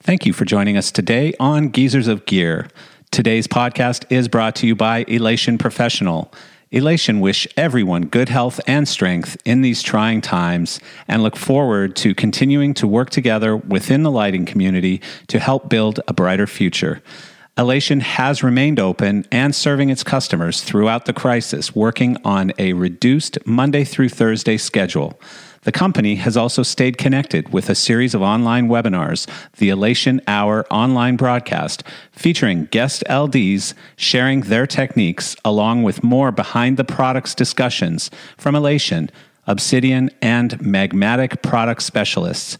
Thank you for joining us today on Geezers of Gear. Today's podcast is brought to you by Elation Professional. Elation wish everyone good health and strength in these trying times and look forward to continuing to work together within the lighting community to help build a brighter future. Elation has remained open and serving its customers throughout the crisis, working on a reduced Monday through Thursday schedule. The company has also stayed connected with a series of online webinars, the Elation Hour online broadcast, featuring guest LDs sharing their techniques along with more behind the products discussions from Elation, Obsidian, and Magmatic product specialists.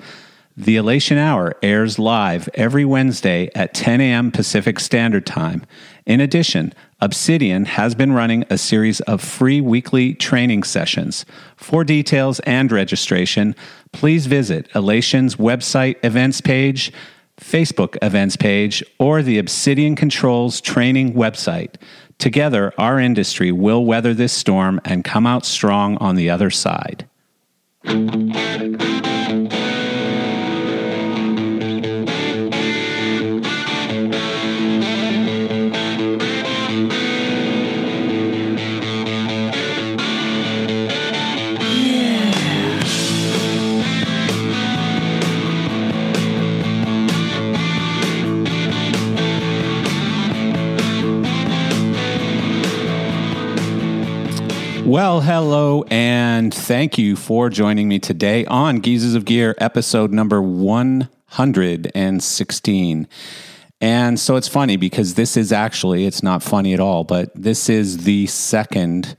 The Elation Hour airs live every Wednesday at 10 a.m. Pacific Standard Time. In addition, Obsidian has been running a series of free weekly training sessions. For details and registration, please visit Elation's website events page, Facebook events page, or the Obsidian Controls training website. Together, our industry will weather this storm and come out strong on the other side. Well, hello, and thank you for joining me today on Geezers of Gear, episode number 116. And so it's funny because this is actually, it's not funny at all, but this is the second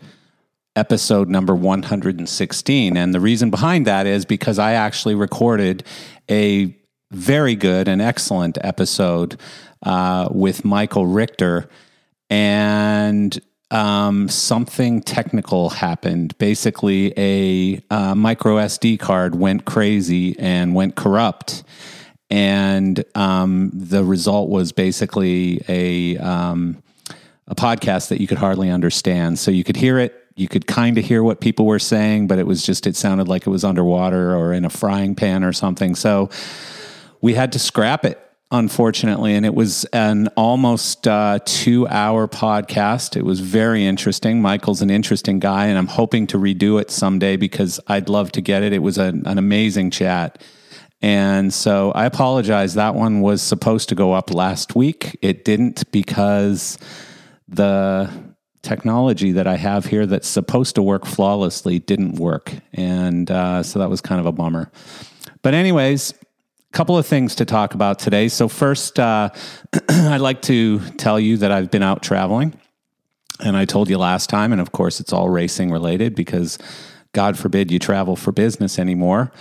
episode number 116. And the reason behind that is because I actually recorded a very good and excellent episode uh, with Michael Richter. And um, something technical happened. Basically, a uh, micro SD card went crazy and went corrupt. And um, the result was basically a, um, a podcast that you could hardly understand. So you could hear it, you could kind of hear what people were saying, but it was just, it sounded like it was underwater or in a frying pan or something. So we had to scrap it unfortunately. And it was an almost uh, two hour podcast. It was very interesting. Michael's an interesting guy, and I'm hoping to redo it someday because I'd love to get it. It was a, an amazing chat. And so I apologize. That one was supposed to go up last week. It didn't because the technology that I have here that's supposed to work flawlessly didn't work. And uh, so that was kind of a bummer. But, anyways, couple of things to talk about today. So, first, uh, I'd like to tell you that I've been out traveling. And I told you last time, and of course, it's all racing related because God forbid you travel for business anymore.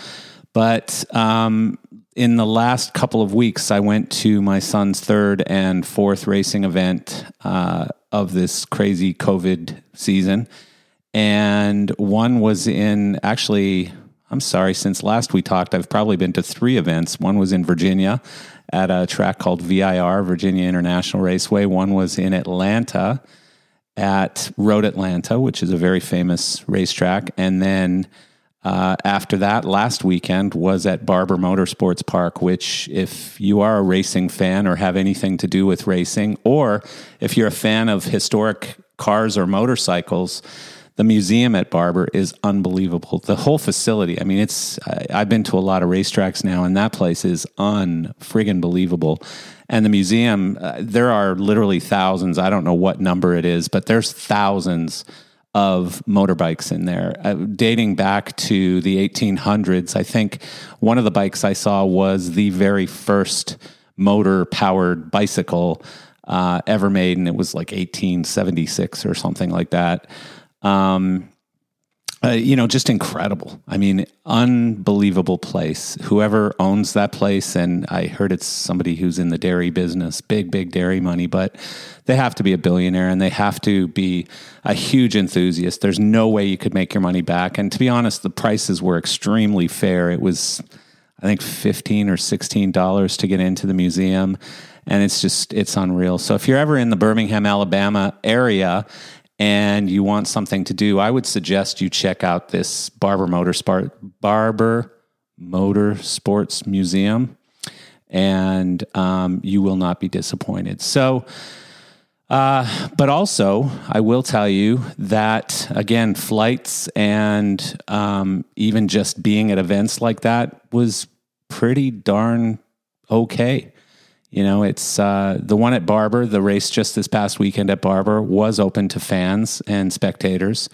But um, in the last couple of weeks, I went to my son's third and fourth racing event uh, of this crazy COVID season. And one was in actually I'm sorry, since last we talked, I've probably been to three events. One was in Virginia at a track called VIR, Virginia International Raceway. One was in Atlanta at Road Atlanta, which is a very famous racetrack. And then uh, after that, last weekend was at Barber Motorsports Park, which, if you are a racing fan or have anything to do with racing, or if you're a fan of historic cars or motorcycles, the museum at Barber is unbelievable. The whole facility, I mean, it's, I've been to a lot of racetracks now, and that place is unfriggin' believable. And the museum, uh, there are literally thousands, I don't know what number it is, but there's thousands of motorbikes in there, uh, dating back to the 1800s. I think one of the bikes I saw was the very first motor powered bicycle uh, ever made, and it was like 1876 or something like that. Um, uh, you know, just incredible. I mean, unbelievable place. Whoever owns that place, and I heard it's somebody who's in the dairy business, big, big dairy money, but they have to be a billionaire and they have to be a huge enthusiast. There's no way you could make your money back. And to be honest, the prices were extremely fair. It was, I think, 15 or $16 to get into the museum. And it's just, it's unreal. So if you're ever in the Birmingham, Alabama area and you want something to do, I would suggest you check out this Barber Motorsport Barber Motorsports Museum. and um, you will not be disappointed. So, uh, but also, I will tell you that again, flights and um, even just being at events like that was pretty darn okay. You know, it's uh, the one at Barber, the race just this past weekend at Barber was open to fans and spectators.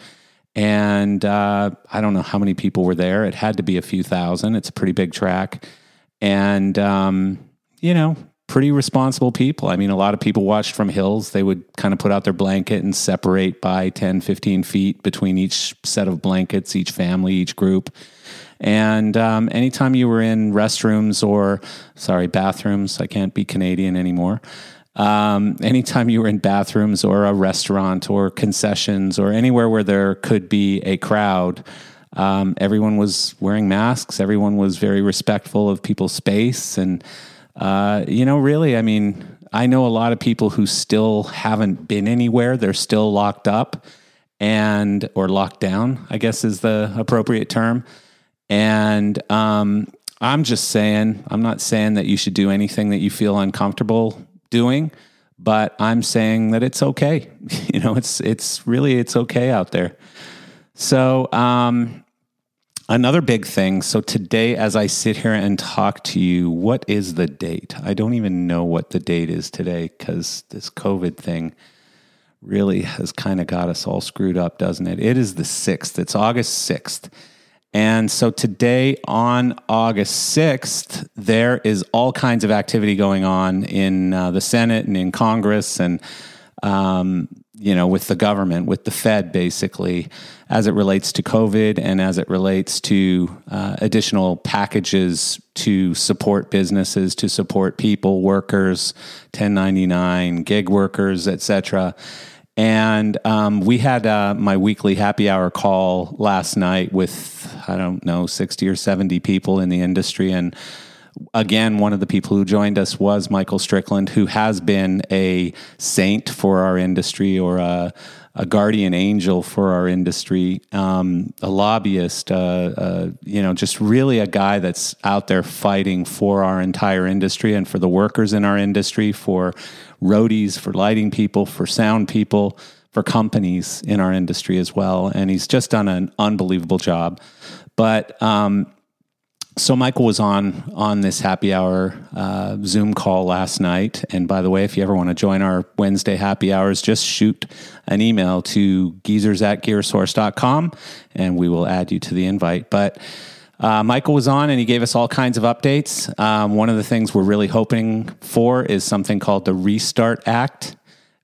And uh, I don't know how many people were there. It had to be a few thousand. It's a pretty big track. And, um, you know, pretty responsible people. I mean, a lot of people watched from hills. They would kind of put out their blanket and separate by 10, 15 feet between each set of blankets, each family, each group. And um, anytime you were in restrooms or, sorry, bathrooms, I can't be Canadian anymore. Um, anytime you were in bathrooms or a restaurant or concessions or anywhere where there could be a crowd, um, everyone was wearing masks. Everyone was very respectful of people's space. And, uh, you know, really, I mean, I know a lot of people who still haven't been anywhere. They're still locked up and, or locked down, I guess is the appropriate term. And um, I'm just saying, I'm not saying that you should do anything that you feel uncomfortable doing, but I'm saying that it's okay. you know, it's it's really it's okay out there. So, um, another big thing. So today, as I sit here and talk to you, what is the date? I don't even know what the date is today because this COVID thing really has kind of got us all screwed up, doesn't it? It is the sixth. It's August sixth. And so today on August 6th, there is all kinds of activity going on in uh, the Senate and in Congress and, um, you know, with the government, with the Fed, basically, as it relates to COVID and as it relates to uh, additional packages to support businesses, to support people, workers, 1099, gig workers, et cetera. And um, we had uh, my weekly happy hour call last night with, I don't know, 60 or 70 people in the industry. And again, one of the people who joined us was Michael Strickland, who has been a saint for our industry or a, a guardian angel for our industry, um, a lobbyist, uh, uh, you know, just really a guy that's out there fighting for our entire industry and for the workers in our industry, for roadies, for lighting people, for sound people, for companies in our industry as well. And he's just done an unbelievable job. But um, so Michael was on on this happy hour uh, Zoom call last night. And by the way, if you ever want to join our Wednesday happy hours, just shoot an email to geezers at gearsource.com and we will add you to the invite. But uh, Michael was on and he gave us all kinds of updates. Um, one of the things we're really hoping for is something called the Restart Act,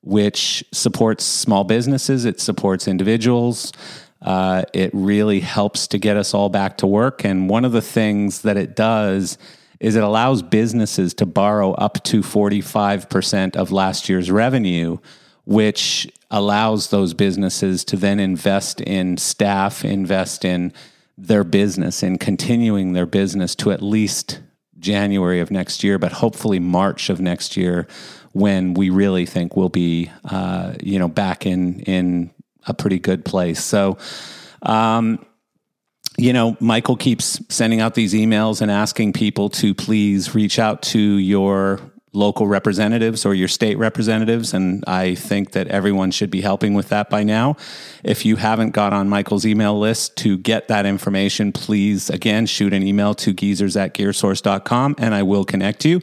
which supports small businesses, it supports individuals. Uh, it really helps to get us all back to work. And one of the things that it does is it allows businesses to borrow up to 45% of last year's revenue, which allows those businesses to then invest in staff, invest in their business, in continuing their business to at least January of next year, but hopefully March of next year when we really think we'll be, uh, you know, back in in a pretty good place. So, um, you know, Michael keeps sending out these emails and asking people to please reach out to your local representatives or your state representatives. And I think that everyone should be helping with that by now. If you haven't got on Michael's email list to get that information, please again shoot an email to geezers at gearsource.com and I will connect you.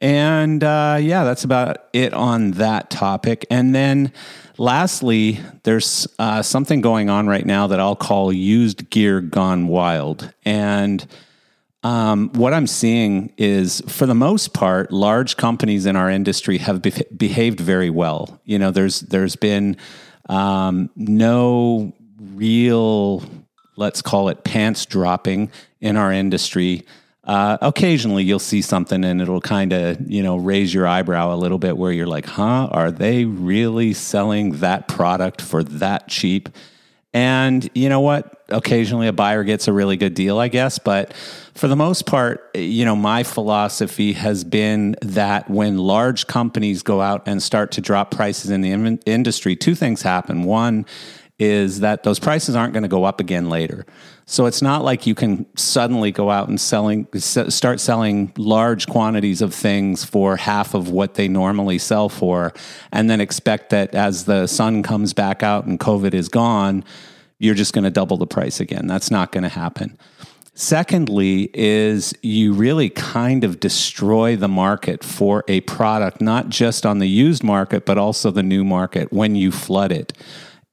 And uh, yeah, that's about it on that topic. And then lastly, there's uh, something going on right now that I'll call used gear gone wild. And um, what I'm seeing is, for the most part, large companies in our industry have be- behaved very well. You know, there's there's been um, no real, let's call it pants dropping in our industry uh, occasionally you'll see something and it'll kind of you know raise your eyebrow a little bit where you're like huh? Are they really selling that product for that cheap? And you know what? Occasionally a buyer gets a really good deal i guess but for the most part you know my philosophy has been that when large companies go out and start to drop prices in the in- industry two things happen. One is that those prices aren't going to go up again later. So it's not like you can suddenly go out and selling start selling large quantities of things for half of what they normally sell for and then expect that as the sun comes back out and covid is gone you're just going to double the price again. That's not going to happen. Secondly, is you really kind of destroy the market for a product, not just on the used market, but also the new market when you flood it.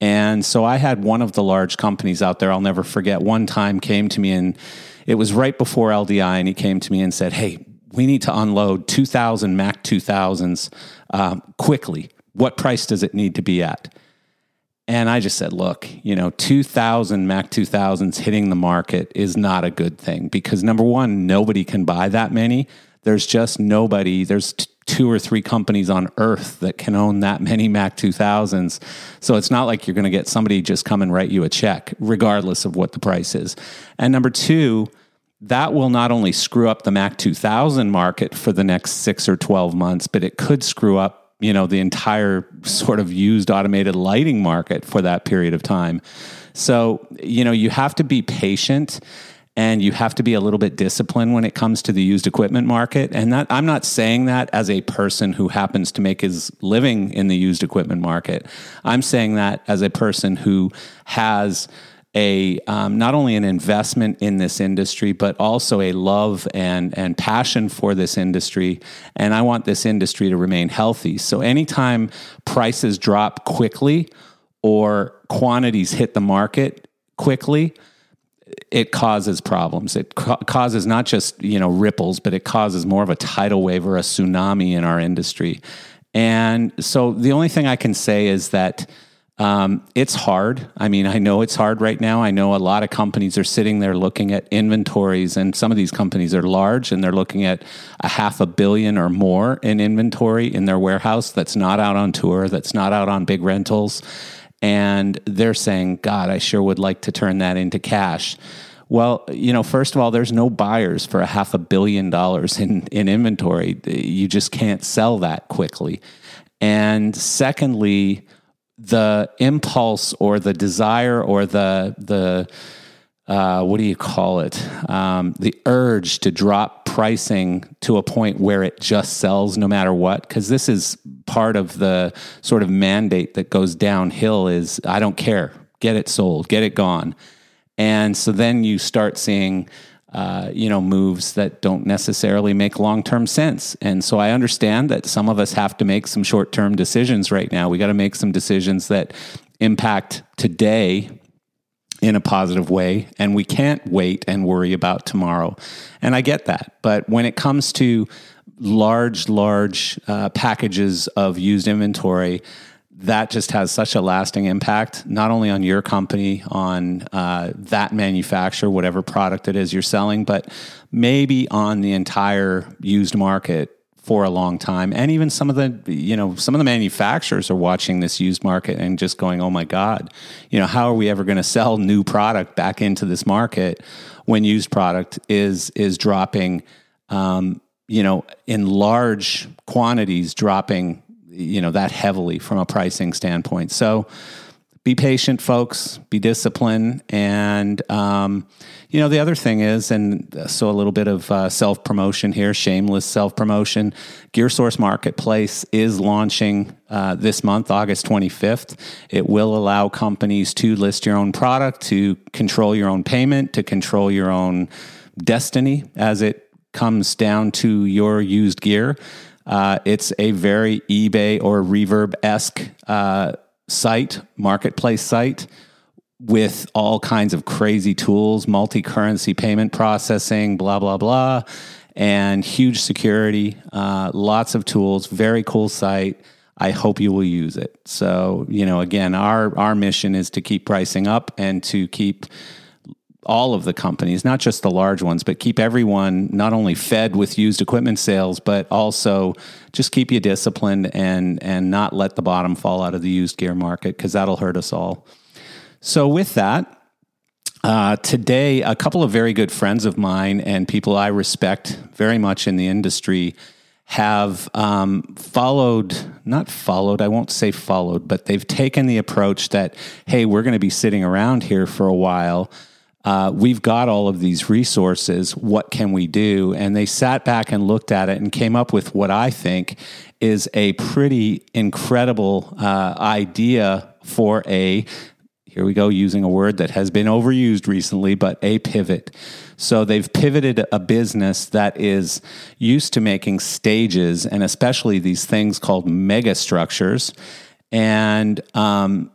And so I had one of the large companies out there, I'll never forget, one time came to me and it was right before LDI, and he came to me and said, Hey, we need to unload 2,000 Mac 2000s um, quickly. What price does it need to be at? And I just said, look, you know, 2000 Mac 2000s hitting the market is not a good thing because number one, nobody can buy that many. There's just nobody, there's t- two or three companies on earth that can own that many Mac 2000s. So it's not like you're going to get somebody just come and write you a check, regardless of what the price is. And number two, that will not only screw up the Mac 2000 market for the next six or 12 months, but it could screw up you know the entire sort of used automated lighting market for that period of time. So, you know, you have to be patient and you have to be a little bit disciplined when it comes to the used equipment market. And that I'm not saying that as a person who happens to make his living in the used equipment market. I'm saying that as a person who has a um, not only an investment in this industry, but also a love and and passion for this industry. And I want this industry to remain healthy. So anytime prices drop quickly or quantities hit the market quickly, it causes problems. It ca- causes not just you know ripples, but it causes more of a tidal wave or a tsunami in our industry. And so the only thing I can say is that um, it's hard. I mean, I know it's hard right now. I know a lot of companies are sitting there looking at inventories, and some of these companies are large and they're looking at a half a billion or more in inventory in their warehouse that's not out on tour, that's not out on big rentals. And they're saying, God, I sure would like to turn that into cash. Well, you know, first of all, there's no buyers for a half a billion dollars in, in inventory. You just can't sell that quickly. And secondly, the impulse or the desire or the the uh, what do you call it? Um, the urge to drop pricing to a point where it just sells no matter what, because this is part of the sort of mandate that goes downhill. Is I don't care, get it sold, get it gone, and so then you start seeing uh, you know, moves that don't necessarily make long term sense. And so I understand that some of us have to make some short term decisions right now. We got to make some decisions that impact today in a positive way, and we can't wait and worry about tomorrow. And I get that. But when it comes to large, large uh, packages of used inventory, that just has such a lasting impact, not only on your company, on uh, that manufacturer, whatever product it is you're selling, but maybe on the entire used market for a long time. And even some of the, you know, some of the manufacturers are watching this used market and just going, oh my God, you know, how are we ever going to sell new product back into this market when used product is is dropping, um, you know, in large quantities, dropping you know that heavily from a pricing standpoint. So be patient, folks. Be disciplined, and um, you know the other thing is, and so a little bit of uh, self promotion here, shameless self promotion. GearSource Marketplace is launching uh, this month, August twenty fifth. It will allow companies to list your own product, to control your own payment, to control your own destiny as it comes down to your used gear. Uh, it's a very eBay or Reverb esque uh, site, marketplace site with all kinds of crazy tools, multi currency payment processing, blah, blah, blah, and huge security, uh, lots of tools, very cool site. I hope you will use it. So, you know, again, our, our mission is to keep pricing up and to keep all of the companies, not just the large ones, but keep everyone not only fed with used equipment sales, but also just keep you disciplined and and not let the bottom fall out of the used gear market because that'll hurt us all. So with that, uh, today, a couple of very good friends of mine and people I respect very much in the industry have um, followed, not followed, I won't say followed, but they've taken the approach that, hey, we're going to be sitting around here for a while. Uh, we've got all of these resources. What can we do? And they sat back and looked at it and came up with what I think is a pretty incredible uh, idea for a here we go using a word that has been overused recently, but a pivot. So they've pivoted a business that is used to making stages and especially these things called mega structures and, um,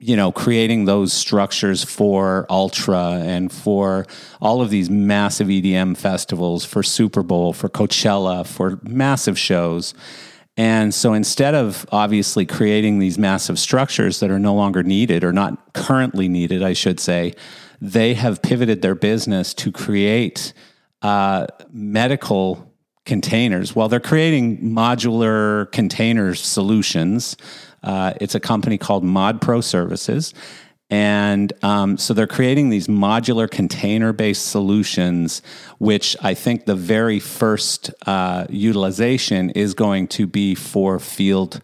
you know, creating those structures for Ultra and for all of these massive EDM festivals, for Super Bowl, for Coachella, for massive shows. And so instead of obviously creating these massive structures that are no longer needed or not currently needed, I should say, they have pivoted their business to create uh, medical containers. Well, they're creating modular container solutions. Uh, it's a company called Mod Pro Services. And um, so they're creating these modular container based solutions, which I think the very first uh, utilization is going to be for field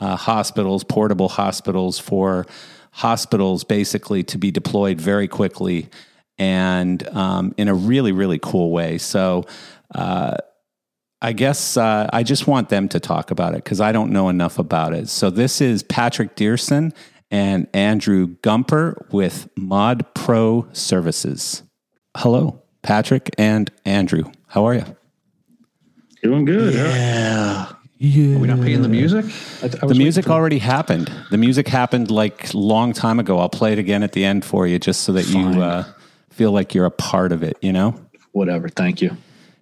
uh, hospitals, portable hospitals, for hospitals basically to be deployed very quickly and um, in a really, really cool way. So, uh, I guess uh, I just want them to talk about it because I don't know enough about it. So, this is Patrick Dierson and Andrew Gumper with Mod Pro Services. Hello, Patrick and Andrew. How are you? Doing good. Yeah. Yeah. Are we not playing the music? I, I the music for... already happened. The music happened like long time ago. I'll play it again at the end for you just so that Fine. you uh, feel like you're a part of it, you know? Whatever. Thank you.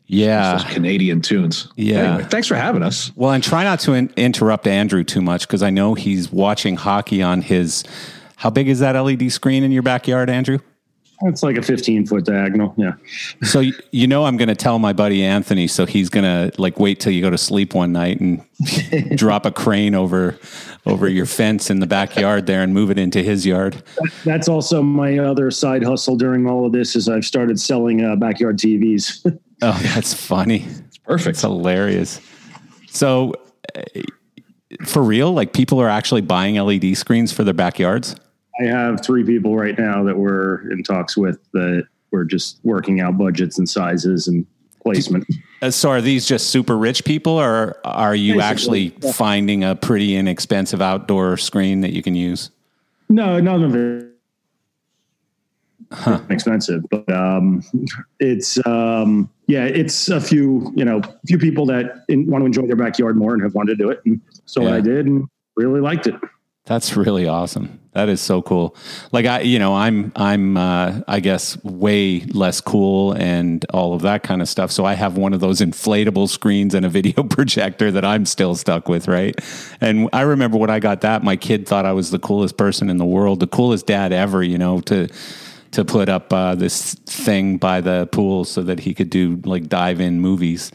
Yeah. Those Canadian tunes. Yeah. Anyway, thanks for having us. Well, and try not to in- interrupt Andrew too much because I know he's watching hockey on his. How big is that LED screen in your backyard, Andrew? It's like a 15 foot diagonal. Yeah. So you know I'm going to tell my buddy Anthony, so he's going to like wait till you go to sleep one night and drop a crane over over your fence in the backyard there and move it into his yard. That's also my other side hustle during all of this is I've started selling uh, backyard TVs. oh, that's funny. It's perfect. It's hilarious. So uh, for real, like people are actually buying LED screens for their backyards? I have three people right now that we're in talks with that we're just working out budgets and sizes and placement. Uh, so are these just super rich people or are you Basically, actually yeah. finding a pretty inexpensive outdoor screen that you can use? No, none of it huh. expensive, but um, it's um, yeah, it's a few you know, few people that in, want to enjoy their backyard more and have wanted to do it, and so yeah. I did and really liked it. That's really awesome. That is so cool. Like I, you know, I'm, I'm, uh, I guess way less cool and all of that kind of stuff. So I have one of those inflatable screens and a video projector that I'm still stuck with, right? And I remember when I got that, my kid thought I was the coolest person in the world, the coolest dad ever, you know, to, to put up uh, this thing by the pool so that he could do like dive in movies.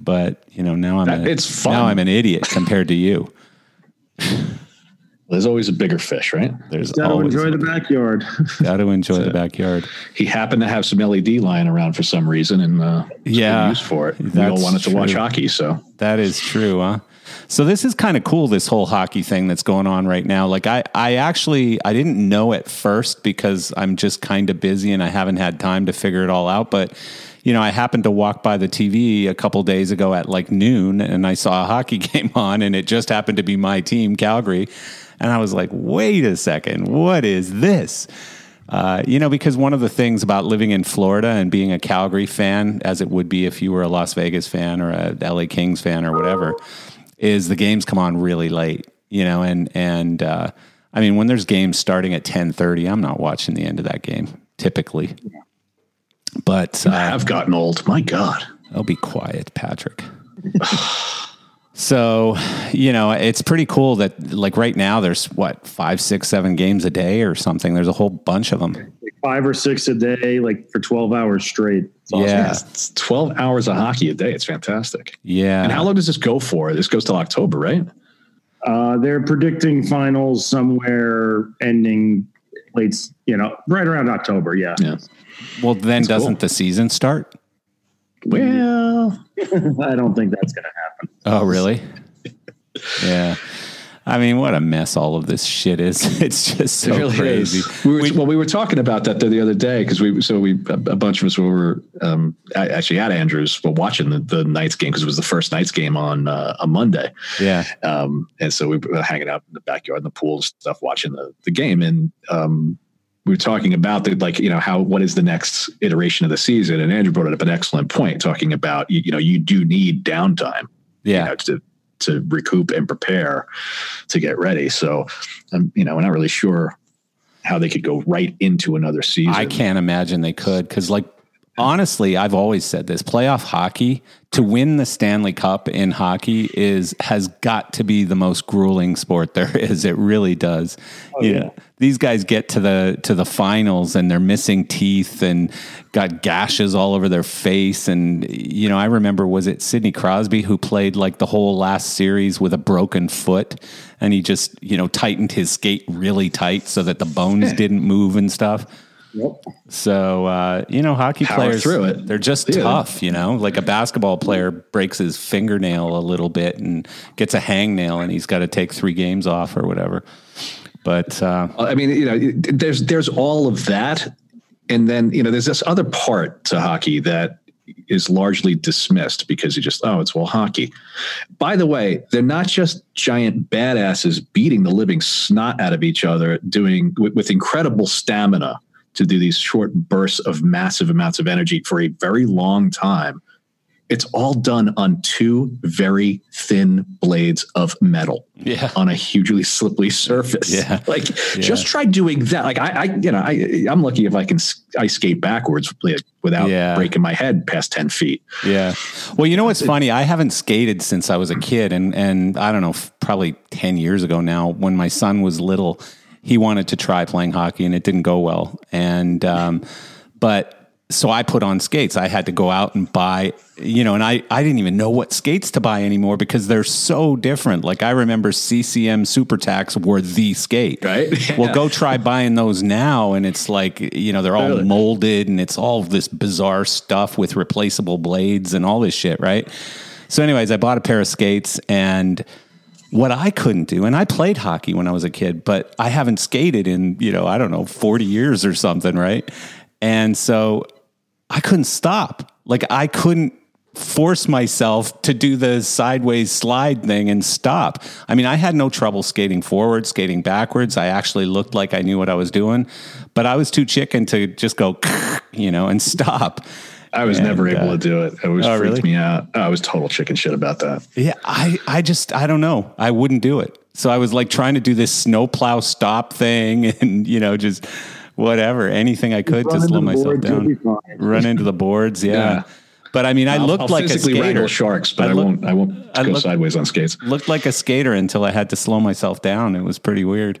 But you know, now I'm a, it's fun. now I'm an idiot compared to you. There's always a bigger fish, right? There's got to enjoy the backyard. got to enjoy so the backyard. He happened to have some LED lying around for some reason, and uh, yeah, used for it. We all wanted true. to watch hockey, so that is true, huh? So this is kind of cool. This whole hockey thing that's going on right now. Like I, I actually I didn't know at first because I'm just kind of busy and I haven't had time to figure it all out, but you know, I happened to walk by the TV a couple days ago at like noon and I saw a hockey game on and it just happened to be my team, Calgary. And I was like, wait a second, what is this? Uh, you know, because one of the things about living in Florida and being a Calgary fan, as it would be if you were a Las Vegas fan or a LA Kings fan or whatever, is the games come on really late. You know, and and uh, I mean, when there's games starting at ten thirty, I'm not watching the end of that game typically. But uh, I've gotten old. My God, I'll be quiet, Patrick. So, you know, it's pretty cool that like right now there's what five, six, seven games a day or something. There's a whole bunch of them. Like five or six a day, like for twelve hours straight. yeah, it's twelve hours of hockey a day. It's fantastic. Yeah. And how long does this go for? This goes till October, right? Uh, they're predicting finals somewhere ending late, you know, right around October. Yeah. Yeah. Well, then That's doesn't cool. the season start? Well, I don't think that's going to happen. Oh, really? yeah. I mean, what a mess all of this shit is. It's just so it really crazy. is. We were, well, we were talking about that the, the other day because we so we a, a bunch of us were um, actually at Andrews, were watching the, the Knights game because it was the first Knights game on uh, a Monday. Yeah. Um, and so we were hanging out in the backyard in the pool and stuff, watching the, the game. And um, we were talking about the, like, you know, how, what is the next iteration of the season? And Andrew brought up an excellent point talking about, you, you know, you do need downtime, Yeah. you know, to, to recoup and prepare to get ready. So, um, you know, we're not really sure how they could go right into another season. I can't imagine they could because, like, honestly, I've always said this: playoff hockey to win the Stanley Cup in hockey is has got to be the most grueling sport there is. It really does. Oh, you know, these guys get to the to the finals and they're missing teeth and got gashes all over their face. And you know, I remember was it Sidney Crosby who played like the whole last series with a broken foot, and he just you know tightened his skate really tight so that the bones didn't move and stuff. Yep. So uh, you know, hockey Power players through it. they're just Yeah. tough. You know, like a basketball player breaks his fingernail a little bit and gets a hangnail, and he's got to take three games off or whatever. But uh, I mean, you know, there's there's all of that, and then you know, there's this other part to hockey that is largely dismissed because you just oh, it's well hockey. By the way, they're not just giant badasses beating the living snot out of each other, doing with, with incredible stamina to do these short bursts of massive amounts of energy for a very long time. It's all done on two very thin blades of metal yeah, on a hugely slippery surface. Yeah. Like just try doing that. Like I, I you know, I, I'm lucky if I can, I skate backwards without Yeah. breaking my head past 10 feet. yeah. Well, you know what's funny? I haven't skated since I was a kid, and and I don't know, probably ten years ago now. When my son was little, he wanted to try playing hockey, and it didn't go well. And um, but so I put on skates. I had to go out and buy, you know, and I, I didn't even know what skates to buy anymore because they're so different. Like I remember CCM Super Tacks were the skate. Right? Well, go try buying those now, and it's like, you know, they're all Really? molded and it's all this bizarre stuff with replaceable blades and all this shit, right? So, anyways, I bought a pair of skates and what I couldn't do, and I played hockey when I was a kid, but I haven't skated in, you know, I don't know, 40 years or something, right? And so I couldn't stop. Like I couldn't force myself to do the sideways slide thing and stop. I mean, I had no trouble skating forward, skating backwards. I actually looked like I knew what I was doing, but I was too chicken to just go, you know, and stop. I was And, never able uh, to do it. It always oh, freaked really? me out. I was total chicken shit about that. Yeah, I, I just, I don't know. I wouldn't do it. So I was like trying to do this snowplow stop thing and, you know, just whatever, anything I could to Run slow myself boards, down. Run into the boards. Yeah. Yeah. But I mean, I I'll- looked I'll like a skater. sharks, but I, look- won't. I won't I go look- sideways on skates. Looked like a skater until I had to slow myself down. It was pretty weird.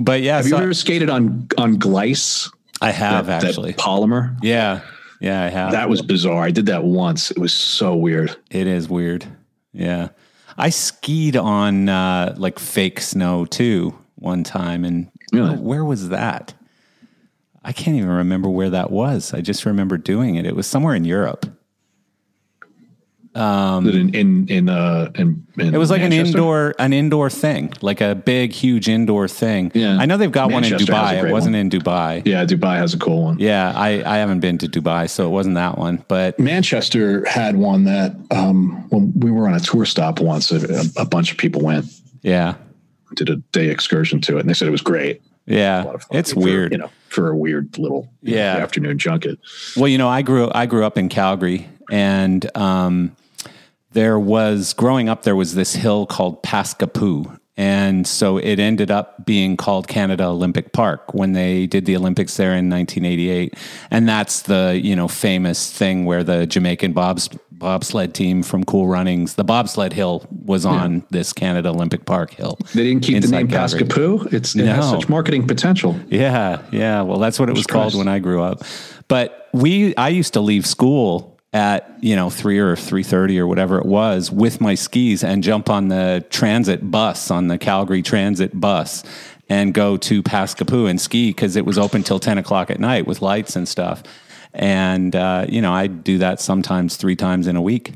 But yeah, Have so you ever skated on on glice? I have That- that actually. polymer. yeah. Yeah, I have. That was bizarre. I did that once. It was so weird. It is weird. Yeah. I skied on uh, like fake snow too one time. And Really? where was that? I can't even remember where that was. I just remember doing it. It was somewhere in Europe. In in in, uh, in, in Um, It was like an indoor an indoor thing, like a big, huge indoor thing. Yeah. I know they've got one in Manchester has a Dubai. It wasn't one. in Dubai. Yeah, Dubai has a cool one. Yeah, I, I haven't been to Dubai, so it wasn't that one. But Manchester had one that um, when we were on a tour stop once, a, a bunch of people went yeah, did a day excursion to it, and they said it was great. Yeah, lot of fun it's for, weird. you know, for a weird little you know, Yeah. afternoon junket. Well, you know, I grew I grew up in Calgary, and um, there was growing up there was this hill called Paskapoo, and so it ended up being called Canada Olympic Park when they did the Olympics there in 1988, and that's the you know famous thing where the Jamaican bobs bobsled team from Cool Runnings, the bobsled hill was on this Canada Olympic Park hill. They didn't keep the name Calgary. Paskapoo. It's it has such marketing potential. Yeah, yeah. Well, that's what it was called when I grew up. But we, I used to leave school at you know three or three thirty or whatever it was with my skis and jump on the transit bus on the Calgary Transit bus and go to Paskapoo and ski because it was open till ten o'clock at night with lights and stuff. and uh, you know I do that sometimes three times in a week.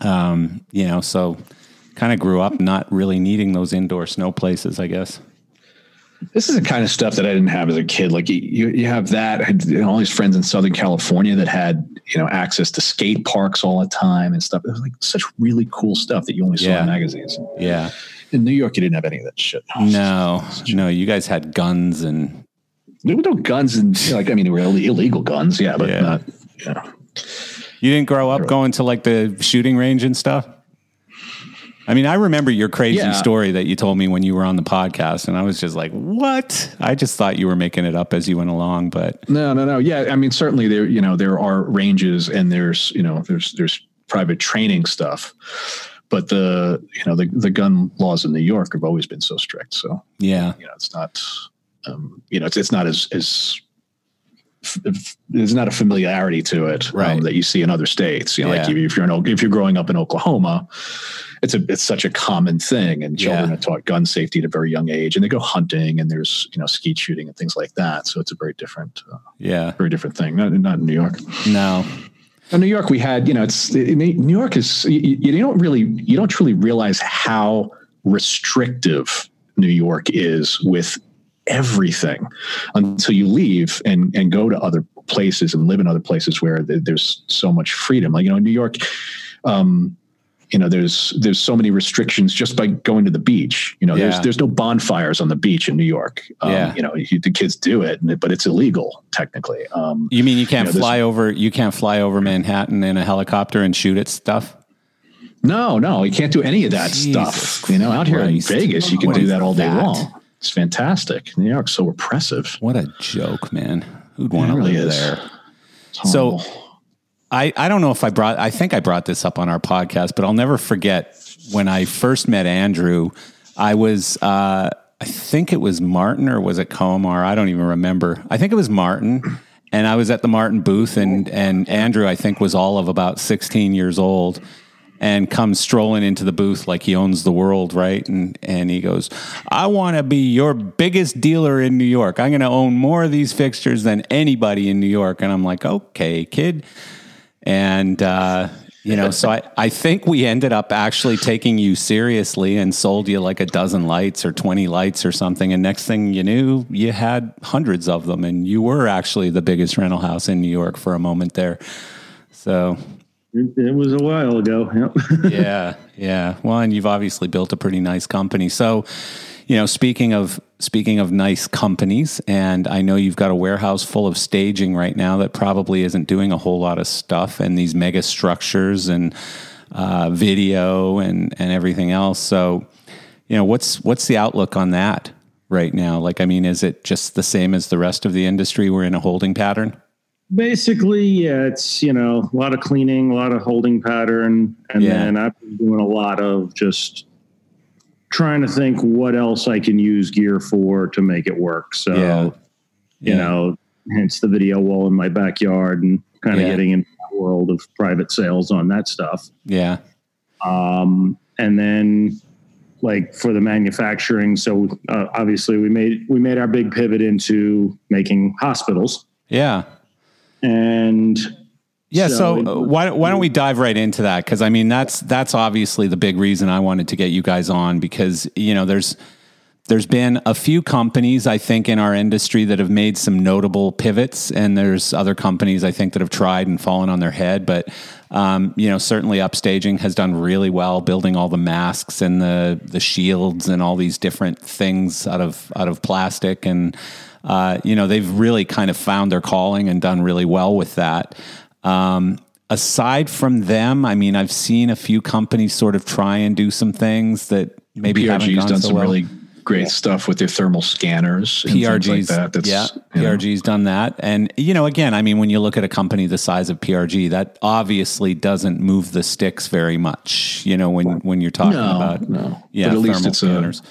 Um, you know, so kind of grew up not really needing those indoor snow places, I guess. This is the kind of stuff that I didn't have as a kid. Like you, you have that, and all these friends in Southern California that had, you know, access to skate parks all the time and stuff. It was like such really cool stuff that you only saw Yeah. in magazines. Yeah. In New York, you didn't have any of that shit. Oh, no, no, you guys had guns and There were no guns and you know, like I mean, there were illegal guns, yeah, but Yeah. not. You know. you didn't grow up going to like the shooting range and stuff. I mean, I remember your crazy Yeah. story that you told me when you were on the podcast, and I was just like, "What?" I just thought you were making it up as you went along, but No, no, no. Yeah, I mean, certainly there, you know, there are ranges and there's, you know, there's there's private training stuff, but the, you know, the the gun laws in New York have always been so strict. So yeah, you know, it's not, um, you know, it's it's not as as there's not a familiarity to it um, that you see in other states. You know, like if you're in, if you're growing up in Oklahoma, it's a it's such a common thing, and children Yeah. are taught gun safety at a very young age, and they go hunting, and there's you know skeet shooting and things like that. So it's a very different, uh, yeah, very different thing. Not not in New York. no, In New York, we had, you know, it's New York is you, you don't really you don't truly realize how restrictive New York is with everything until you leave and and go to other places and live in other places where th- there's so much freedom. Like you know, in New York, um, you know, there's there's so many restrictions just by going to the beach. You know, Yeah. there's there's no bonfires on the beach in New York. Um, Yeah. you know, you, the kids do it, but it's illegal technically. Um, You mean you can't You know, fly over? You can't fly over Manhattan in a helicopter and shoot at stuff? No, no, you can't do any of that Jesus stuff. You know, out here in Vegas, you can What do that all day that? long. It's fantastic. New York's so oppressive. What a joke, man! Who'd want to really live is. there? So- I, I don't know if I brought I think I brought this up on our podcast, but I'll never forget when I first met Andrew. I was uh, I think it was Martin or was it Comar? I don't even remember. I think it was Martin, and I was at the Martin booth, and and Andrew I think was all of about sixteen years old, and comes strolling into the booth like he owns the world, right? And and he goes, "I want to be your biggest dealer in New York. I'm going to own more of these fixtures than anybody in New York." And I'm like, "Okay, kid." And, uh, you know, so I, I think we ended up actually taking you seriously and sold you like a dozen lights or 20 lights or something. And next thing you knew, you had hundreds of them. And you were actually the biggest rental house in New York for a moment there. So, It, was a while ago. Yep. yeah, yeah. Well, and you've obviously built a pretty nice company. So, you know, speaking of speaking of nice companies, and I know you've got a warehouse full of staging right now that probably isn't doing a whole lot of stuff, and these mega structures and uh, video and and everything else. So, you know, what's what's the outlook on that right now? Like, I mean, is it just the same as the rest of the industry? We're in a holding pattern. Basically, yeah, it's you know a lot of cleaning, a lot of holding pattern, and Yeah. then I've been doing a lot of just trying to think what else I can use gear for to make it work. So, Yeah. you Yeah. know, hence the video wall in my backyard and kind of getting into the world of private sales on that stuff. Yeah, um, and then like for the manufacturing so uh, obviously we made we made our big pivot into making hospitals yeah. And Yeah, so, So- uh, why why don't we dive right into that? Because I mean, that's that's obviously the big reason I wanted to get you guys on because you know there's there's been a few companies I think in our industry that have made some notable pivots, and there's other companies I think that have tried and fallen on their head. But um, you know, certainly Upstaging has done really well building all the masks and the the shields and all these different things out of out of plastic and. Uh, you know, they've really kind of found their calling and done really well with that. Um, aside from them, I mean, I've seen a few companies sort of try and do some things that maybe haven't PRG's gone done so some well. really great stuff with their thermal scanners and things PRG's, like that. That's, yeah, you know, PRG's done that, and you know, again, I mean, when you look at a company the size of PRG, that obviously doesn't move the sticks very much. You know, when when you're talking No, about no. yeah, But at least thermal it's a- scanners.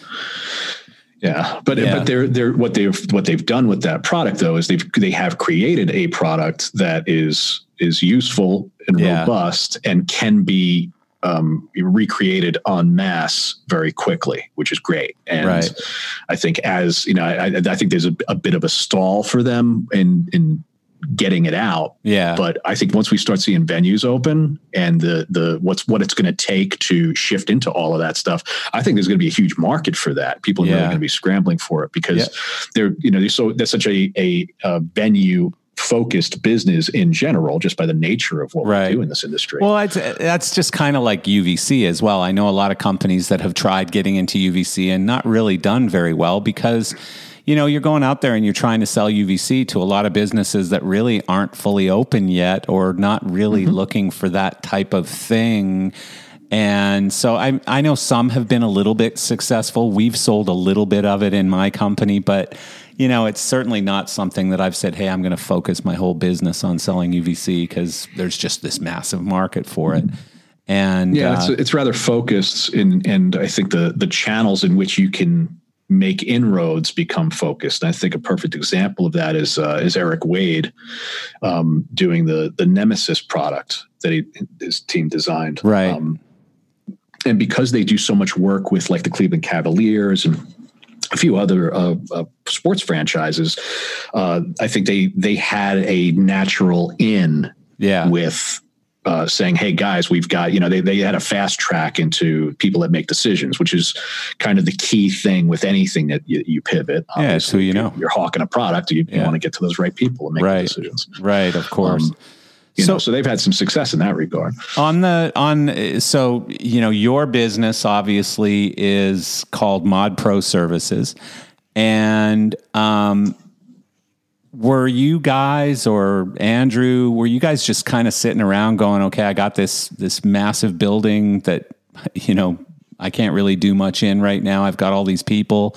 Yeah, but Yeah. but they're they're what they've what they've done with that product though is they've they have created a product that is is useful and Yeah. robust and can be um, recreated en masse very quickly, which is great. And Right. I think as you know, I, I think there's a, a bit of a stall for them in in getting it out. Yeah. But I think once we start seeing venues open and the the what's what it's going to take to shift into all of that stuff, I think there's going to be a huge market for that. People are Yeah. really going to be scrambling for it because Yeah. they're you know they're so that's such a a, a venue focused business in general just by the nature of what Right. we do in this industry. Well, it's, that's just kind of like UVC as well. I know a lot of companies that have tried getting into UVC and not really done very well because, you know, you're going out there and you're trying to sell UVC to a lot of businesses that really aren't fully open yet or not really looking for that type of thing. And so I, I know some have been a little bit successful. We've sold a little bit of it in my company, but you know, it's certainly not something that I've said, hey, I'm going to focus my whole business on selling UVC because there's just this massive market for it. And yeah, uh, it's, it's rather focused in, and I think the the channels in which you can make inroads become focused. And I think a perfect example of that is uh, is Eric Wade um, doing the the Nemesis product that he his team designed. Right. Um, and because they do so much work with like the Cleveland Cavaliers and a few other uh, uh, sports franchises, uh, I think they they had a natural in yeah, with uh, saying, "Hey guys, we've got you know they they had a fast track into people that make decisions, which is kind of the key thing with anything that you, you pivot. Yeah, it's who you know. You're hawking a product, you, you want to get to those right people and make Right. decisions. right, of course. Um, You So- know, so they've had some success in that regard. on the on so you know your business obviously is called mod pro services and um were you guys or andrew were you guys just kind of sitting around going okay i got this this massive building that you know i can't really do much in right now. I've got all these people.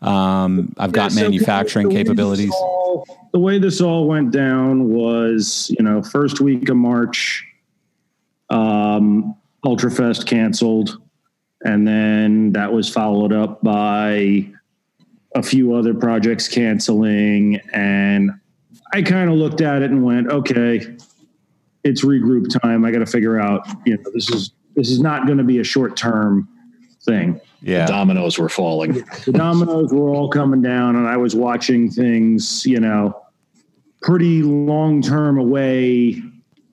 Um i've got Yeah, so manufacturing the capabilities. all- the way this all went down was, you know, first week of March, um, Ultrafest canceled, and then that was followed up by a few other projects canceling, and I kind of looked at it and went, okay, it's regroup time. I got to figure out, you know, this is this is not going to be a short term thing yeah Dominoes were falling. the dominoes were all coming down and i was watching things you know pretty long term away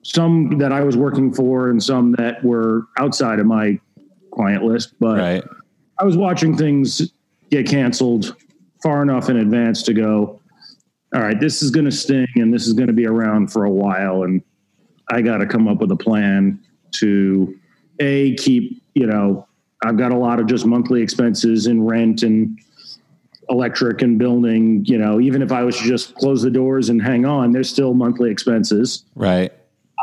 some that i was working for and some that were outside of my client list but right i was watching things get canceled far enough in advance to go all right this is going to sting and this is going to be around for a while and i got to come up with a plan to a keep you know i've got a lot of just monthly expenses in rent and electric and building you know even if i was to just close the doors and hang on there's still monthly expenses. Right.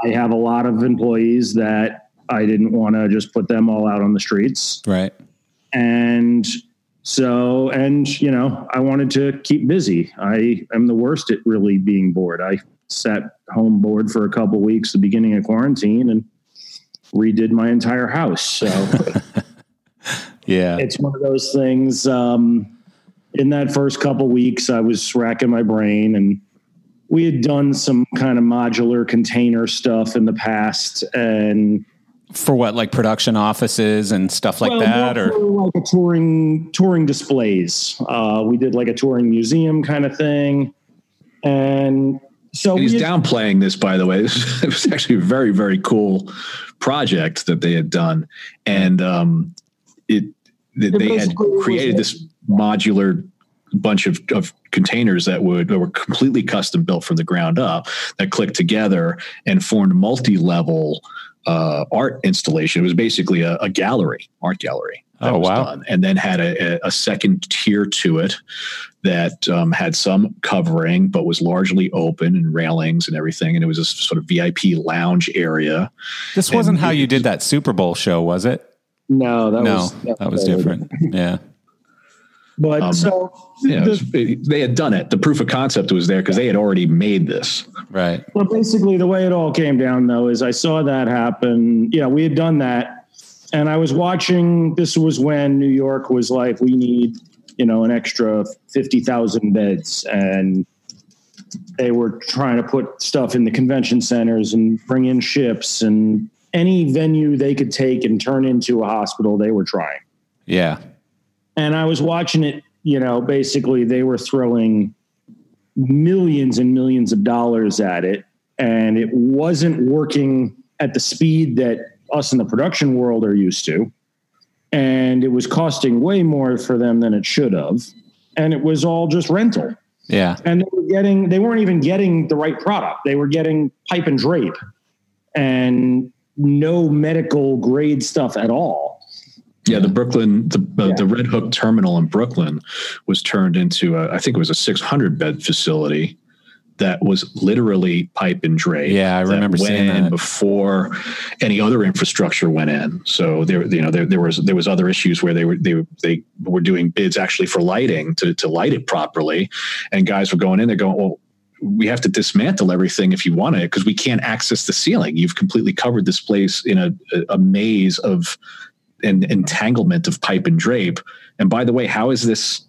I have a lot of employees that i didn't want to just put them all out on the streets. Right. And so and you know i wanted to keep busy. I am the worst at really being bored. I sat home bored for a couple weeks the beginning of quarantine and redid my entire house. So yeah. it's one of those things um, in that first couple weeks i was racking my brain and we had done some kind of modular container stuff in the past and for what like production offices and stuff like Well, that or like a touring touring displays. Uh, we did like a touring museum kind of thing, and so And he's we- downplaying this, by the way. This it was actually a very, very cool project that they had done, and um, it that It they had created this modular bunch of, of containers that would that were completely custom built from the ground up that clicked together and formed multi-level uh, art installation. It was basically a, a gallery, art gallery. that Oh, was wow. done. And then had a, a, second tier to it that um, had some covering, but was largely open and railings and everything. And it was a sort of VIP lounge area. This wasn't And how you did that Super Bowl show, was it? no, that no, was that was different. Yeah. But Um, so Yeah, it the- was- they had done it. The proof of concept was there because they had already made this. Right. Well, basically, the way it all came down, though, is I saw that happen. You know, we had done that, and I was watching. This was when New York was like, we need, you know, an extra fifty thousand beds, and they were trying to put stuff in the convention centers and bring in ships and any venue they could take and turn into a hospital. They were trying Yeah. And I was watching it. You know, basically, they were throwing millions and millions of dollars at it, and it wasn't working at the speed that us in the production world are used to. And it was costing way more for them than it should have. And it was all just rental. Yeah. And they were getting, they weren't even getting the right product. They were getting pipe and drape and no medical grade stuff at all. Yeah, the Brooklyn, the, uh, the Red Hook terminal in Brooklyn was turned into, a, I think it was a 600 bed facility that was literally pipe and drape. Yeah, I that remember went seeing in that. before any other infrastructure went in. So there, you know, there, there was there was other issues where they were they they were doing bids actually for lighting to to light it properly, and guys were going in there going, well. We have to dismantle everything if you want it because we can't access the ceiling. You've completely covered this place in a, a maze of an entanglement of pipe and drape. And by the way, how is this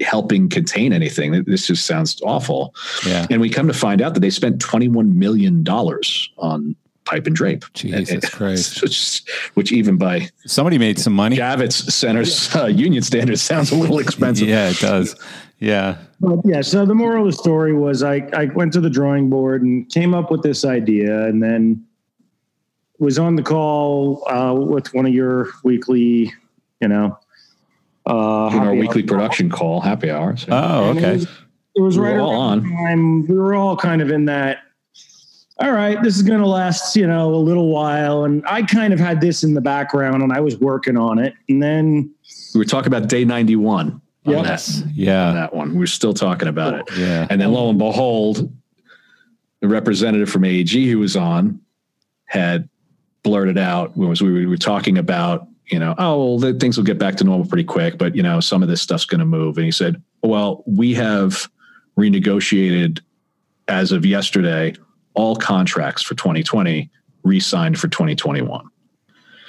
helping contain anything? This just sounds awful. Yeah. And we come to find out that they spent $21 million on pipe and drape. Jesus And- Christ. Which, which even by Somebody made some money. Javits Center's uh, union standards sounds a little expensive. Yeah, it does. Yeah. But yeah, so the moral of the story was I, I went to the drawing board and came up with this idea and then was on the call uh, with one of your weekly, you know, uh, our happy weekly hour production call, happy hours. Oh, And It okay. was, it was We were right all around time. We were all kind of in that. All right, this is going to last, you know, a little while, and I kind of had this in the background, and I was working on it, and then we were talking about day 91 Yes, that, Yeah. that one. We are still talking about it. Yeah. And then lo and behold, the representative from AEG who was on had blurted out was we were talking about, you know, oh, well, things will get back to normal pretty quick, but you know, some of this stuff's going to move. And he said, well, we have renegotiated as of yesterday all contracts for 2020 re-signed for 2021.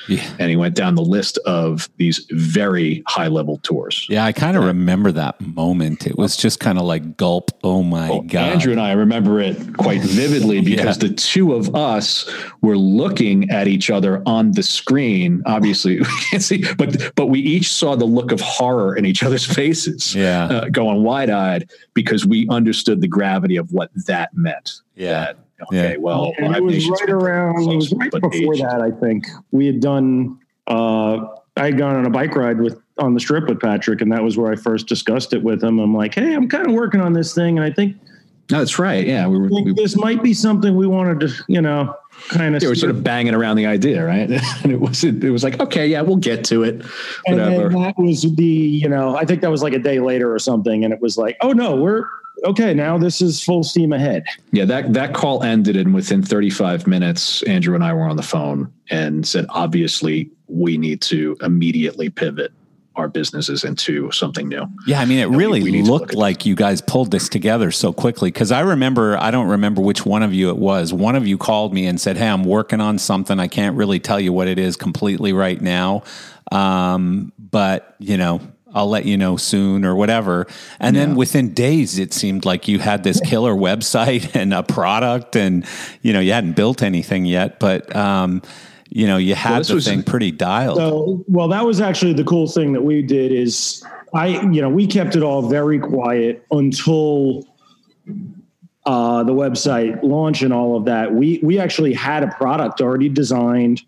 Yeah. And he went down the list of these very high level tours. Yeah, I kind of remember that moment. It was just kind of like gulp. Oh my Well, god. Andrew and I remember it quite vividly because Yeah. the two of us were looking at each other on the screen. Obviously, we can't see, but but we each saw the look of horror in each other's faces, Yeah. uh, going wide eyed because we understood the gravity of what that meant. Yeah. That, okay, Yeah. well, and Live it was Nation's right been around. It was right before age- that. I think we had done. Uh, I had gone on a bike ride with on the strip with Patrick, and that was where I first discussed it with him. I'm like, "Hey, I'm kind of working on this thing, and I think, No, that's right. Yeah, we were, think we, this might be something we wanted to, you know, kind of." they were sort of banging around the idea, right? and it was it was like, okay, yeah, we'll get to it. and Whatever. then that was the, you know, I think that was like a day later or something, and it was like, "Oh no, we're okay now. This is full steam ahead." Yeah, that that call ended, and within 35 minutes, Andrew and I were on the phone and said, obviously, we need to immediately pivot our businesses into something new. Yeah, I mean, it we- really we need to look looked at like you guys pulled this together so quickly. Because I remember, I don't remember which one of you it was. One of you called me and said, "Hey, I'm working on something. I can't really tell you what it is completely right now, um, but you know." I'll let you know soon or whatever. And then within days, it seemed like you had this killer website and a product, and you know you hadn't built anything yet, but um, you know you had the was- thing pretty dialed. So, well, that was actually the cool thing that we did is I, you know, we kept it all very quiet until uh, the website launch and all of that. We we actually had a product already designed,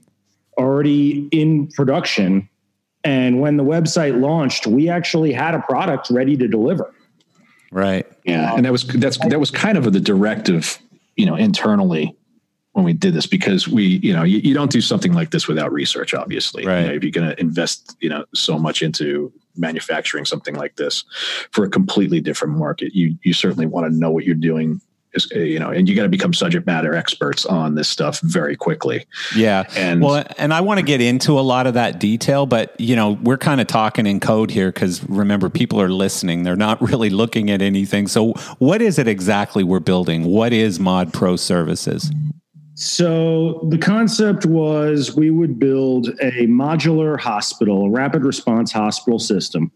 already in production, and when the website launched, we actually had a product ready to deliver. right. Yeah, and that was that's that was kind of the directive, you know, internally when we did this because we, you know, you, you don't do something like this without research. Obviously, You Right. know, if you're going to invest, you know, so much into manufacturing something like this for a completely different market, you you certainly want to know what you're doing. Is, uh, You know, and you got to become subject matter experts on this stuff very quickly. Yeah. And- well, and I want to get into a lot of that detail, but you know, we're kind of talking in code here because remember, people are listening. They're not really looking at anything. So, what is it exactly we're building? What is Mod Pro Services? So the concept was we would build a modular hospital, a rapid response hospital system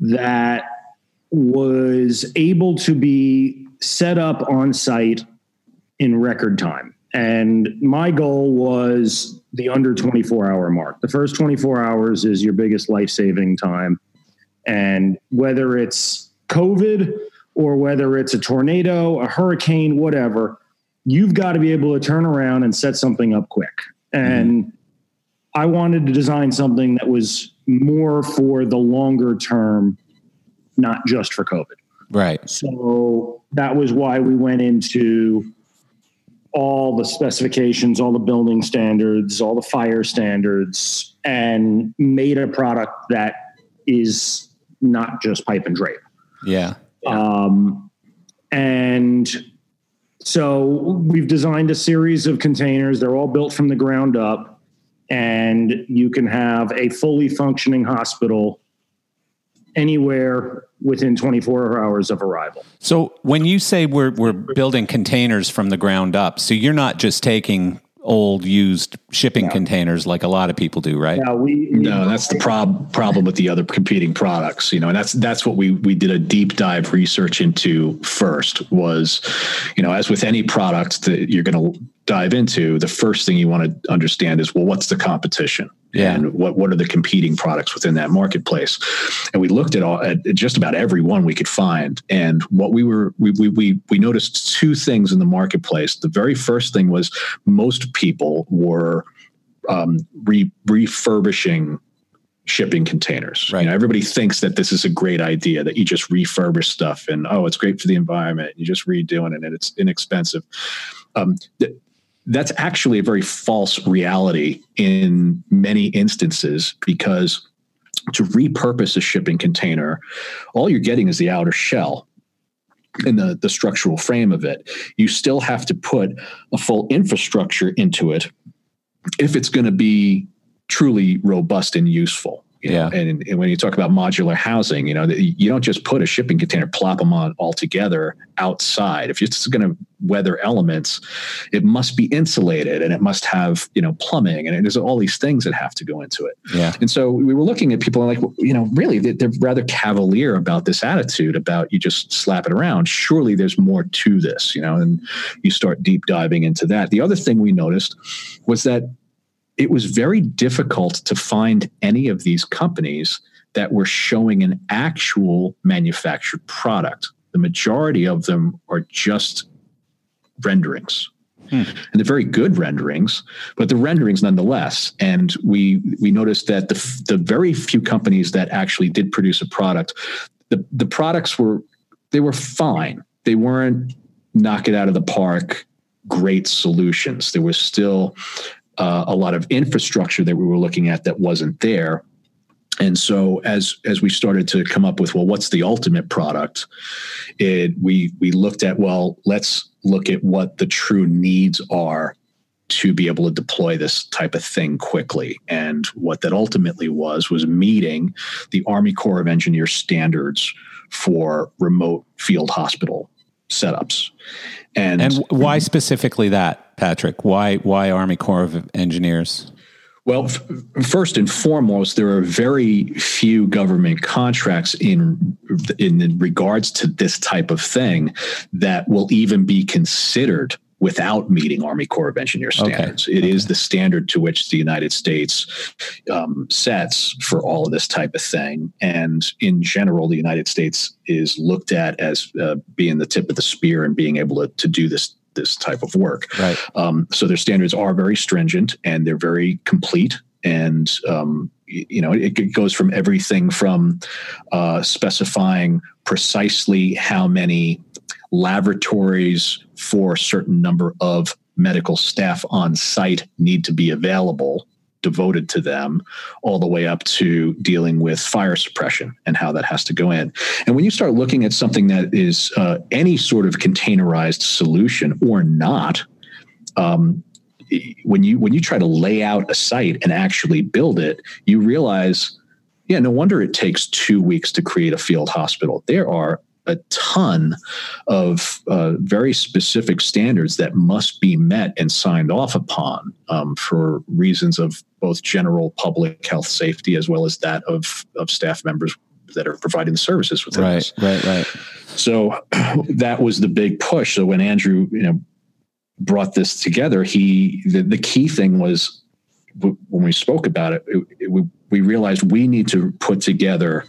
that was able to be set up on site in record time. And my goal was the under 24 hour mark. The first 24 hours is your biggest life saving time. And whether it's COVID or whether it's a tornado, a hurricane, whatever, you've got to be able to turn around and set something up quick. And mm-hmm. I wanted to design something that was more for the longer term, not just for COVID. Right. So that was why we went into all the specifications, all the building standards, all the fire standards, and made a product that is not just pipe and drape. Yeah. Um, and so we've designed a series of containers. They're all built from the ground up, and you can have a fully functioning hospital anywhere within 24 hours of arrival. So when you say we're we're building containers from the ground up, so you're not just taking old used shipping yeah. containers like a lot of people do, right? Yeah, we, we no, that's the prob- problem with the other competing products, you know, and that's that's what we we did a deep dive research into first was, you know, as with any product that you're going to dive into, the first thing you want to understand is well, what's the competition? Yeah. And what what are the competing products within that marketplace? And we looked at all at just about every one we could find. And what we were we we we, we noticed two things in the marketplace. The very first thing was most people were um, re- refurbishing shipping containers. Right. You know, everybody thinks that this is a great idea that you just refurbish stuff and oh, it's great for the environment. You just redoing it and it's inexpensive. Um, th- that's actually a very false reality in many instances because to repurpose a shipping container, all you're getting is the outer shell and the, the structural frame of it. You still have to put a full infrastructure into it if it's going to be truly robust and useful. Yeah. Know? And, and, when you talk about modular housing, you know, you don't just put a shipping container, plop them on all together outside. If it's going to weather elements, it must be insulated and it must have, you know, plumbing and there's all these things that have to go into it. Yeah. And so we were looking at people and like, you know, really they're rather cavalier about this attitude about you just slap it around. Surely there's more to this, you know, and you start deep diving into that. The other thing we noticed was that it was very difficult to find any of these companies that were showing an actual manufactured product. The majority of them are just renderings. Hmm. And they're very good renderings, but the renderings nonetheless. And we we noticed that the the very few companies that actually did produce a product, the the products were they were fine. They weren't knock it out of the park great solutions. There was still uh, a lot of infrastructure that we were looking at that wasn't there. And so as as we started to come up with well, what's the ultimate product? It we we looked at well, let's look at what the true needs are to be able to deploy this type of thing quickly. And what that ultimately was was meeting the Army Corps of Engineers standards for remote field hospital setups. And, and why specifically that, Patrick? Why why Army Corps of Engineers? Well, f- first and foremost, there are very few government contracts in in regards to this type of thing that will even be considered without meeting Army Corps of Engineers standards. Okay. It okay. is the standard to which the United States um, sets for all of this type of thing. And in general, the United States is looked at as uh, being the tip of the spear and being able to, to do this this type of work. Right. Um, so their standards are very stringent and they're very complete. And um, you know, it, it, goes from everything from uh, specifying precisely how many laboratories for a certain number of medical staff on site need to be available devoted to them all the way up to dealing with fire suppression and how that has to go in. And when you start looking at something that is uh, any sort of containerized solution or not um, when you when you try to lay out a site and actually build it you realize yeah no wonder it takes two weeks to create a field hospital. There are a ton of uh, very specific standards that must be met and signed off upon um, for reasons of both general public health safety as well as that of, of staff members that are providing the services within right, this. Right, right, So that was the big push. So when Andrew, you know, brought this together, he the, the key thing was when we spoke about it, it, it we realized we need to put together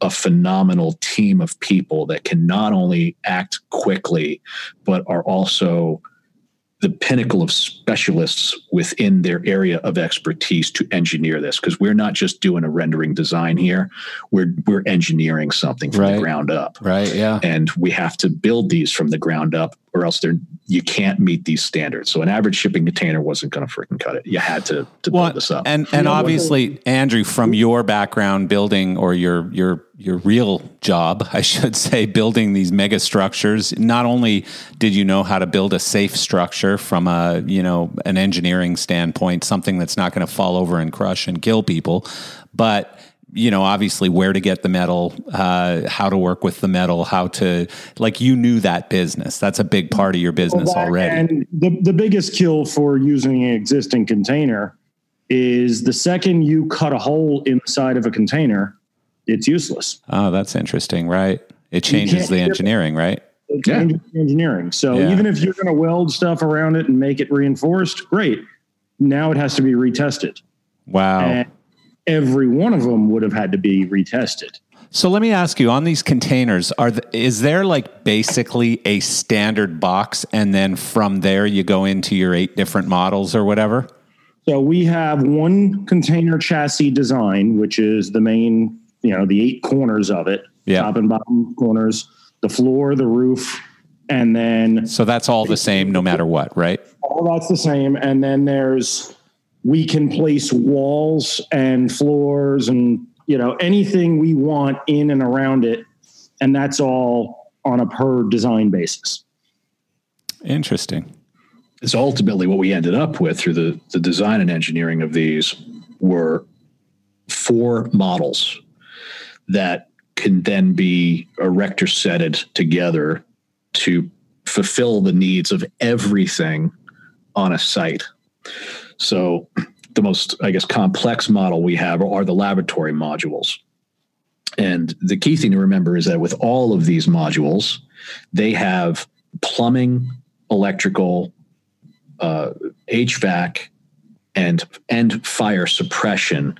a phenomenal team of people that can not only act quickly, but are also the pinnacle of specialists within their area of expertise to engineer this because we're not just doing a rendering design here we're we're engineering something from Right. the ground up Right. Yeah. and we have to build these from the ground up or else they're you can't meet these standards so an average shipping container wasn't going to freaking cut it you had to to Well, build this up and and Yeah, what obviously, Andrew, from your background building or your your your real job, I should say, building these mega structures. Not only did you know how to build a safe structure from a you know an engineering standpoint, something that's not going to fall over and crush and kill people, but you know obviously where to get the metal uh, how to work with the metal how to like you knew that business that's a big part of your business Well, already And the, the biggest kill for using an existing container is the second you cut a hole inside of a container, it's useless. oh that's interesting right it changes the it. engineering right It Yeah. changes the engineering. So Yeah. even if you're going to weld stuff around it and make it reinforced, great. Now it has to be retested. wow And every one of them would have had to be retested. So let me ask you on these containers are th- is there like basically a standard box and then from there you go into your eight different models or whatever? So we have one container chassis design, which is the main, you know, the eight corners of it, Yeah. top and bottom corners, the floor, the roof, and then So that's all the same no matter what, right? all that's the same. And then there's we can place walls and floors and you know anything we want in and around it, and that's all on a per design basis. Interesting. it's ultimately what we ended up with through the, the design and engineering of these were four models that can then be erector setted together to fulfill the needs of everything on a site. So the most, I guess, complex model we have are the laboratory modules. And the key thing to remember is that with all of these modules, they have plumbing, electrical, uh, HVAC, and and fire suppression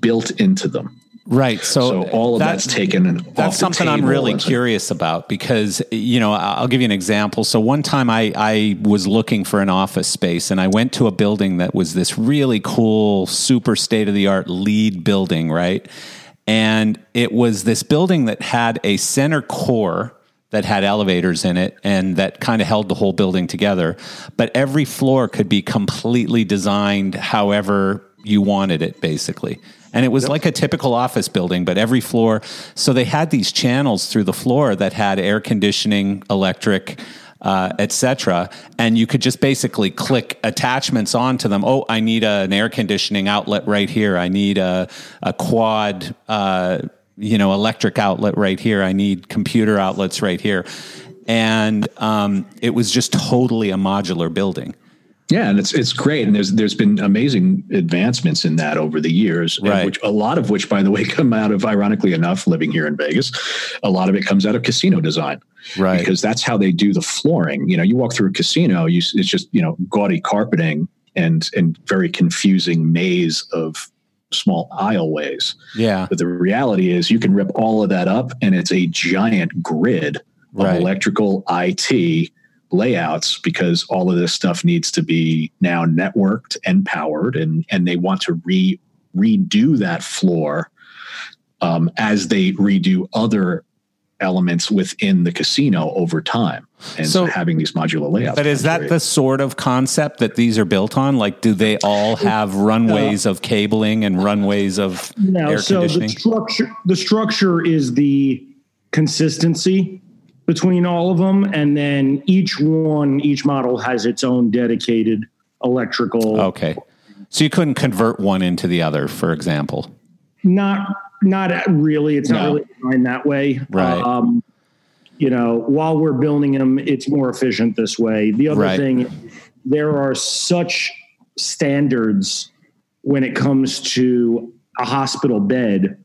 built into them. Right. So, So, all of that- that's taken. That's something I'm really curious about because you know I'll give you an example. So one time I I was looking for an office space and I went to a building that was this really cool, super state of the art LEED building, right? And it was this building that had a center core that had elevators in it and that kind of held the whole building together. But every floor could be completely designed however you wanted it, basically. And it was like a typical office building, but every floor. So they had these channels through the floor that had air conditioning, electric, uh, etc. And you could just basically click attachments onto them. Oh, I need a, an air conditioning outlet right here. I need a, a quad, uh, you know, electric outlet right here. I need computer outlets right here. And um, it was just totally a modular building. Yeah, and it's it's great, and there's there's been amazing advancements in that over the years, Right. which a lot of which, by the way, come out of ironically enough, living here in Vegas, a lot of it comes out of casino design, Right. Because that's how they do the flooring. You know, you walk through a casino, you it's just you know gaudy carpeting and and very confusing maze of small aisleways. yeah. But the reality is, you can rip all of that up, and it's a giant grid of Right. electrical IT layouts because all of this stuff needs to be now networked and powered, and and they want to re redo that floor um, as they redo other elements within the casino over time, and So- having these modular layouts. But is that great. the sort of concept that these are built on? Like, do they all have runways of cabling and runways of No, air so the conditioning? structure the structure is the consistency between all of them, and then each one, each model has its own dedicated electrical. Okay. So you couldn't convert one into the other, for example. Not not really. It's not really designed that way. Right. Um, you know, while we're building them, it's more efficient this way. The other Right. thing, there are such standards when it comes to a hospital bed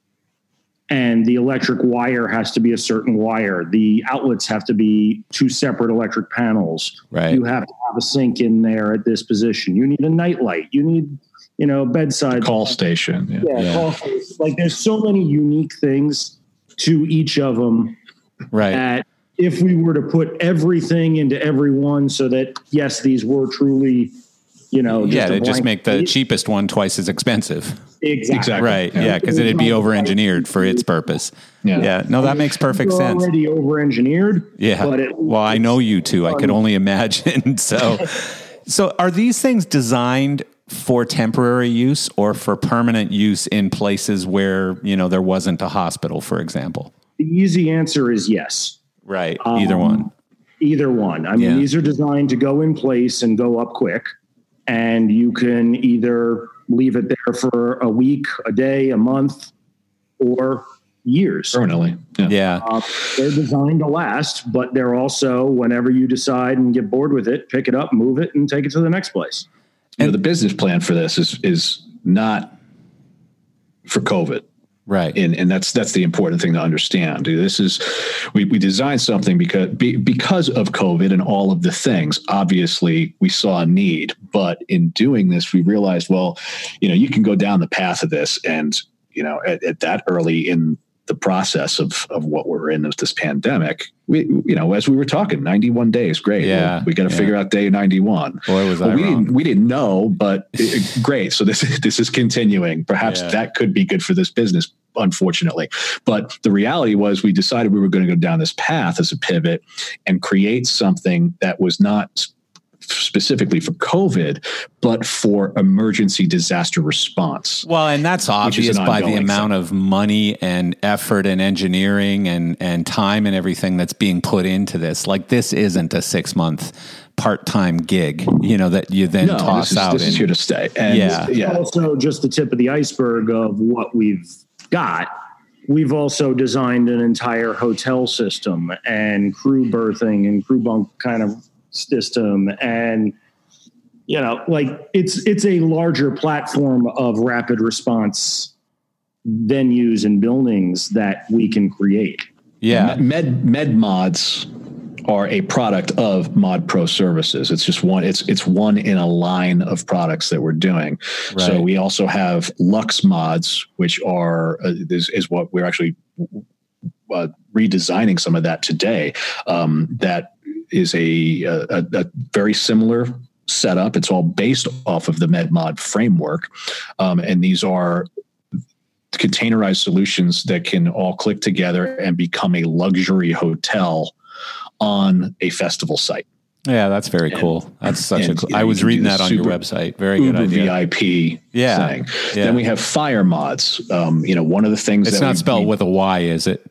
and the electric wire has to be a certain wire. The outlets have to be two separate electric panels. Right. You have to have a sink in there at this position. You need a night light. You need you know, bedside Call station. Yeah. yeah, Yeah. call station. like there's so many unique things to each of them Right. that if we were to put everything into every one so that yes these were truly you know yeah, a they just make the slate. cheapest one twice as expensive. exactly, Exactly. Right. Yeah. Yeah, because it'd be over engineered for its purpose. Yeah. Yeah. No, that makes perfect They're sense. already over engineered Yeah. but it, well, I know you too. I could only imagine. So, so are these things designed for temporary use or for permanent use in places where you know there wasn't a hospital, for example? the easy answer is yes Right. Either Um, one. either one i mean Yeah. these are designed to go in place and go up quick and you can either leave it there for a week a day a month or years Permanently. Yeah. Yeah. Uh, they're designed to last, but they're also whenever you decide and get bored with it, pick it up, move it, and take it to the next place. You know, the business plan for this is is not for COVID. Right. and and that's that's the important thing to understand. This is we we designed something because be, because of COVID and all of the things. Obviously, we saw a need, but in doing this, we realized, well, you know, you can go down the path of this, and you know, at, at that early in the process of of what we're in of this pandemic, we you know, as we were talking, ninety one days, great. Yeah, Well, we got to yeah. figure out day ninety one. Boy, was I we wrong. didn't we didn't know, but it- great. So this this is continuing. Perhaps Yeah. that could be good for this business. Unfortunately, but the reality was we decided we were going to go down this path as a pivot and create something that was not specifically for COVID, but for emergency disaster response. Well, and that's obvious an by the ongoing amount of money and effort and engineering and, and time and everything that's being put into this. Like this isn't a six month part time gig, you know, that you then No, toss this is, out. this is and- here to stay. And Yeah. yeah, Also, just the tip of the iceberg of what we've got. We've also designed an entire hotel system and crew berthing and crew bunk kind of system and you know like it's it's a larger platform of rapid response venues and buildings that we can create yeah. Med Med Mods are a product of Mod Pro Services. It's just one. It's it's one in a line of products that we're doing. So we also have Lux Mods, which are uh, is, is what we're actually uh, redesigning some of that today. Um, that is a, a a very similar setup. It's all based off of the MedMod framework, um, and these are containerized solutions that can all click together and become a luxury hotel on a festival site. Yeah, that's very And- cool. That's such a and, cool. you I was reading that on your website. Very good Uber idea. VIP Yeah. thing. Yeah. Then we have fire mods. Um, you know, one of the things It's not we- spelled we- with a Y, is it?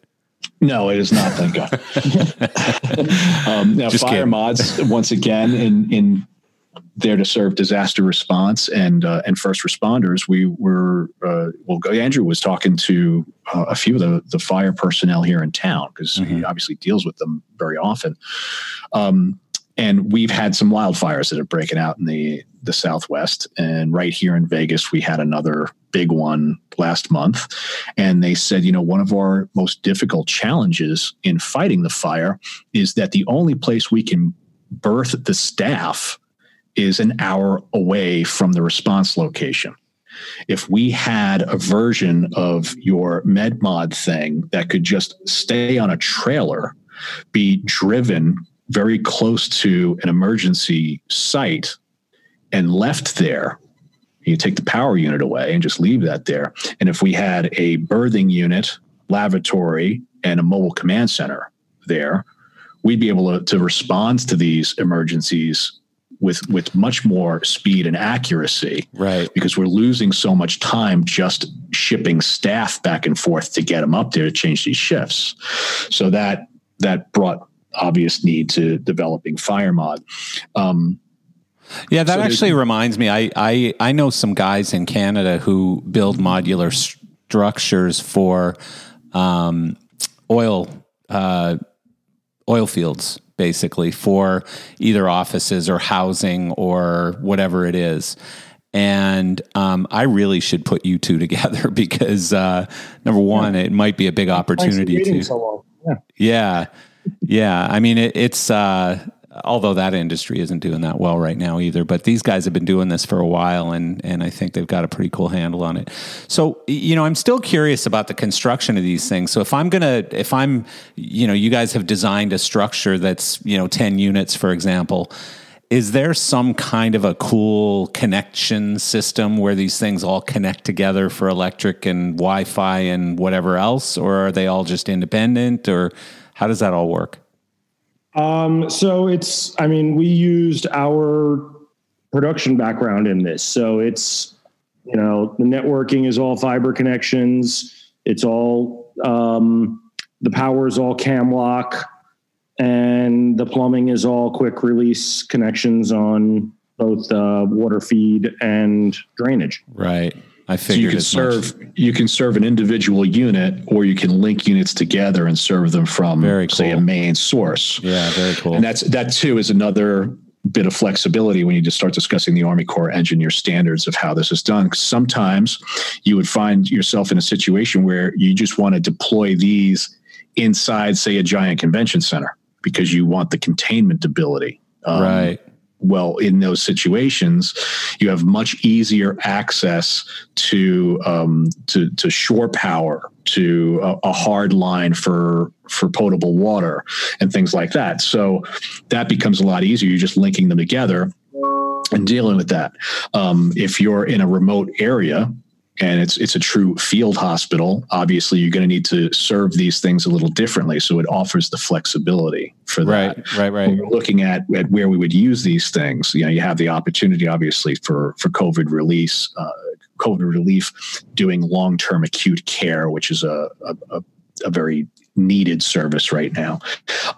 No, it is not. Thank God. um, now, Just fire kidding. mods once again in in there to serve disaster response and uh, and first responders. We were uh, well. Andrew was talking to uh, a few of the the fire personnel here in town because he Mhm. obviously deals with them very often. Um, and we've had some wildfires that are breaking out in the the southwest. And right here in vegas we had another big one last month. And they said you know one of our most difficult challenges in fighting the fire is that the only place we can berth the staff is an hour away from the response location. If we had a version of your medmod thing that could just stay on a trailer be driven very close to an emergency site and left there. You take the power unit away and just leave that there. And if we had a berthing unit, lavatory, and a mobile command center there, we'd be able to, to respond to these emergencies with with much more speed and accuracy Right. because we're losing so much time just shipping staff back and forth to get them up there to change these shifts. So that that brought obvious need to developing fire mod. Um, Yeah, that So actually reminds me. I, I I know some guys in Canada who build modular structures for um, oil uh, oil fields, basically for either offices or housing or whatever it is. And um, I really should put you two together because uh, number one, it might be a big opportunity to. so. Yeah. Yeah. Yeah. I mean, it, it's, uh, although that industry isn't doing that well right now either. But these guys have been doing this for a while, and and I think they've got a pretty cool handle on it. So you know, I'm still curious about the construction of these things. So if I'm gonna, if I'm, you know, you guys have designed a structure that's you know 10 units, for example. Is there some kind of a cool connection system where these things all connect together for electric and Wi-Fi and whatever else, or are they all just independent, or how does that all work? Um, so it's, I mean, we used our production background in this. So it's, you know, the networking is all fiber connections. It's all, um, the power is all Camlock and the plumbing is all quick release connections on both uh, water feed and drainage. Right. I so you can serve much. you can serve an individual unit, or you can link units together and serve them from very cool. say a main source. Yeah, very cool. And that's that too is another bit of flexibility when you just start discussing the Army Corps engineer standards of how this is done. Sometimes you would find yourself in a situation where you just want to deploy these inside, say, a giant convention center because you want the containment ability. Um, right well in those situations you have much easier access to um, to, to shore power to a, a, hard line for for potable water and things like that. So that becomes a lot easier. You're just linking them together and dealing with that. Um, if you're in a remote area and it's it's a true field hospital obviously you're going to need to serve these things a little differently so it offers the flexibility for that. Right right right. When we're looking at, at where we would use these things you know you have the opportunity obviously for for covid release uh, covid relief doing long-term acute care which is a, a, a very needed service right now.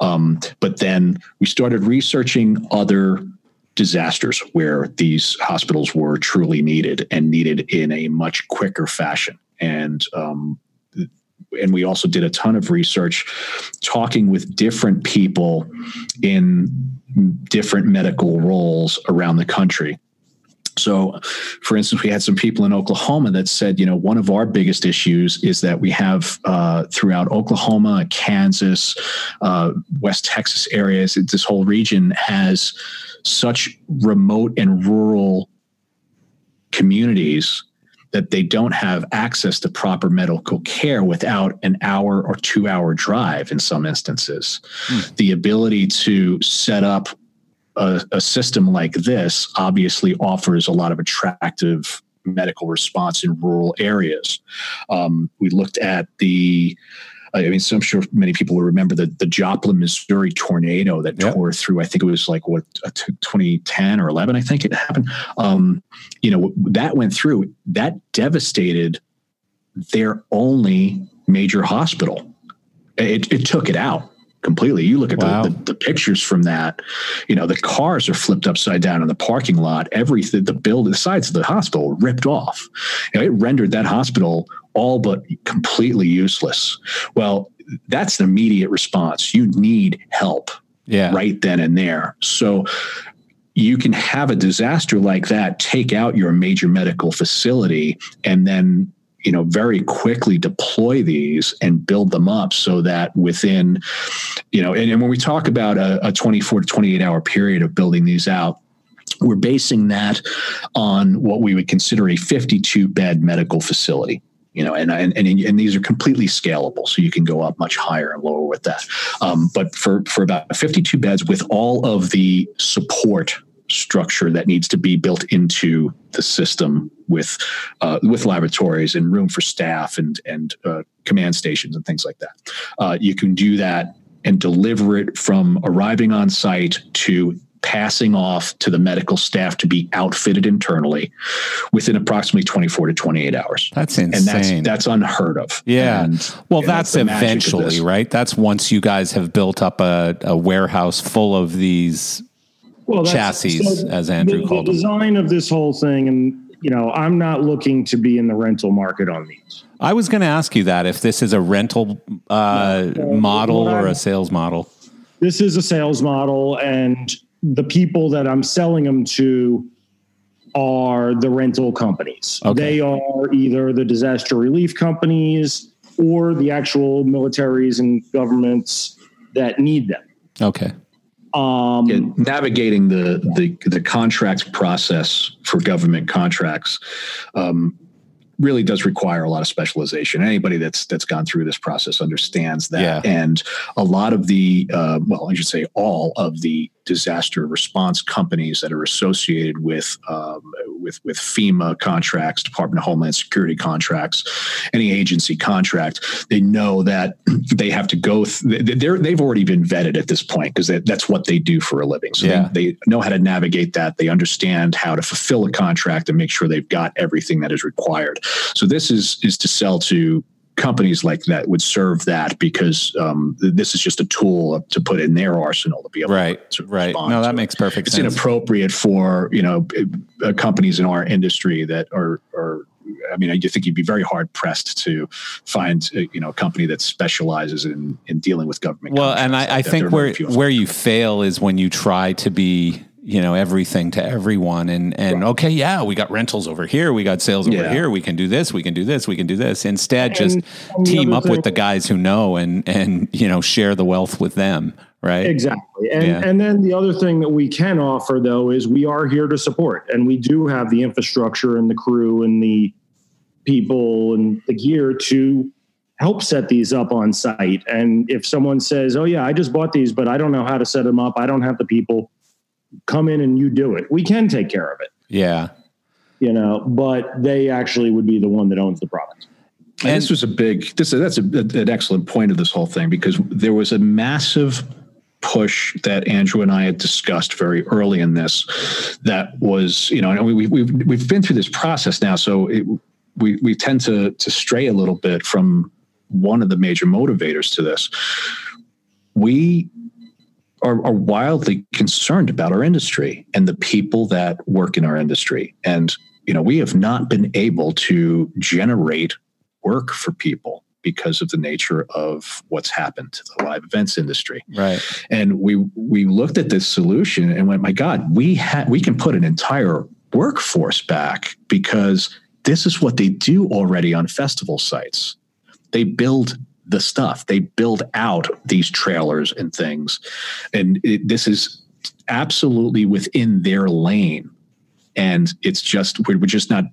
Um, but then we started researching other disasters where these hospitals were truly needed and needed in a much quicker fashion. And um, and we also did a ton of research talking with different people in different medical roles around the country. So, for instance, we had some people in Oklahoma that said, you know, one of our biggest issues is that we have uh, throughout Oklahoma, Kansas, uh, West Texas areas, this whole region has such remote and rural communities that they don't have access to proper medical care without an hour or two hour drive in some instances. Mm. The ability to set up a, a, system like this obviously offers a lot of attractive medical response in rural areas. Um, we looked at the I mean, so I'm sure many people will remember the, the Joplin, Missouri tornado that yep. tore through, I think it was like what, 2010 or 11, I think it happened. Um, you know, that went through, that devastated their only major hospital. It, it took it out completely. You look at wow. the, the, the, pictures from that, you know, the cars are flipped upside down in the parking lot. Everything, the building, the sides of the hospital ripped off. You know, it rendered that hospital all but completely useless. Well, that's an immediate response. You need help yeah. right then and there. So you can have a disaster like that take out your major medical facility and then you know very quickly deploy these and build them up so that within you know and, and when we talk about a, a 24 to 28 hour period of building these out we're basing that on what we would consider a 52 bed medical facility you know, and, and and these are completely scalable, so you can go up much higher and lower with that. Um, but for for about 52 beds, with all of the support structure that needs to be built into the system with uh, with laboratories and room for staff and and uh, command stations and things like that, uh, you can do that and deliver it from arriving on site to passing off to the medical staff to be outfitted internally within approximately 24 to 28 hours. That's insane. And that's, that's unheard of. Yeah. And, well, that's, that's eventually, right? That's once you guys have built up a, a warehouse full of these well, chassis, so as Andrew the, called the design of this whole thing. And, you know, I'm not looking to be in the rental market on these. I was going to ask you that if this is a rental uh, model or a sales model. This is a sales model, and the people that I'm selling them to are the rental companies. Okay. They are either the disaster relief companies or the actual militaries and governments that need them. Okay. Um, Yeah, navigating the, the the contracts process for government contracts um, really does require a lot of specialization. Anybody that's that's gone through this process understands that. Yeah. And a lot of the uh, well, I should say all of the disaster response companies that are associated with um, with with FEMA contracts, Department of Homeland Security contracts, any agency contract, they know that they have to go. Th- they're they've already been vetted at this point because that's what they do for a living. So Yeah. they, they know how to navigate that. They understand how to fulfill a contract and make sure they've got everything that is required. So this is is to sell to companies like that would serve that because um, this is just a tool to put in their arsenal to be able Right. to Right. No, that makes perfect it's sense. inappropriate for you know uh, companies in our industry that are are I mean, I do think you'd be very hard pressed to find uh, you know a company that specializes in in dealing with government. Well, and I, I like that. think There are very where few of them. where you fail is when you try to be you know everything to everyone and and okay yeah we got rentals over here we got sales over Yeah. here we can do this we can do this we can do this instead just And- and team up with the guys who know and and you know share the wealth with them right Exactly. And Yeah. and then the other thing that we can offer though is we are here to support and we do have the infrastructure and the crew and the people and the gear to help set these up on site. And if someone says, "Oh yeah, I just bought these but I don't know how to set them up. I don't have the people." Come in and you do it. We can take care of it, yeah you know, but they actually would be the one that owns the product. And this was a big. This that's a, an excellent point of this whole thing because there was a massive push that Andrew and I had discussed very early in this. That was, you know, and we, we've we've been through this process now, so it, we we tend to to stray a little bit from one of the major motivators to this. We are, are wildly concerned about our industry and the people that work in our industry, and you know, we have not been able to generate work for people because of the nature of what's happened to the live events industry. right And we we looked at this solution and went, my God, we ha- we can put an entire workforce back because this is what they do already on festival sites. They build the stuff. They build out these trailers and things, and it, this is absolutely within their lane. And it's just we're, we're just not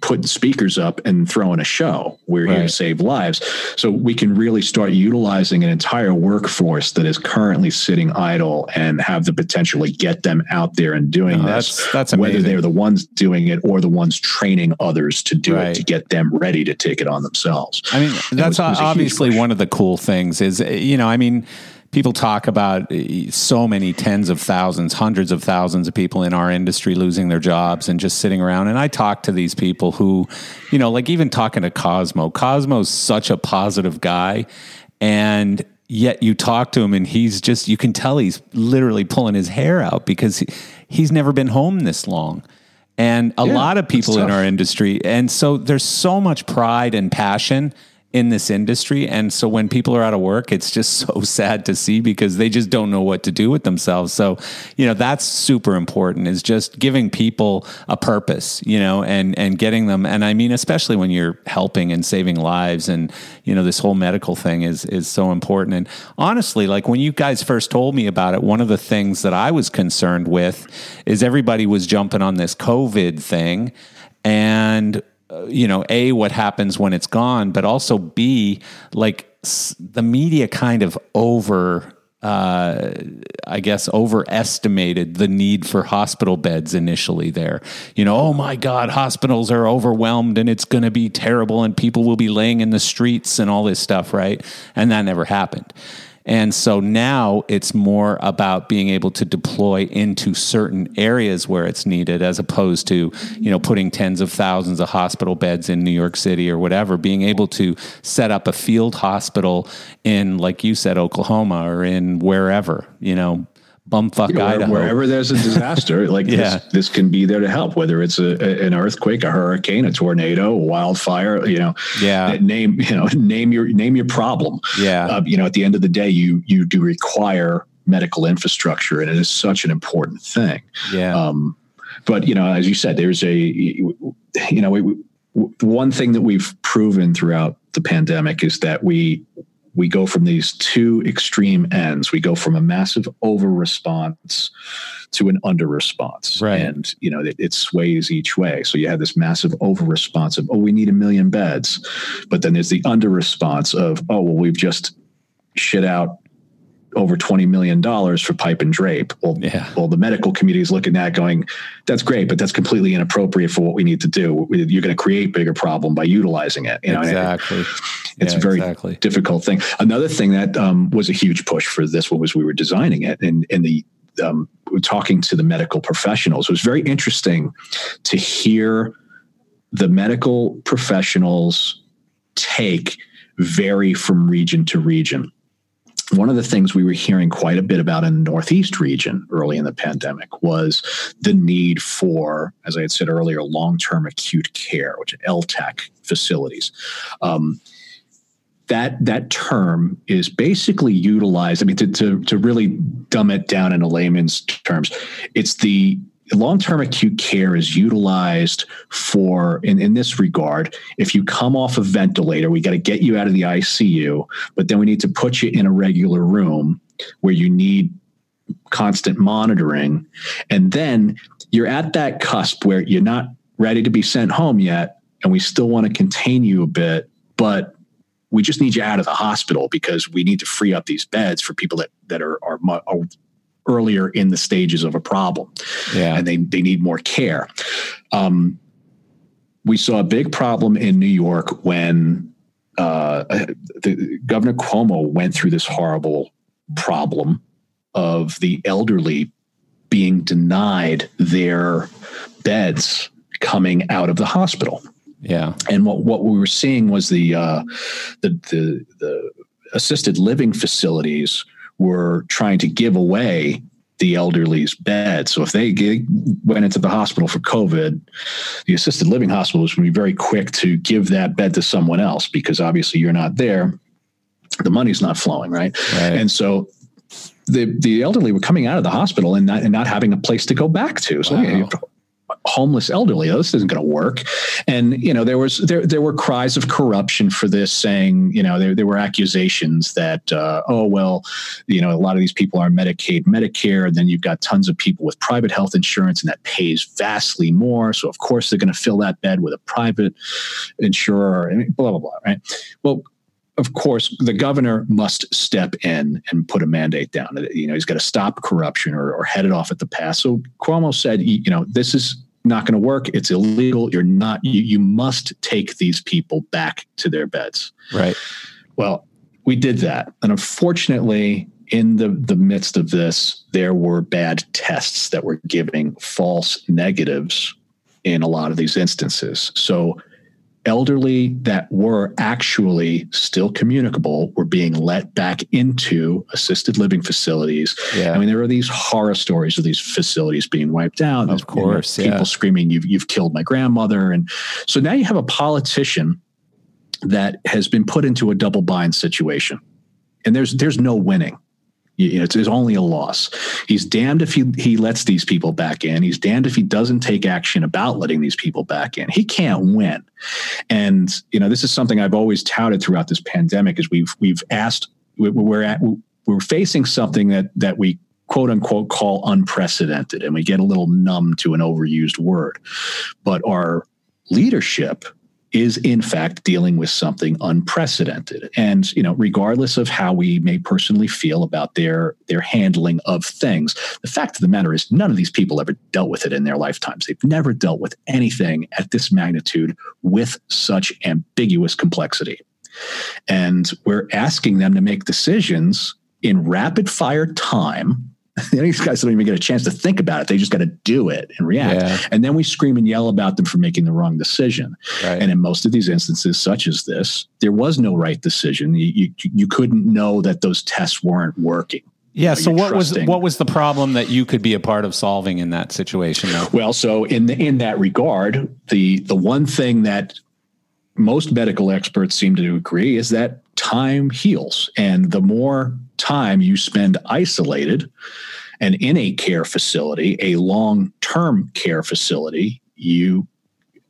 putting speakers up and throwing a show. We're here to save lives. So we can really start utilizing an entire workforce that is currently sitting idle and have the potential to get them out there and doing No, this. that's that's whether they're the ones doing it or the ones training others to do Right. it to get them ready to take it on themselves. I mean, that's was- obviously one of the cool things is, you know, I mean, people talk about uh, so many tens of thousands, hundreds of thousands of people in our industry losing their jobs and just sitting around. And I talk to these people who, you know, like even talking to Cosmo, Cosmo's such a positive guy. And yet you talk to him and he's just, you can tell he's literally pulling his hair out because he, he's never been home this long. And a Yeah, lot of people in our industry. And so there's so much pride and passion in this industry. And so when people are out of work, it's just so sad to see because they just don't know what to do with themselves. So, you know, that's super important is just giving people a purpose, you know, and, and getting them. And I mean, especially when you're helping and saving lives and, you know, this whole medical thing is, is so important. And honestly, like when you guys first told me about it, one of the things that I was concerned with is everybody was jumping on this COVID thing and you know a what happens when it's gone but also b like s- the media kind of over uh, I guess overestimated the need for hospital beds initially there. You know, oh my God, hospitals are overwhelmed and it's going to be terrible and people will be laying in the streets and all this stuff, right? And that never happened. And so now it's more about being able to deploy into certain areas where it's needed as opposed to, you know, putting tens of thousands of hospital beds in New York City or whatever, being able to set up a field hospital in, like you said, Oklahoma or in wherever, you know, bumfuck Where- Idaho. wherever there's a disaster, like Yeah. this, this can be there to help. Whether it's a, a- an earthquake, a hurricane, a tornado, a wildfire, you know, Yeah. name you know name your name your problem. Yeah. uh, you know, at the end of the day, you you do require medical infrastructure, and it is such an important thing. yeah. Um, but you know, as you said, there's a you know one thing that we've proven throughout the pandemic is that we we go from these two extreme ends. We go from a massive over response to an under response. Right. And, you know, it, it sways each way. So you have this massive over response of, oh, we need a million beds. But then there's the under response of, oh, well, we've just shit out over $20 million for pipe and drape. Well, Yeah. well, the medical community is looking at going, that's great, but that's completely inappropriate for what we need to do. You're going to create bigger problem by utilizing it. You know, and it- exactly. it's Yeah, a very exactly. difficult thing. Another thing that um, was a huge push for this one was we were designing it and and the um, talking to the medical professionals. It was very interesting to hear the medical professionals take vary from region to region. One of the things we were hearing quite a bit about in the Northeast region early in the pandemic was the need for, as I had said earlier, long term acute care, which LTAC facilities. Um, that that term is basically utilized. I mean, to, to to really dumb it down in a layman's terms, it's the long-term acute care is utilized for in, in this regard if you come off a ventilator we got to get you out of the icu but then we need to put you in a regular room where you need constant monitoring. And then you're at that cusp where you're not ready to be sent home yet and we still want to contain you a bit but we just need you out of the hospital because we need to free up these beds for people that that are are, are earlier in the stages of a problem Yeah. and they they need more care. Um, we saw a big problem in New York when uh, the, Governor Cuomo went through this horrible problem of the elderly being denied their beds coming out of the hospital yeah. and what, what we were seeing was the, uh, the the the assisted living facilities were trying to give away the elderly's bed. So if they get, went into the hospital for COVID, the assisted living hospital was going to be very quick to give that bed to someone else because obviously you're not there, the money's not flowing, right? Right. And so. The, the elderly were coming out of the hospital and not, and not having a place to go back to. So Wow. you know, homeless elderly. Oh, this isn't going to work. And you know, there was there there were cries of corruption for this, saying you know there there were accusations that uh, oh well, you know a lot of these people are Medicaid, Medicare, and then you've got tons of people with private health insurance, and that pays vastly more. So of course they're going to fill that bed with a private insurer, and blah blah blah. Right. Well. Of course, the governor must step in and put a mandate down. You know, he's got to stop corruption or, or head it off at the pass. So Cuomo said, you know, this is not going to work. It's illegal. You're not. You, you must take these people back to their beds. Right. Well, we did that, and unfortunately, in the the midst of this, there were bad tests that were giving false negatives in a lot of these instances. So elderly that were actually still communicable were being let back into assisted living facilities Yeah. I mean, there are these horror stories of these facilities being wiped out. Of course, you know, people yeah. screaming, "You've you've killed my grandmother!" And so now you have a politician that has been put into a double bind situation, and there's there's no winning. It's, there's only a loss. He's damned if he he lets these people back in. He's damned if he doesn't take action about letting these people back in. He can't win. And you know, this is something I've always touted throughout this pandemic. Is we've we've asked we- we're at we're facing something that that we quote unquote call unprecedented, and we get a little numb to an overused word, but our leadership is in fact dealing with something unprecedented. And you know regardless of how we may personally feel about their their handling of things the fact of the matter is none of these people ever dealt with it in their lifetimes. They've never dealt with anything at this magnitude with such ambiguous complexity. And we're asking them to make decisions in rapid fire time these guys don't even get a chance to think about it they just got to do it and react Yeah. and then we scream and yell about them for making the wrong decision Right. and in most of these instances, such as this, there was no right decision. You, you, you couldn't know that those tests weren't working. yeah. So what was what was the problem that you could be a part of solving in that situation? Though? Well, so in the, in that regard, the the one thing that most medical experts seem to agree is that time heals, and the more time you spend isolated and in a care facility, a long term care facility, you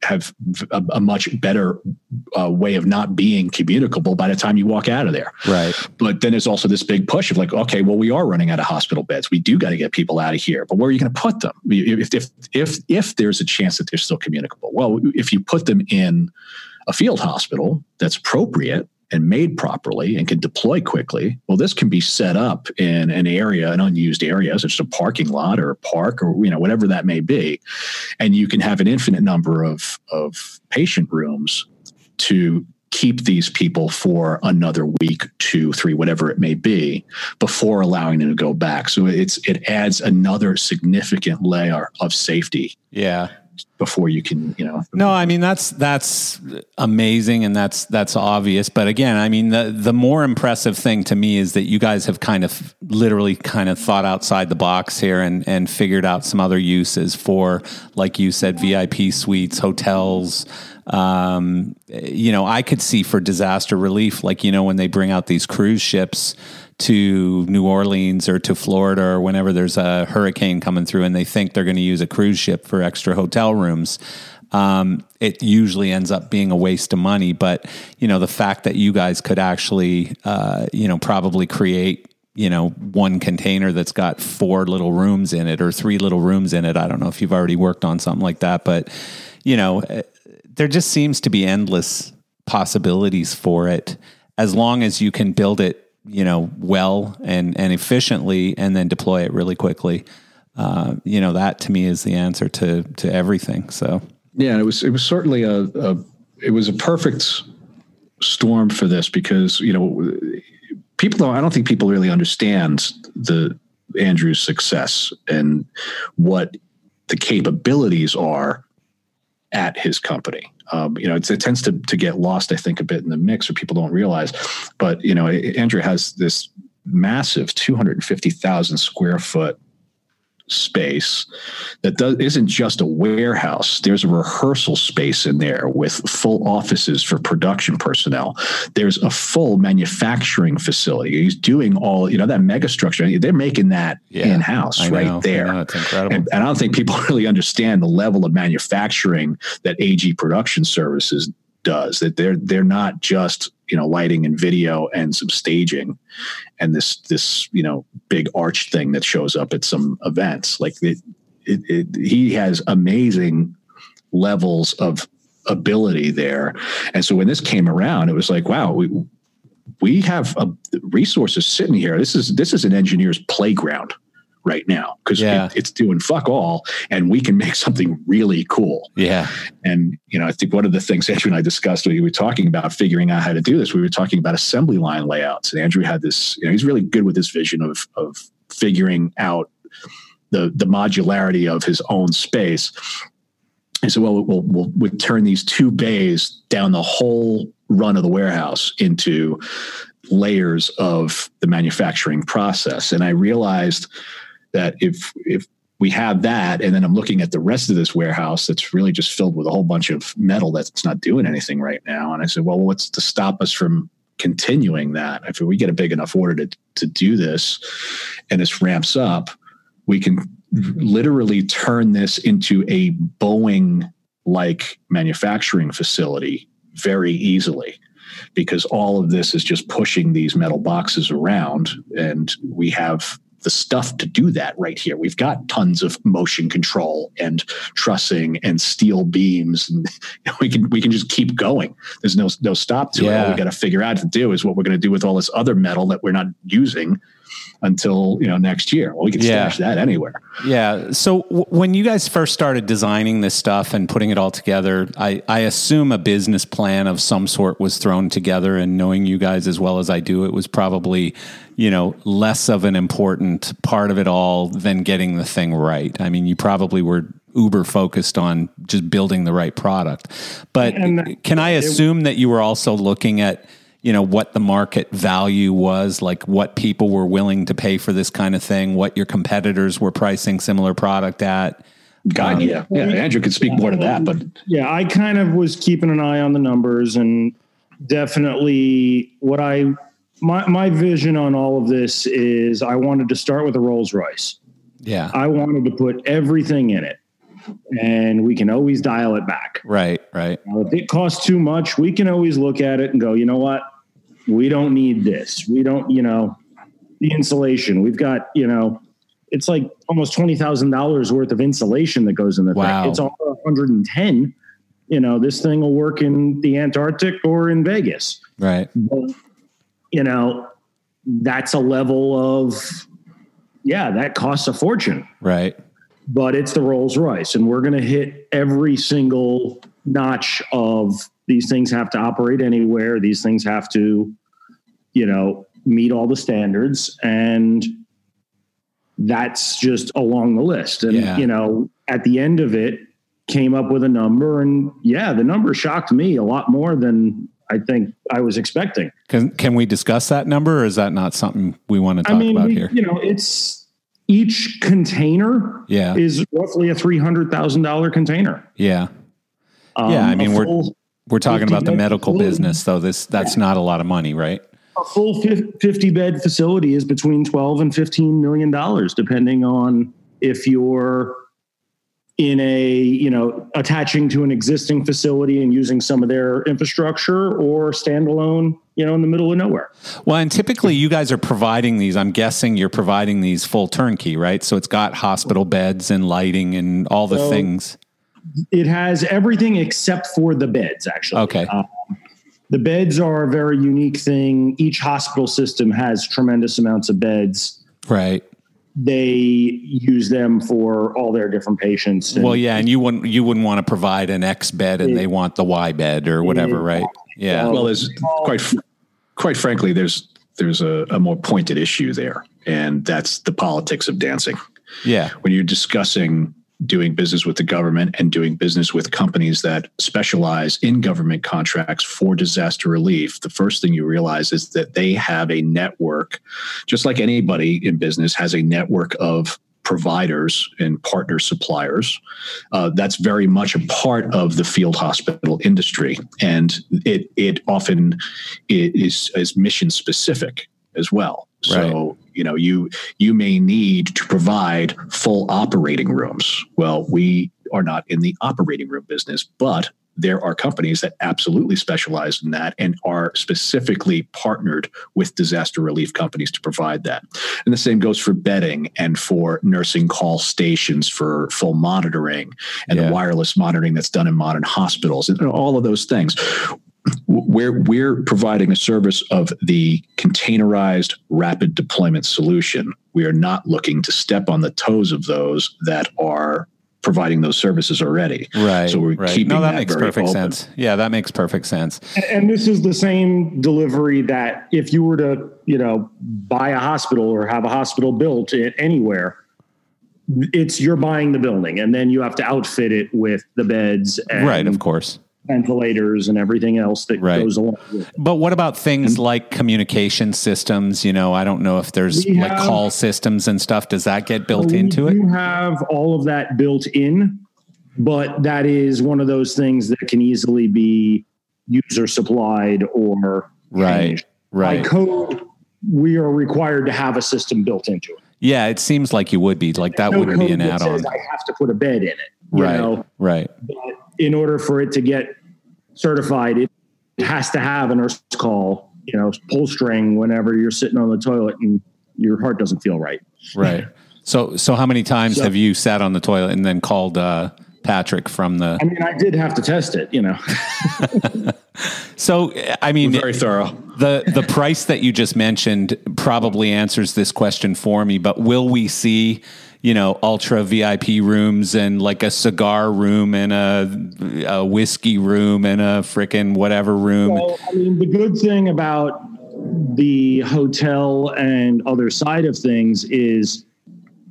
have a, a much better uh, way of not being communicable by the time you walk out of there. Right. But then there's also this big push of like, okay, well, we are running out of hospital beds. We do got to get people out of here. But where are you going to put them? If, if if if there's a chance that they're still communicable, well, if you put them in a field hospital that's appropriate and made properly and can deploy quickly, well, this can be set up in an area, an unused area, such as a parking lot or a park or you know whatever that may be, and you can have an infinite number of of patient rooms to keep these people for another week, two, three, whatever it may be, before allowing them to go back. So it's it adds another significant layer of safety. Yeah before you can you know. No i mean that's that's amazing and that's that's obvious. But again i mean the the more impressive thing to me is that you guys have kind of literally kind of thought outside the box here and and figured out some other uses for like you said vip suites hotels. Um, you know i could see for disaster relief like you know when they bring out these cruise ships to New Orleans or to Florida or whenever there's a hurricane coming through and they think they're going to use a cruise ship for extra hotel rooms. Um, it usually ends up being a waste of money. But, you know, the fact that you guys could actually, uh, you know, probably create you know one container that's got four little rooms in it or three little rooms in it i don't know if you've already worked on something like that but you know eh, there just seems to be endless possibilities for it as long as you can build it you know, well and, and efficiently and then deploy it really quickly. Uh, you know, that to me is the answer to, to everything. So, yeah, it was, it was certainly a, a it was a perfect storm for this because, you know, people don't, I don't think people really understand the Andrew's success and what the capabilities are at his company. Um, you know, it tends to to get lost, I think, a bit in the mix, or people don't realize. But you know, Andrew has this massive 250,000 square foot space that does, isn't just a warehouse. There's a rehearsal space in there with full offices for production personnel. There's a full manufacturing facility. He's doing all, you know, that mega structure. They're making that yeah, in house right there. Know, it's incredible. And, and I don't think people really understand the level of manufacturing that AG Production Services does that they're they're not just you know lighting and video and some staging and this this you know big arch thing that shows up at some events. Like it, it, it, he has amazing levels of ability there. And so when this came around it was like wow we we have a, resources sitting here. This is this is an engineer's playground right now because yeah. it, it's doing fuck all and we can make something really cool. Yeah. And, you know, I think one of the things Andrew and I discussed when we were talking about figuring out how to do this, we were talking about assembly line layouts. And Andrew had this, you know, he's really good with this vision of, of figuring out the, the modularity of his own space. And so, well, we'll, we'll, we'll turn these two bays down the whole run of the warehouse into layers of the manufacturing process. And I realized that if if we have that and then i'm looking at the rest of this warehouse that's really just filled with a whole bunch of metal that's not doing anything right now. And i said well what's to stop us from continuing that? If we get a big enough order to, to do this and this ramps up we can literally turn this into a boeing like manufacturing facility very easily because all of this is just pushing these metal boxes around and we have the stuff to do that right here. We've got tons of motion control and trussing and steel beams, and we can we can just keep going. There's no no stop to yeah. it. All we got to figure out to do is what we're going to do with all this other metal that we're not using until you know next year. Well, we can yeah. stash that anywhere. Yeah. So w- when you guys first started designing this stuff and putting it all together, I, I assume a business plan of some sort was thrown together. And knowing you guys as well as I do, it was probably you know less of an important part of it all than getting the thing right. I mean, you probably were uber focused on just building the right product. But and can I assume that you were also looking at you know what the market value was like what people were willing to pay for this kind of thing what your competitors were pricing similar product at God, um, yeah, yeah. Andrew could speak more to that, but yeah, I kind of was keeping an eye on the numbers, and definitely what I my my vision on all of this is I wanted to start with a Rolls Royce. Yeah, I wanted to put everything in it, and we can always dial it back. Right, right. Now, if it costs too much, we can always look at it and go, you know what? We don't need this. We don't, you know, the insulation. We've got, you know, it's like almost twenty thousand dollars worth of insulation that goes in the Wow. thing. It's all 110. You know, this thing will work in the Antarctic or in Vegas. Right. But, you know, that's a level of yeah, that costs a fortune Right. but it's the Rolls Royce, and we're going to hit every single notch of these things have to operate anywhere. These things have to, you know, meet all the standards, and that's just along the list. And Yeah. you know, at the end of it, came up with a number, and yeah, the number shocked me a lot more than I think I was expecting. Can can we discuss that number or is that not something we want to talk I mean, about we- here? you know, it's each container Yeah. is roughly a three hundred thousand dollar container. Yeah. Um, Yeah, I mean, we're- We're talking about the medical business though. This that's not a lot of money, right? A full fifty bed facility is between twelve and fifteen million dollars, depending on if you're in a you know attaching to an existing facility and using some of their infrastructure or standalone you know in the middle of nowhere Well, and typically you guys are providing these. I'm guessing you're providing these full turnkey, right? So it's got hospital beds and lighting and all the So- things. it has everything except for the beds actually Okay. Um, the beds are a very unique thing each hospital system has tremendous amounts of beds Right. they use them for all their different patients and- Well, yeah, and you wouldn't you wouldn't want to provide an X bed and they want the Y bed or whatever, right? Yeah. Well, Well, there's quite quite frankly, there's there's a, a more pointed issue there, and that's the politics of dancing. Yeah. When you're discussing doing business with the government and doing business with companies that specialize in government contracts for disaster relief, the first thing you realize is that they have a network, just like anybody in business has a network of providers and partner suppliers. Uh, that's very much a part of the field hospital industry, and it it often is is mission specific as well. So you know you you may need to provide full operating rooms. Well, we are not in the operating room business, but there are companies that absolutely specialize in that and are specifically partnered with disaster relief companies to provide that. And the same goes for bedding and for nursing call stations for full monitoring and Yeah. the wireless monitoring that's done in modern hospitals and all of those things. We're, we're providing a service of the containerized rapid deployment solution. We are not looking to step on the toes of those that are providing those services already. Right. So we're right. keeping no, that, that makes very perfect open. sense. Yeah, that makes perfect sense. And- And this is the same delivery that if you were to, you know, buy a hospital or have a hospital built anywhere, it's you're buying the building and then you have to outfit it with the beds and right, of course. Ventilators and everything else that Right. goes along with it. But what about things like communication systems? You know, I don't know if there's like have- call systems and stuff. Does that get built into it? You have all of that built in, but that is one of those things that can easily be user supplied or Right. changed. Right. By code, we are required to have a system built into it. Yeah, it seems like you would be. Like that No wouldn't be an add-on. says I have to put a bed in it. You Right. know, Right. but in order for it to get certified, it has to have a nurse call, you know, pull string whenever you're sitting on the toilet and your heart doesn't feel right. Right. So so how many times So- have you sat on the toilet and then called uh, Patrick from the I mean, I did have to test it, you know. So I mean Very thorough. the the price that you just mentioned probably answers this question for me, but will we see, you know, ultra VIP rooms and like a cigar room and a, a whiskey room and a frickin' whatever room? Well, I mean, the good thing about the hotel and other side of things is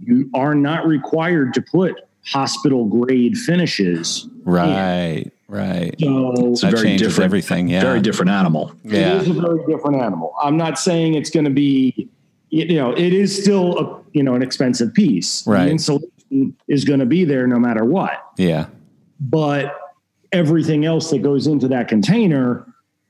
you are not required to put hospital grade finishes. right, right. So It's a That very changes different, everything, yeah. very different animal. Yeah. it is a very different animal. I'm not saying it's going to be, you know, it is still a, you know, an expensive piece. Right. The insulation is going to be there no matter what. Yeah. But everything else that goes into that container,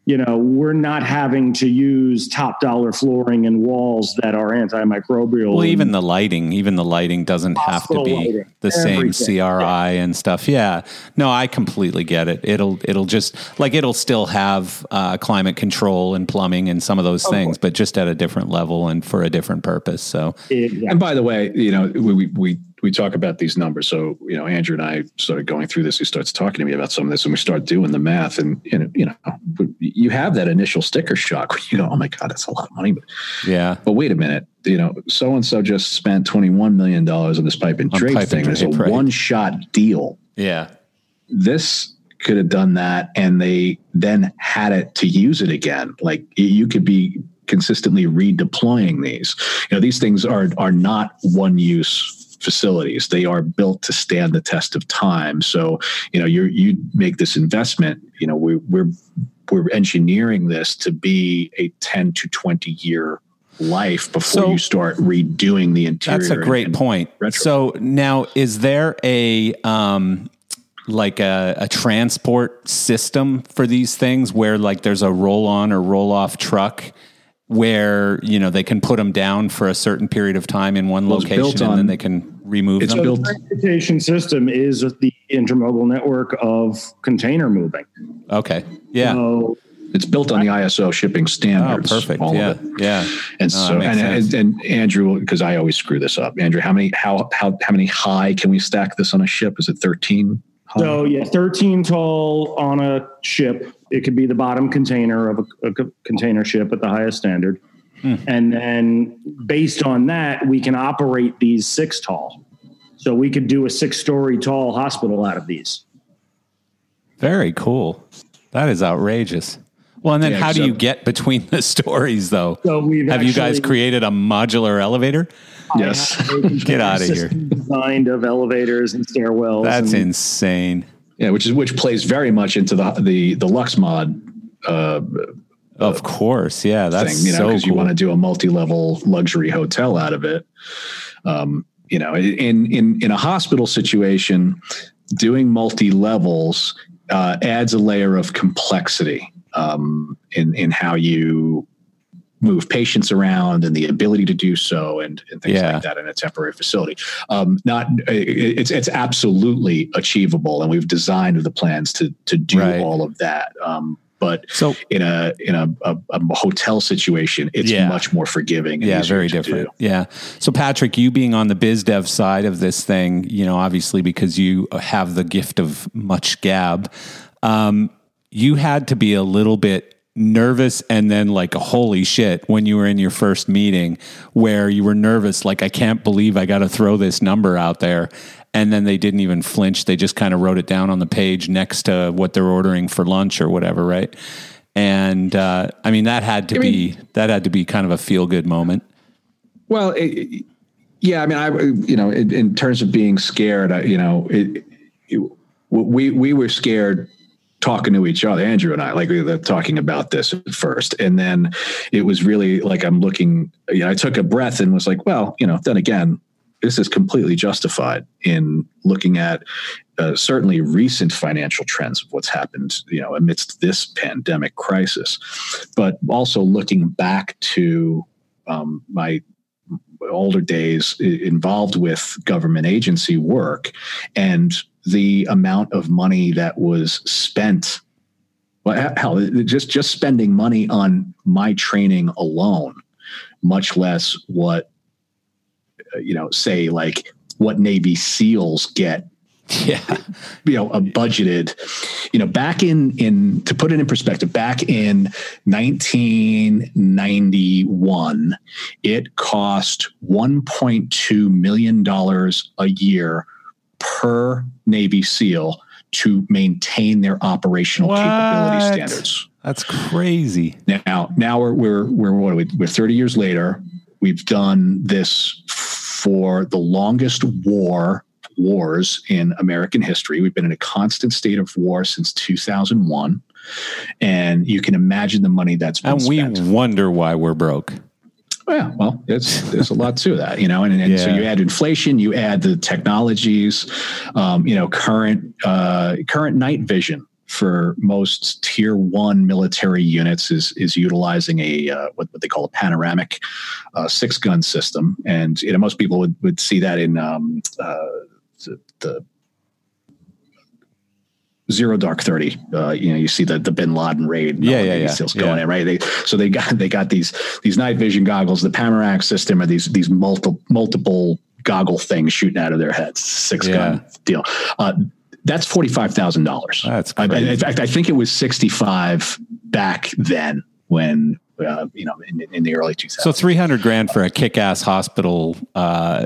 you know, we're not having to use top dollar flooring and walls that are antimicrobial. Well, even the lighting, even the lighting doesn't have to be lighting, the same everything. CRI and stuff. Yeah, no, I completely get it. It'll it'll just like it'll still have uh, climate control and plumbing and some of those things, but just at a different level and for a different purpose. So Exactly. And by the way, you know, we, we, we, talk about these numbers. So, you know, Andrew and I started going through this. He starts talking to me about some of this and we start doing the math and, and you know, you have that initial sticker shock where you go, oh my God, that's a lot of money. But, yeah, but wait a minute, you know, so-and-so just spent $21 million on this pipe and On drape pipe and thing. It's a right. one-shot deal. yeah, This could have done that and they then had it to use it again. Like you could be consistently redeploying these. You know, these things are are not one use facilities. They are built to stand the test of time. So, you know, you you make this investment, you know, we we're we're engineering this to be a 10 to 20 year life before So- you start redoing the interior. that's a great and- point. retro. So now, is there a um, like a, a transport system for these things where like there's a roll on or roll off truck? Where you know they can put them down for a certain period of time in one Well, it's built location, and then they can remove it's them. built- the transportation system is the intermodal network of container moving. Okay, yeah. So It's built on the ISO shipping Oh, standards. perfect. all of Yeah, it. yeah. And Oh, so, that and, and, and Andrew, because I always screw this up. Andrew, how many how how how many high can we stack this on a ship? Is it thirteen? So yeah, 13 tall on a ship. It could be the bottom container of a, a container ship at the highest standard. Hmm. And then based on that, we can operate these six tall. So we could do a six story tall hospital out of these. Very cool. That is outrageous. Well, and then Yeah, how do you get between the stories, though? So we've Have you guys created a modular elevator? Yes. Get out of here. Designed of elevators and stairwells. That's and, insane. Yeah, which is which plays very much into the the the Lux mod uh, Of course, yeah. That's thing, you know, so because cool. you want to do a multi-level luxury hotel out of it. Um, you know, in in in a hospital situation, doing multi levels uh, adds a layer of complexity um, in in how you move patients around and the ability to do so and, and things Yeah. like that in a temporary facility. Um, not it's it's absolutely achievable, and we've designed the plans to to do Right. all of that. Um, but so in a in a, a, a hotel situation, it's Yeah. much more forgiving. and yeah, very different. do. Yeah. So Patrick, you being on the biz dev side of this thing, you know, obviously because you have the gift of much gab, um, you had to be a little bit nervous and then like holy shit when you were in your first meeting where you were nervous like I can't believe I got to throw this number out there. And then they didn't even flinch. They just kind of wrote it down on the page next to what they're ordering for lunch or whatever right? And uh, I mean that had to I be that had to be kind of a feel good moment. Well, it, yeah, I mean, I you know, in, in terms of being scared, I, you know, it, it, we we were scared talking to each other, Andrew and I, like we were talking about this at first, and then it was really like I'm looking. You know, I took a breath and was like, well, you know, then again, this is completely justified in looking at uh, certainly recent financial trends of what's happened, you know, amidst this pandemic crisis, but also looking back to um, my older days involved with government agency work and the amount of money that was spent. Well hell just just spending money on my training alone much less what uh, you know say like what navy seals get yeah. you know a budgeted you know back in in to put it in perspective back in 1991 it cost 1.2 million dollars a year per navy seal to maintain their operational capability standards That's crazy. now, now we're we're we're what are we? We're thirty years later. We've done this for the longest war wars in American history. We've been in a constant state of war since two thousand one, and you can imagine the money that's been And we spent. wonder why we're broke. Yeah, well, it's there's a lot to that, you know, and, and so you add inflation, you add the technologies, um, you know, current uh, current night vision, for most tier one military units is is utilizing a uh, what, what they call a panoramic uh, six gun system, and you know most people would, would see that in um, uh, the, the Zero Dark Thirty. Uh, you know, you see the the Bin Laden raid. Yeah, yeah, yeah. Still going yeah. in, right? They, so they got they got these these night vision goggles. The Panoramic system are these these multiple multiple goggle things shooting out of their heads. Six Yeah. gun deal. Uh, that's forty five thousand dollars. That's I, in fact, I think it was sixty five back then when uh, you know in, in the early two So thousands. three hundred grand for a kick-ass hospital uh,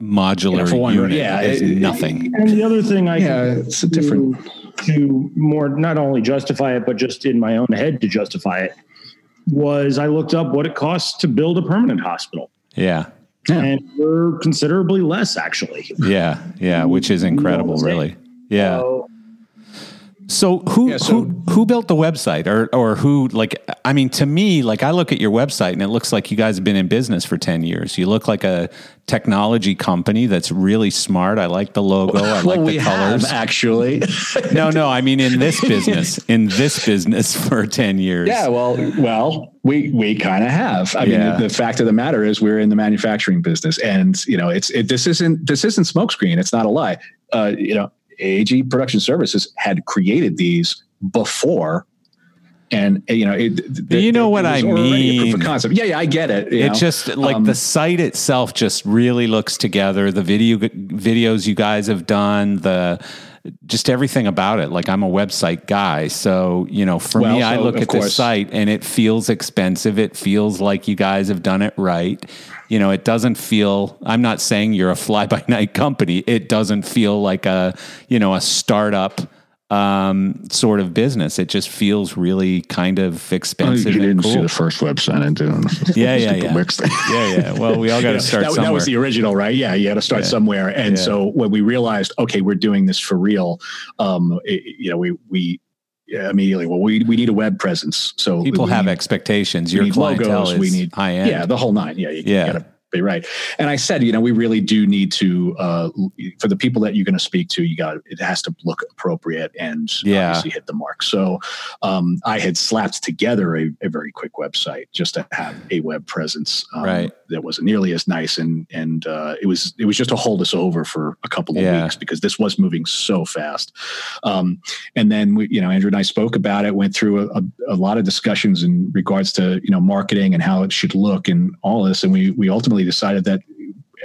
modular You know, unit yeah, is it- nothing. And the other thing I Yeah, it's a different- to, more not only justify it, but just in my own head to justify it was I looked up what it costs to build a permanent hospital, Yeah, and we're considerably less actually. yeah, yeah, which is incredible, You know what I'm really. Yeah. So, So who Yeah, so- who who built the website or or who like I mean to me like I look at your website and it looks like you guys have been in business for 10 years. You look like a technology company that's really smart. I like the logo. I like the colors. actually. no, no, I mean in this business, in this business for 10 years. Yeah, well, well, we we kind of have. I Yeah. mean, the, the fact of the matter is, we're in the manufacturing business, and you know, it's it, this isn't this isn't smokescreen. It's not a lie. Uh, you know, AG Production Services had created these before. And uh, you know, it, you know what I a proof mean. of concept. Yeah, yeah, I get it. you It know. just like Um, the site itself just really looks together. The video videos you guys have done, the just everything about it. Like I'm a website guy, so you know, for Well, me, I look at course- site and it feels expensive. It feels like you guys have done it right. You know, it doesn't feel. I'm not saying you're a fly by night company. It doesn't feel like a you know a startup um sort of business it just feels really kind of expensive you and didn't cool. see the first website I did. Yeah, yeah, yeah. mixed yeah yeah well we all got to start that, that was the original, right? Yeah, you had to start Yeah. somewhere. And Yeah. so when we realized, okay, we're doing this for real, um, it- you know, we we yeah, immediately, well, we we need a web presence. So people have need, expectations your clientele logos, is we need high end yeah, the whole nine. Yeah, you, Yeah. got to be right. And I said, you know, we really do need to uh, for the people that you're going to speak to, you got it has to look appropriate and Yeah. obviously hit the mark. So um, I had slapped together a, a very quick website just to have a web presence um, Right. that wasn't nearly as nice, and and uh, it was it was just to hold us over for a couple of Yeah. weeks because this was moving so fast. Um, and then we, you know, Andrew and I spoke about it, went through a, a, a lot of discussions in regards to you know marketing and how it should look and all this, and we we ultimately decided that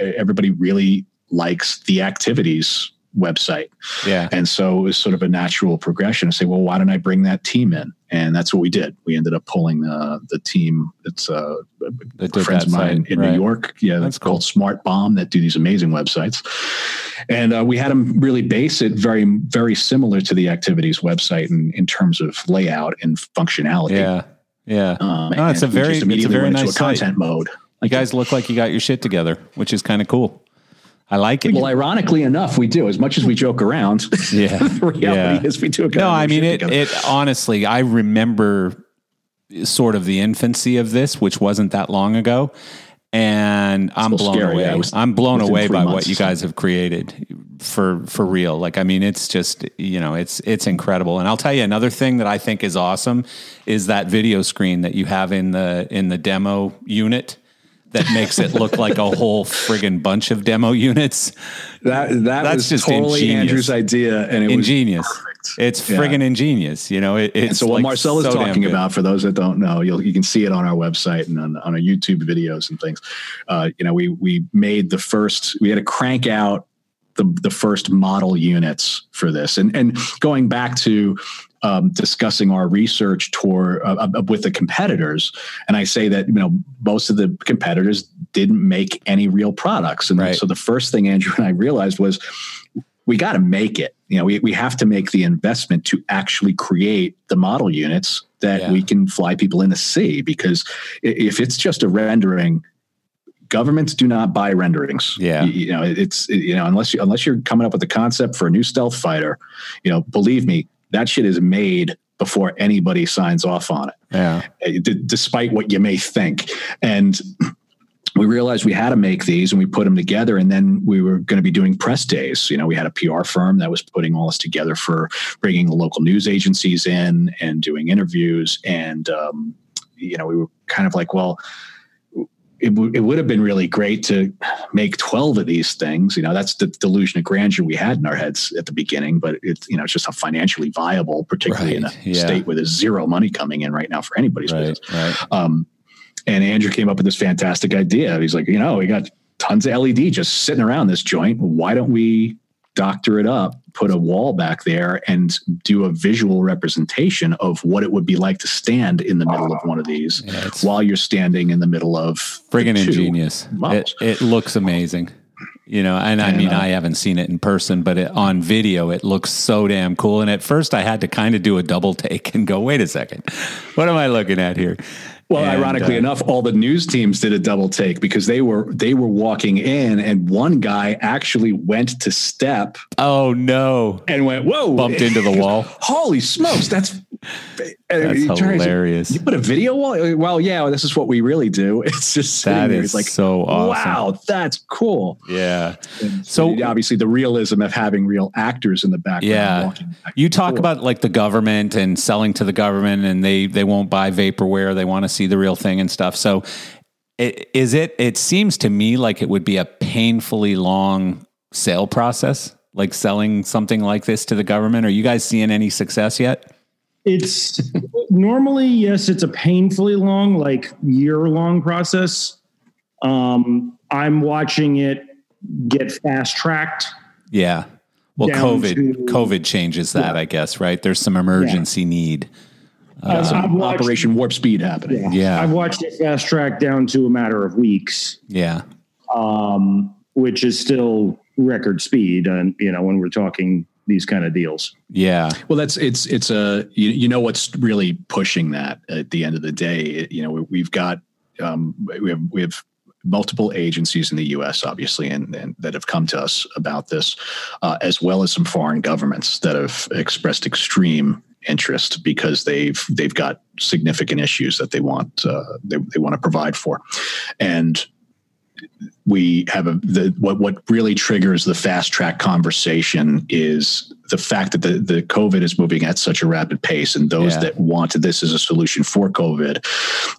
everybody really likes the activities website. yeah And so it was sort of a natural progression to say, well, why don't I bring that team in? And that's what we did. We ended up pulling uh, the team. It's uh, friends of mine site, in right. New York. Yeah, That's that's cool. called Smart Bomb that do these amazing websites. And uh, we had them really base it very, very similar to the activities website in, in terms of layout and functionality. yeah yeah Um, No, it's a very- it's a very nice a content mode. You guys look like you got your shit together which is kind of cool i like it Well, ironically enough, we do. As much as we joke around, yeah the reality Yeah. is we do. a no of i mean it together. it honestly i remember sort of the infancy of this which wasn't that long ago and i'm blown scary, away yeah, was i'm blown away three by what you guys have created for for real like i mean it's just you know it's it's incredible and i'll tell you another thing that i think is awesome is that video screen that you have in the in the demo unit that makes it look like a whole friggin' bunch of demo units That that That's was just totally ingenious. Andrew's idea, and it ingenious was perfect. it's Yeah. friggin' ingenious you know it, it's And so what like Marcel is so talking about, for those that don't know, you'll, you can see it on our website and on, on our YouTube videos and things. Uh, you know, we we made the first, we had to crank out the the first model units for this, and and going back to um, discussing our research tour uh, uh, with the competitors, and I say that you know most of the competitors didn't make any real products, and Right. so the first thing Andrew and I realized was we got to make it. You know, we, we have to make the investment to actually create the model units that Yeah. we can fly people in to see. Because if it's just a rendering, governments do not buy renderings. Yeah. you, you know, it's you know unless you unless you're coming up with a concept for a new stealth fighter, you know, believe me, that shit is made before anybody signs off on it. Yeah. Uh, d- despite what you may think. And we realized we had to make these and we put them together and then we were going to be doing press days. You know we had a pr firm that was putting all this together for bringing the local news agencies in and doing interviews. And um, you know we were kind of like well it, w- it would have been really great to make 12 of these things you know that's the delusion of grandeur we had in our heads at the beginning but it's you know it's just not financially viable particularly Right, in a yeah. state where there's zero money coming in right now for anybody's Right, business right. um, and Andrew came up with this fantastic idea. He's like, you know, we got tons of LED just sitting around this joint. Why don't we doctor it up, put a wall back there, and do a visual representation of what it would be like to stand in the middle of one of these Yeah, while you're standing in the middle of friggin' ingenious. It, it looks amazing. You know, and I mean, I haven't seen it in person, but it, on video, it looks so damn cool. And at first, I had to kind of do a double take and go, "Wait a second, what am I looking at here?" Well, And, ironically uh, enough, all the news teams did a double take because they were they were walking in, and one guy actually went to step Oh no, and went, "Whoa!" bumped into the wall. Holy smokes, that's That's turns- hilarious. You put a video wall? Well, yeah, this is what we really do. It's just That is It's like, so awesome. wow, that's cool. Yeah. And So- obviously, the realism of having real actors in the background. Yeah. back You talk forth. about like the government and selling to the government, and they they won't buy vaporware. They want to see the real thing and stuff. So, i- is it? It seems to me like it would be a painfully long sale process, like selling something like this to the government. Are you guys seeing any success yet? It's normally yes, it's a painfully long, like year long process. Um, I'm watching it get fast tracked. Yeah. Well, COVID to- COVID changes that, I guess. Right? There's some emergency need. I've, I've watched, Operation Warp Speed happening. yeah, Yeah. I've watched it fast track down to a matter of weeks, Yeah. um, which is still record speed. And you know, when we're talking these kind of deals, Yeah. Well, that's it's it's a you, you know what's really pushing that at the end of the day. It- you know, we, we've got um, we have we have multiple agencies in the U.S. obviously, and, and that have come to us about this, uh, as well as some foreign governments that have expressed extreme interest because they've they've got significant issues that they want uh, they, they want to provide for, and we have a the what what really triggers the fast track conversation is the fact that the the COVID is moving at such a rapid pace, and those Yeah. that want this as a solution for COVID,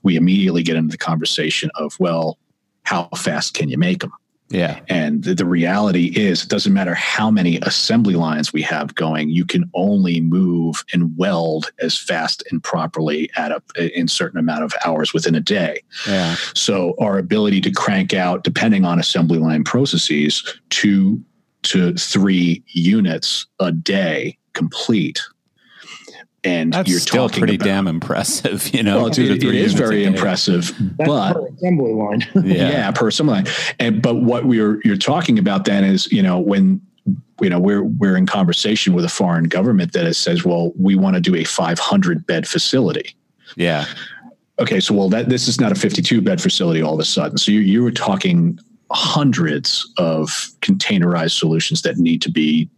we immediately get into the conversation of well, how fast can you make them? Yeah. And the, the reality is, it doesn't matter how many assembly lines we have going, you can only move and weld as fast and properly at a in certain amount of hours within a day. Yeah. So our ability to crank out, depending on assembly line processes, two to three units a day complete. And That's you're still talking pretty about, damn impressive, you know. well, two it- it three is units a very day. impressive, that's but per assembly line. Yeah. yeah. per assembly line. And but what we're you're talking about then is you know when you know we're we're in conversation with a foreign government that says well we want to do a 500 bed facility Yeah. okay so well that this is not a 52 bed facility all of a sudden so you you were talking hundreds of containerized solutions that need to be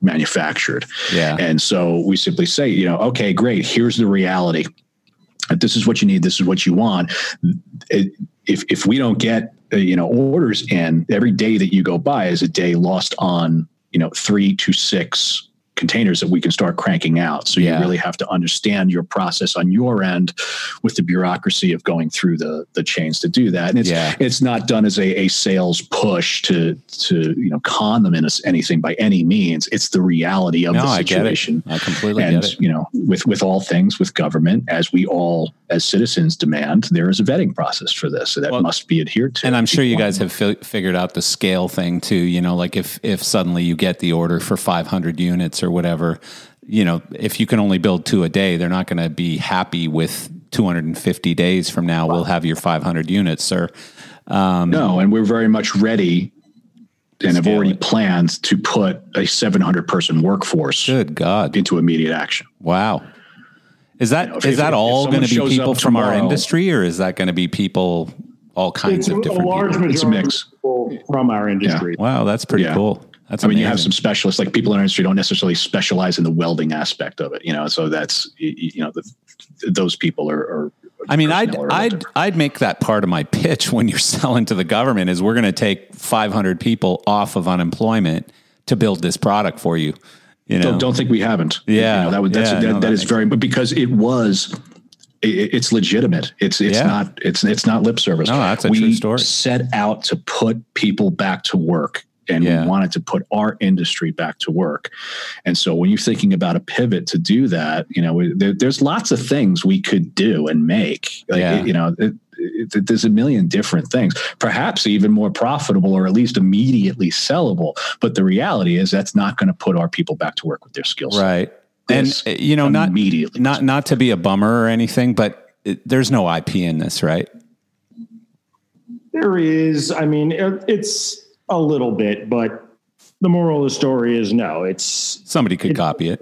manufactured. Yeah. and so we simply say you know okay great here's the reality. This is what you need this is what you want. It- if if we don't get uh, you know orders in every day that you go by is a day lost on you know 3 to 6 containers that we can start cranking out so Yeah. you really have to understand your process on your end with the bureaucracy of going through the the chains to do that and it's Yeah. it's not done as a, a sales push to to you know con them into anything by any means it's the reality of No, the I get it. situation I completely and get it. you know with with all things with government as we all as citizens demand there is a vetting process for this so that Well, must be adhered to And I'm sure you guys have fi- figured out the scale thing too. You know, like if if suddenly you get the order for 500 units or whatever, you know, if you can only build two a day, they're not going to be happy with 250 days from now. We'll have your 500 units, sir. Um, no and we're very much ready and have already it. planned to put a 700 person workforce Good God! into immediate action Wow. Is that is know, if- if- that if all going to be people up from our industry, or is that going to be people, all kinds It's of a different large people? It's a majority mix. of people from our industry. Wow, that's pretty Yeah. cool. That's I mean, you have some specialists, like people in our industry don't necessarily specialize in the welding aspect of it, you know. So that's you know, the, those people are, are I mean, I'd I'd. I'd make that part of my pitch when you're selling to the government is we're going to take 500 people off of unemployment to build this product for you. You know, don't, don't think we haven't. Yeah. You know, that would that's Yeah, that, no, that that is very but because it was it, it's legitimate. It's it's Yeah. not it's it's not lip service. No, that's a we true story. set out to put people back to work and Yeah. we wanted to put our industry back to work. And so when you're thinking about a pivot to do that, you know, we- there, there's lots of things we could do and make. Like, Yeah. you know, it, it, there's a million different things, perhaps even more profitable or at least immediately sellable. But the reality is that's not going to put our people back to work with their skills. right? And This uh, you know, not immediately. not not to be a bummer or anything, but it, there's no IP in this, right? There is, I mean, it, it's a little bit, but the moral of the story is no. It's Somebody could copy it.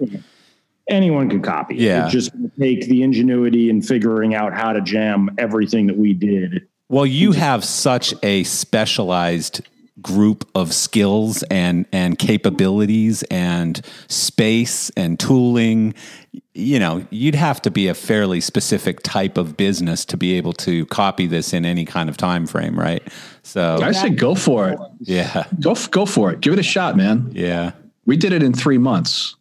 anyone can copy. it. Yeah. It's just take the ingenuity and figuring out how to jam everything that we did. Well, you have such a specialized group of skills and and capabilities and space and tooling. You know, you'd have to be a fairly specific type of business to be able to copy this in any kind of time frame, right? So, I say go for it. yeah, Go go for it. Give it a shot, man. yeah, We did it in three months.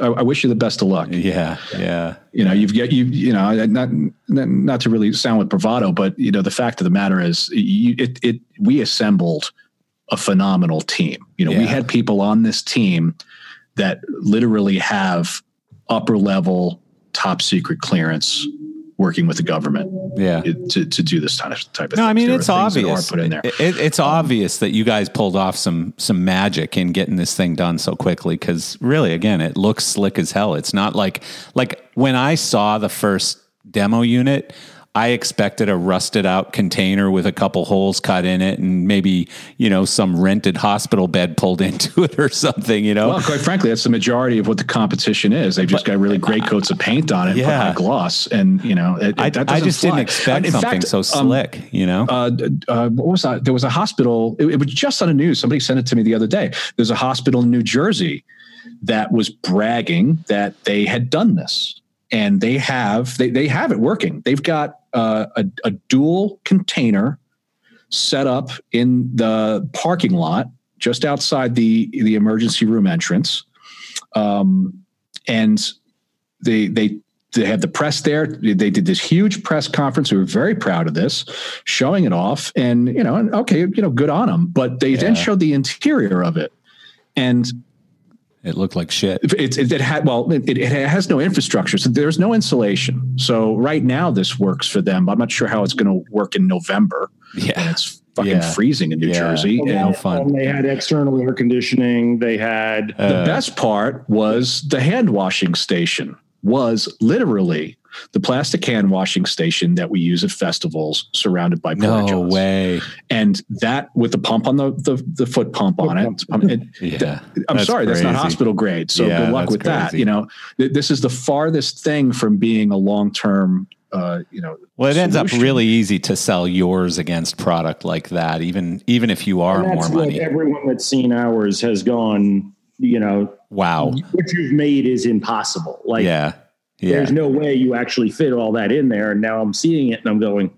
I, I wish you the best of luck. yeah, yeah, You know, you've got you. You know, not not not to really sound with bravado, but you know, the fact of the matter is, you, it it we assembled a phenomenal team. You know, we had people on this team that literally have upper level, top secret clearance, working with the government yeah. to to do this kind of type of. No, I mean There it's are things that obvious. Put in there. It- it- it's obvious that you guys pulled off some some magic in getting this thing done so quickly. Because really, again, it looks slick as hell. It's not like like when I saw the first demo unit. I expected a rusted out container with a couple holes cut in it and maybe, you know, some rented hospital bed pulled into it or something, you know? Well, quite frankly, that's the majority of what the competition is. They've just got really great coats of paint on it, put Yeah. gloss, and you know, it, I, I just didn't expect In something fact, so um, slick, you know? uh, uh, what was that? There was a hospital. It, it was just on the news. Somebody sent it to me the other day. There's a hospital in New Jersey that was bragging that they had done this, and they have they they have it working. They've got uh, a, a dual container set up in the parking lot just outside the the emergency room entrance, um, and they they they had the press there. They did this huge press conference. We were very proud of this, showing it off, and you know, and okay, you know, good on them. But they then showed the interior of it, and it looked like shit. it, it, it had well, it, it has no infrastructure, so there's no insulation. So right now, this works for them. I'm not sure how it's going to work in November Yeah. it's fucking Yeah. freezing in New Yeah. Jersey. Yeah. And No fun. And they had external air conditioning. They had Uh, the best part was the hand washing station was literally the plastic hand washing station that we use at festivals surrounded by porta no johns. way. and that with the pump on the the, the foot pump on it, Um, it- Yeah. I'm That's sorry, that's not hospital grade. So Yeah, good luck that's with that. You know, Th- this is the farthest thing from being a long term. Uh, you know, Well, it ends up really easy to sell yours against product like that, even even if you are and more that's what money. everyone that's seen ours has gone, you know, Wow. what you've made is impossible. Like Yeah. Yeah. there's no way you actually fit all that in there. And now I'm seeing it and I'm going,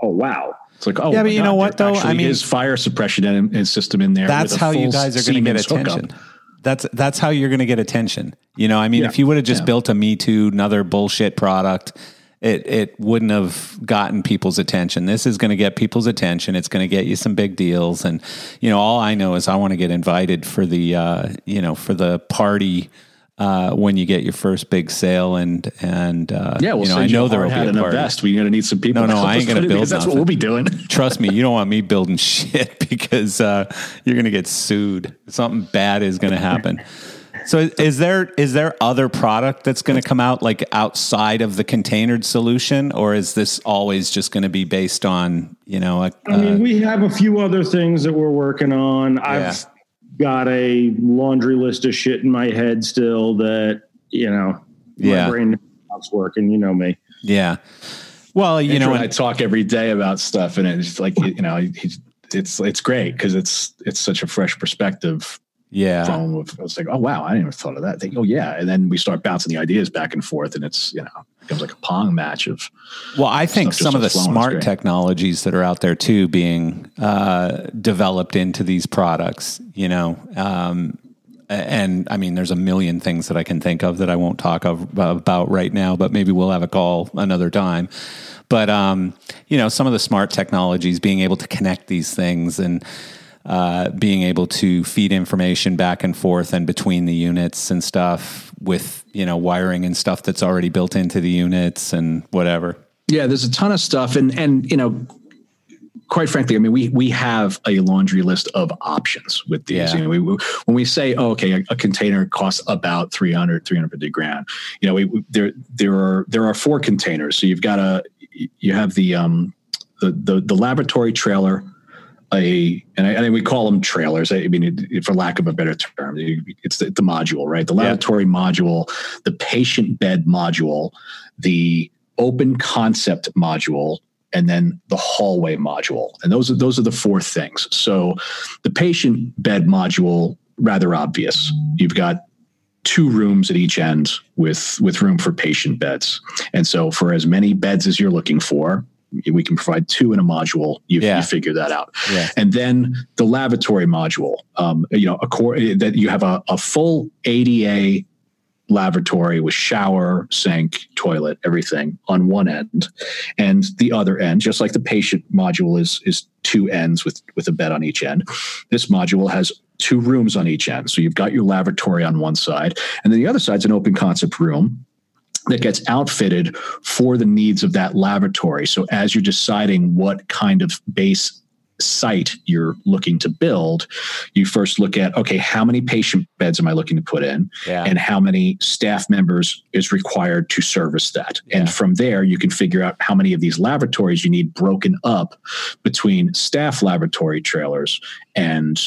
oh wow. It's like, oh, Yeah, but you God, know what, though? I mean- is fire suppression in, in system in there. That's how you guys are going to get Siemens hookup. attention. That's that's how you're going to get attention. You know, I mean, Yeah. if you would have just Yeah. built a Me Too, another bullshit product, it it wouldn't have gotten people's attention. This is going to get people's attention. It's going to get you some big deals, and you know, all I know is I want to get invited for the uh, you know for the party. Uh, when you get your first big sale and and uh, Yeah, we'll you know, I know there will be a and party. vest. We're going to need some people. No, no, to help I ain't gonna build because that's what we'll be doing. Trust me, you don't want me building shit because uh, you're going to get sued. Something bad is going to happen. So, is there is there other product that's going to come out like outside of the containered solution, or is this always just going to be based on you know? A, I mean, we have a few other things that we're working on. I've got a laundry list of shit in my head still that, you know, my Yeah. brain stops working. You know me. yeah. Well, you Andrew know, and I talk every day about stuff, and it's like you know, it's it's great because it's it's such a fresh perspective yeah, from. I was like, oh wow, I didn't even thought of that. Think, oh yeah, and then we start bouncing the ideas back and forth, and it's you know, becomes like a pong match of. Well, I think some of the smart technologies that are out there too being uh, developed into these products. You know, um, and I mean, there's a million things that I can think of that I won't talk of, about right now, but maybe we'll have a call another time. But um, you know, some of the smart technologies being able to connect these things and uh, being able to feed information back and forth and between the units and stuff with you know wiring and stuff that's already built into the units and whatever. Yeah, there's a ton of stuff, and and you know quite frankly, I mean, we we have a laundry list of options with these. Yeah. You know, we, we, when we say, oh, okay, a, a, container costs about 300, 350 grand, you know, we, we, there there are there are four containers. So you've got a you have the um the the, the lavatory trailer. A and I, and we call them trailers. I mean, it, for lack of a better term, it's the, the module, right? The lavatory yeah. module, the patient bed module, the open concept module, and then the hallway module. And those are those are the four things. So the patient bed module, rather obvious. You've got two rooms at each end with with room for patient beds. And so for as many beds as you're looking for, we can provide two in a module. You, yeah. you figure that out. Yeah. And then the lavatory module, um, you know, a core, that you have a, a full ADA lavatory with shower, sink, toilet, everything on one end, and the other end, just like the patient module is is two ends with with a bed on each end. This module has two rooms on each end. So you've got your lavatory on one side, and then the other side's an open concept room that gets outfitted for the needs of that lavatory. So as you're deciding what kind of base site you're looking to build, you first look at okay, how many patient beds am I looking to put in, yeah. and how many staff members is required to service that. Yeah. And from there, you can figure out how many of these lavatories you need broken up between staff lavatory trailers and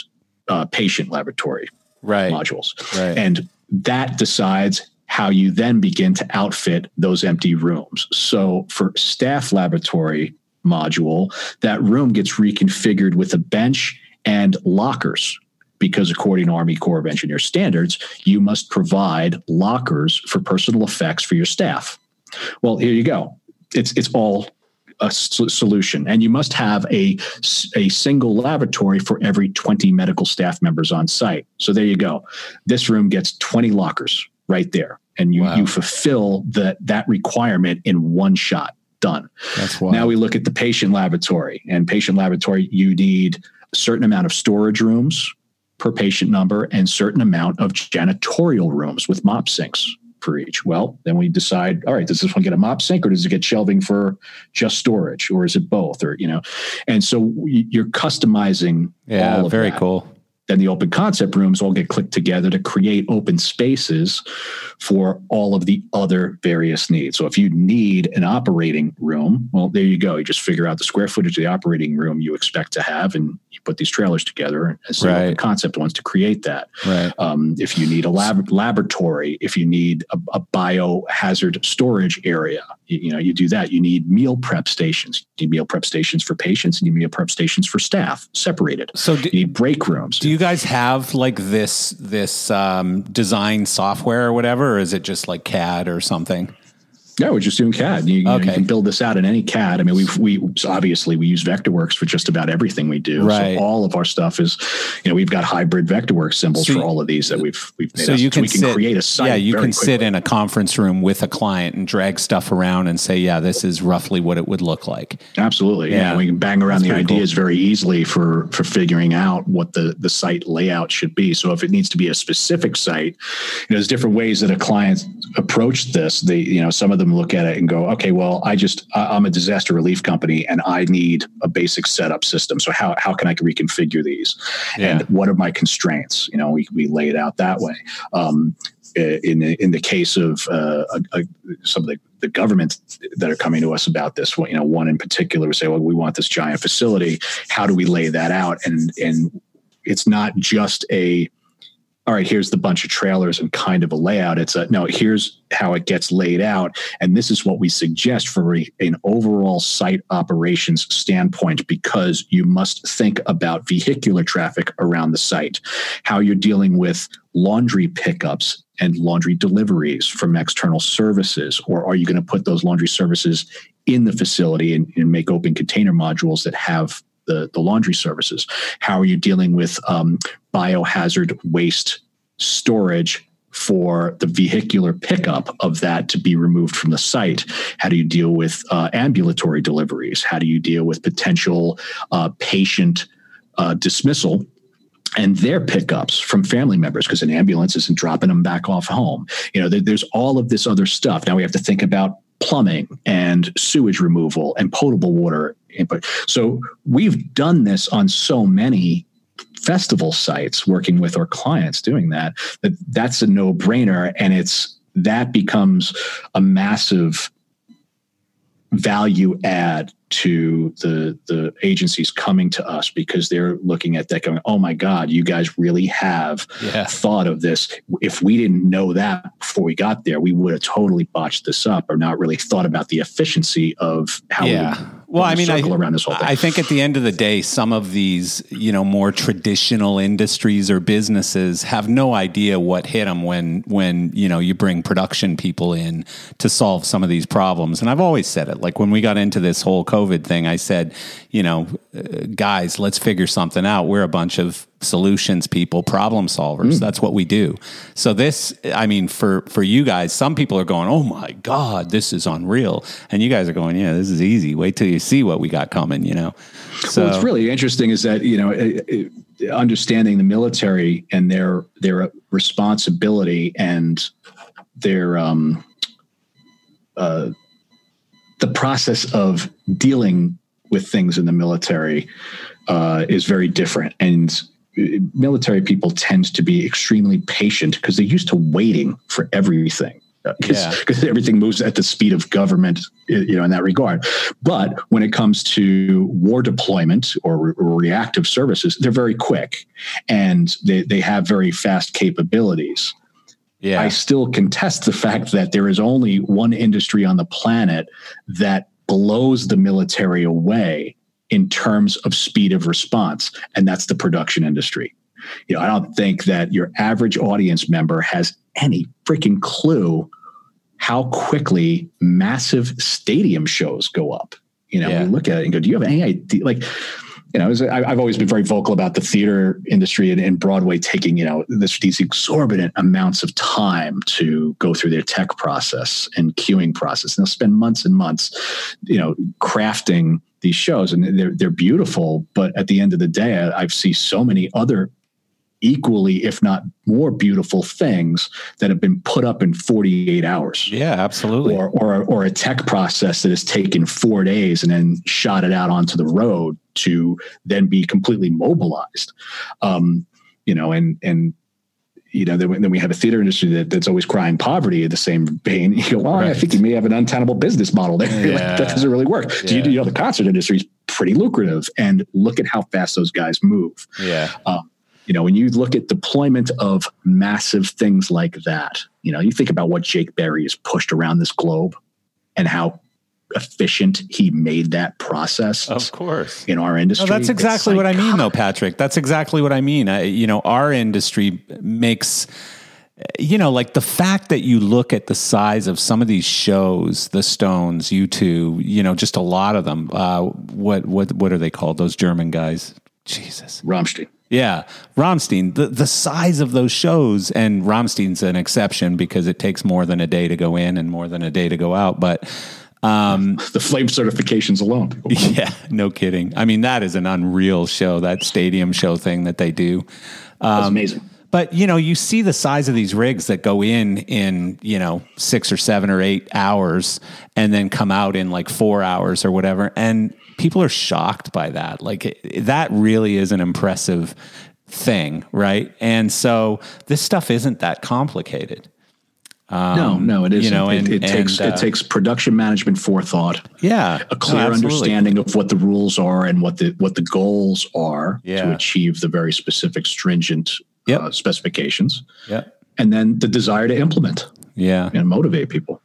uh, patient lavatory right. modules. Right. And that decides how you then begin to outfit those empty rooms. So for staff lavatory module, that room gets reconfigured with a bench and lockers because according to Army Corps of Engineer standards, you must provide lockers for personal effects for your staff. Well, here you go. It's it's all a solution, and you must have a a single lavatory for every twenty medical staff members on site. So there you go. This room gets twenty lockers right there, and you wow. you fulfill that that requirement in one shot done. That's why. Now we look at the patient lavatory, and patient lavatory, you need a certain amount of storage rooms per patient number and certain amount of janitorial rooms with mop sinks for each. Well, then we decide, all right, does this one get a mop sink or does it get shelving for just storage or is it both or, you know, and so you're customizing. Yeah, very that. cool then the open concept rooms all get clicked together to create open spaces for all of the other various needs. So if you need an operating room, well, there you go. You just figure out the square footage of the operating room you expect to have, and you put these trailers together as right. the concept wants to create that. Right. Um, if you need a lab- laboratory, if you need a, a biohazard storage area, you, you, know, you do that. You need meal prep stations. You need meal prep stations for patients, and you need meal prep stations for staff, separated. So do, you need break rooms. Do you guys have like this this um, design software or whatever, or is it just like CAD or something? Yeah, we're just doing CAD. You, okay. know, you, can build this out in any CAD. I mean, we we obviously we use Vectorworks for just about everything we do. Right. So all of our stuff is, you know, we've got hybrid Vectorworks symbols so for all of these that we've we've made. So you can, we can sit, create a site. Yeah, you can quickly. sit in a conference room with a client and drag stuff around and say, yeah, this is roughly what it would look like. Absolutely. Yeah, yeah we can bang around That's the ideas cool. very easily for for figuring out what the the site layout should be. So if it needs to be a specific site, you know, there's different ways that a client approach this. They, you know, some of them look at it and go, okay, well, I just I'm a disaster relief company and I need a basic setup system. So how how can I reconfigure these? Yeah. And what are my constraints? You know, we we lay it out that way. Um, in in the case of uh, a, a, some of the, the governments that are coming to us about this, you know, one in particular would say, "Well, we want this giant facility. How do we lay that out?" And and it's not just a all right, here's the bunch of trailers and kind of a layout. It's a no, here's how it gets laid out. And this is what we suggest for a, an overall site operations standpoint, because you must think about vehicular traffic around the site, how you're dealing with laundry pickups and laundry deliveries from external services, or are you going to put those laundry services in the facility and, and make open container modules that have the, the laundry services? How are you dealing with um, biohazard waste storage for the vehicular pickup of that to be removed from the site? How do you deal with uh, ambulatory deliveries? How do you deal with potential uh, patient uh, dismissal? And their pickups from family members because an ambulance isn't dropping them back off home. You know, there, there's all of this other stuff. Now we have to think about plumbing and sewage removal and potable water input. So we've done this on so many festival sites working with our clients doing that that that's a no-brainer and it's that becomes a massive value add to the the agencies coming to us because they're looking at that going oh my god you guys really have yeah. thought of this if we didn't know that before we got there we would have totally botched this up or not really thought about the efficiency of how yeah. We well, I mean, I, I, think at the end of the day, some of these, you know, more traditional industries or businesses have no idea what hit them when, when you know, you bring production people in to solve some of these problems. And I've always said it. Like when we got into this whole COVID thing, I said, you know, uh, guys, let's figure something out. We're a bunch of solutions people, problem solvers. Mm. That's what we do. So this, I mean, for for you guys, some people are going, "Oh my god, this is unreal," and you guys are going, "Yeah, this is easy. Wait till you see what we got coming." You know. So what's really interesting is that you know. understanding the military and their their responsibility and their um, uh, the process of dealing with things in the military uh, is very different. And military people tend to be extremely patient because they're used to waiting for everything uh, because yeah. everything moves at the speed of government you know in that regard but when it comes to war deployment or, re- or reactive services they're very quick and they, they have very fast capabilities yeah. I still contest the fact that there is only one industry on the planet that blows the military away in terms of speed of response, and that's the production industry. You know, I don't think that your average audience member has any freaking clue how quickly massive stadium shows go up. You know, yeah. we look at it and go, "Do you have any idea?" Like, you know, I've always been very vocal about the theater industry and, and Broadway taking, you know, this, these exorbitant amounts of time to go through their tech process and queuing process. And they'll spend months and months, you know, crafting these shows and they're, they're beautiful. But at the end of the day, I, I see so many other equally, if not more beautiful things that have been put up in 48 hours. Yeah, absolutely. Or, or, or a tech process that has taken four days and then shot it out onto the road to then be completely mobilized. Um, you know, and, and, you know, then, then we have a theater industry that, that's always crying poverty in the same vein. You go, well, right. I think you may have an untenable business model there. Yeah. like, that doesn't really work. Yeah. So you, you know, the concert industry is pretty lucrative, and look at how fast those guys move. Yeah. Um, you know, when you look at deployment of massive things like that, you know, you think about what Jake Berry has pushed around this globe and how efficient he made that process. Of course, in our industry. No, that's exactly like, what I mean, though, Patrick. That's exactly what I mean. I, you know, our industry makes. You know, like the fact that you look at the size of some of these shows, the Stones, U2, you know, just a lot of them. Uh, what what what are they called? Those German guys? Jesus, Rammstein. Yeah, Rammstein. The the size of those shows, and Rammstein's an exception because it takes more than a day to go in and more than a day to go out. But um, the flame certifications alone. Yeah, no kidding. I mean, that is an unreal show. That stadium show thing that they do. Um, That's amazing. But you know, you see the size of these rigs that go in in you know six or seven or eight hours, and then come out in like four hours or whatever, and people are shocked by that. Like it, that really is an impressive thing, right? And so this stuff isn't that complicated. Um, no, no, it isn't. You know, and, it, it and, takes uh, it takes production management forethought. Yeah, a clear no, understanding of what the rules are and what the what the goals are yeah. to achieve the very specific stringent Yep. uh, specifications, Yeah. and then the desire to implement Yeah. and motivate people.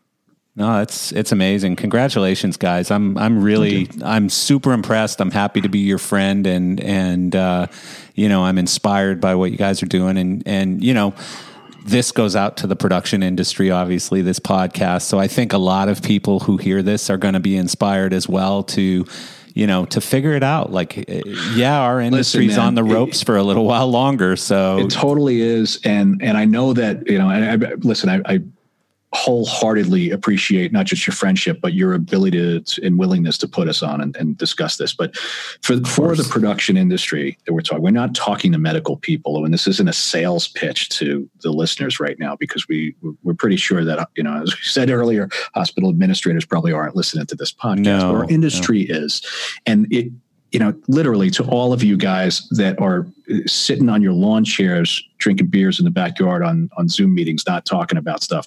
No, it's it's amazing. Congratulations, guys. I'm I'm really I'm super impressed. I'm happy to be your friend and and uh, you know, I'm inspired by what you guys are doing and and you know, this goes out to the production industry obviously this podcast. So I think a lot of people who hear this are going to be inspired as well to you know, to figure it out. Like, eh, yeah, our industry's man, on the it- ropes for a little while longer. So, It totally is, and and I know that you know. And I, listen, I, I wholeheartedly appreciate not just your friendship, but your ability to and willingness to put us on and, and discuss this. But for for the production industry that we're talking, we're not talking to medical people, and this isn't a sales pitch to the listeners right now because we we're pretty sure that you know, as we said earlier, hospital administrators probably aren't listening to this podcast. No, our industry is, and it you know, literally to all of you guys that are sitting on your lawn chairs, drinking beers in the backyard on on Zoom meetings, not talking about stuff.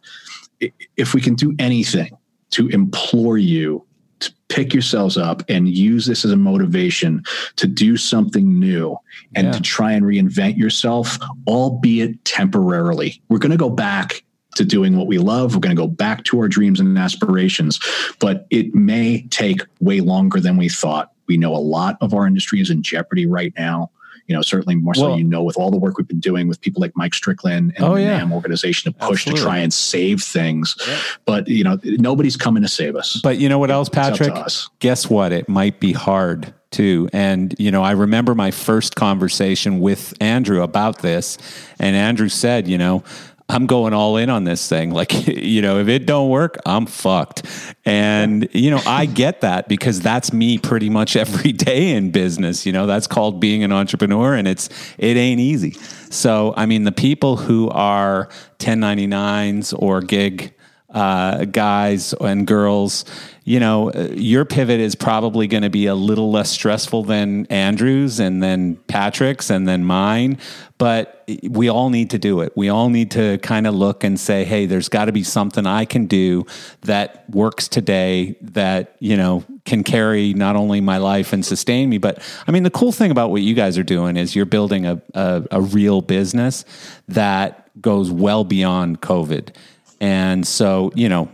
If we can do anything to implore you to pick yourselves up and use this as a motivation to do something new and Yeah. to try and reinvent yourself, albeit temporarily. We're going to go back to doing what we love. We're going to go back to our dreams and aspirations, but it may take way longer than we thought. We know a lot of our industry is in jeopardy right now. You know, certainly more so, Well- you know, with all the work we've been doing with people like Mike Strickland and Oh, the yeah. NAM organization to push Absolutely. to try and save things. Yeah. But, you know, nobody's coming to save us. But you know what else, It's up to Patrick? Guess what? It might be hard too. And, you know, I remember my first conversation with Andrew about this. And Andrew said, you know, I'm going all in on this thing. Like, you know, if it don't work, I'm fucked. And, you know, I get that because that's me pretty much every day in business. You know, that's called being an entrepreneur and it's, it ain't easy. So, I mean, the people who are 1099s or gig uh, guys and girls, you know, uh, your pivot is probably going to be a little less stressful than Andrew's and then Patrick's and then mine. But we all need to do it. We all need to kind of look and say, hey, there's got to be something I can do that works today that, you know, can carry not only my life and sustain me, but I mean, the cool thing about what you guys are doing is you're building a, a, a real business that goes well beyond COVID. And so, you know,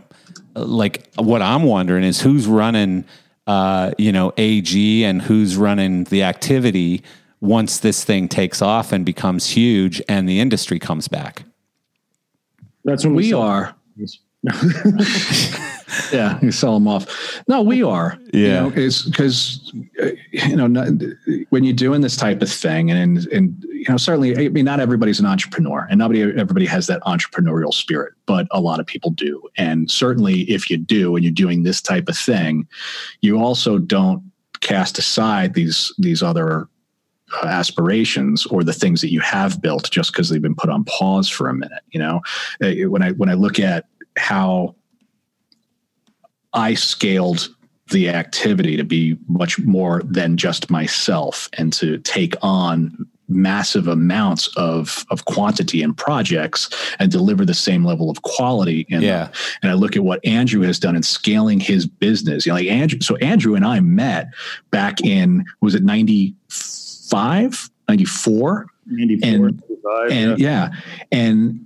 like what I'm wondering is who's running, uh, you know, AG and who's running the activity once this thing takes off and becomes huge and the industry comes back. That's when we, we are. yeah, you sell them off. No, we are. Yeah. you know, it's because uh, you know not, when you're doing this type of thing, and and you know certainly, I mean, not everybody's an entrepreneur, and nobody everybody has that entrepreneurial spirit, but a lot of people do, and certainly if you do, and you're doing this type of thing, you also don't cast aside these these other uh, aspirations or the things that you have built just because they've been put on pause for a minute you know Uh, when i when i look at how I scaled the activity to be much more than just myself and to take on massive amounts of of quantity and projects and deliver the same level of quality in them. Yeah. and I look at what Andrew has done in scaling his business. You know, like Andrew so Andrew and I met back in was it 95, 94? 94, And- 95, and yeah. yeah. and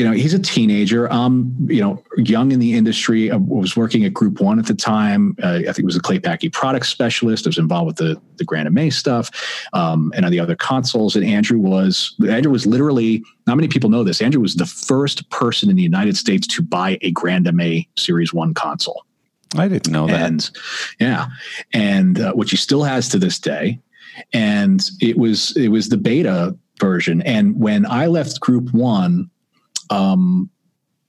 you know he's a teenager. Um you know young in the industry i was working at group one at the time. Uh, i think it was a Clay Paky product specialist i was involved with the the grandMA stuff um, and on the other consoles. And andrew was andrew was literally not many people know this andrew was the first person in the united states to buy a grandMA series one console. I didn't know that. and yeah. And uh, which he still has to this day. And it was it was the beta version. And when i left group one um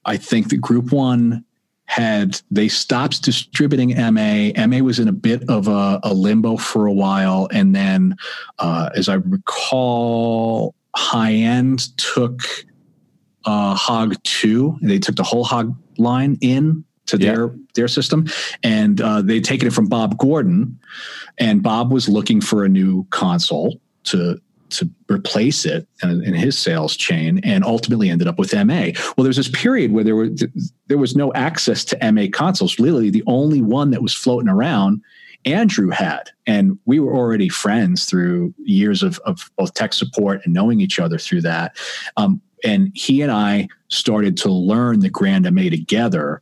i think that group one had they stopped distributing ma ma was in a bit of a, a limbo for a while. And then uh, as i recall high end took uh, hog 2 they took the whole hog line in to Yeah. their their system. And uh, they'd taken it from bob gordon. And bob was looking for a new console to to replace it in, his sales chain and ultimately ended up with ma well there was this period where there were there was no access to ma consoles literally the only one that was floating around Andrew had. And we were already friends through years of, of both tech support and knowing each other through that. Um, and he and I started to learn the grandMA together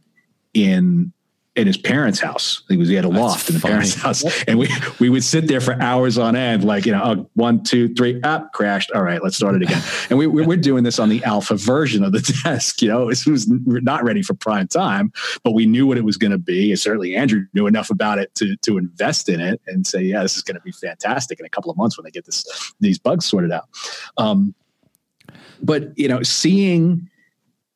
in in his parents' house. He was he had a loft That's in the funny. parents' house, and we we would sit there for hours on end, like you know, one, two, three, up, crashed. All right, let's start it again. And we, we are doing this on the alpha version of the desk. You know, it was not ready for prime time, but we knew what it was going to be. And certainly, Andrew knew enough about it to to invest in it and say, yeah, this is going to be fantastic in a couple of months when they get this these bugs sorted out. Um, but you know, seeing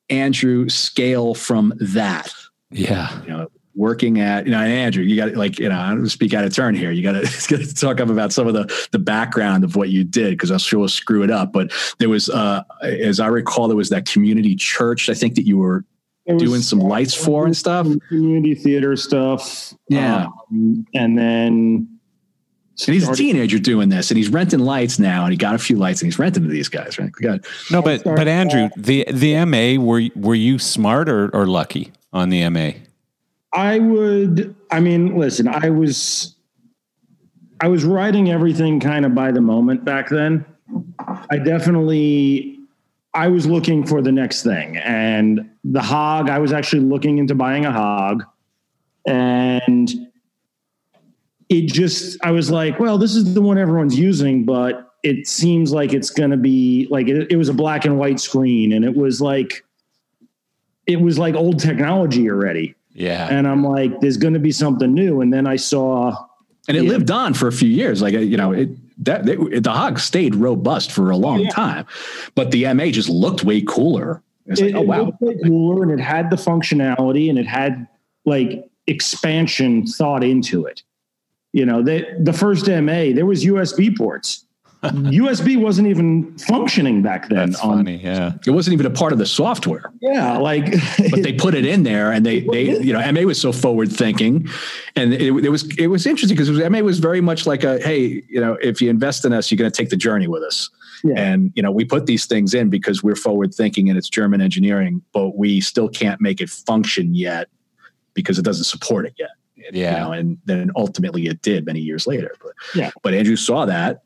Andrew scale from that. Yeah. You know, working at, you know, Andrew, you got like, you know, I don't speak out of turn here. You got to talk up about some of the, the background of what you did because I'm sure we'll screw it up. But there was, uh, as I recall, there was that community church, I think that you were doing some lights for and stuff. Community theater stuff. Yeah. Um, and then and he's a teenager doing this, and he's renting lights now, and he got a few lights, and he's renting to these guys. Right? God. No, but but Andrew, the the MA were were you smart or, or lucky on the MA? I would. I mean, listen, I was I was writing everything kind of by the moment back then. I definitely I was looking for the next thing, and the hog. I was actually looking into buying a hog, and it just I was like, well, this is the one everyone's using, but it seems like it's going to be like it, it, was a black and white screen, and it was like it was like old technology already. Yeah, and I'm like, there's going to be something new, and then I saw, and it lived on for a few years. Like you know, it that the hog stayed robust for a long yeah. time, but the MA just looked way cooler. It's it, like, oh wow, cooler, and it had the functionality, and it had like expansion thought into it. You know, they, the first MA, there was USB ports. USB wasn't even functioning back then. That's on, funny, yeah. It wasn't even a part of the software. Yeah, like but they put it in there, and they they you know MA was so forward thinking, and it, it was it was interesting because MA was very much like a hey you know if you invest in us, you're going to take the journey with us. Yeah. And you know we put these things in because we're forward thinking and it's German engineering, but we still can't make it function yet because it doesn't support it yet yeah. You know, and then ultimately it did many years later. But yeah. But Andrew saw that,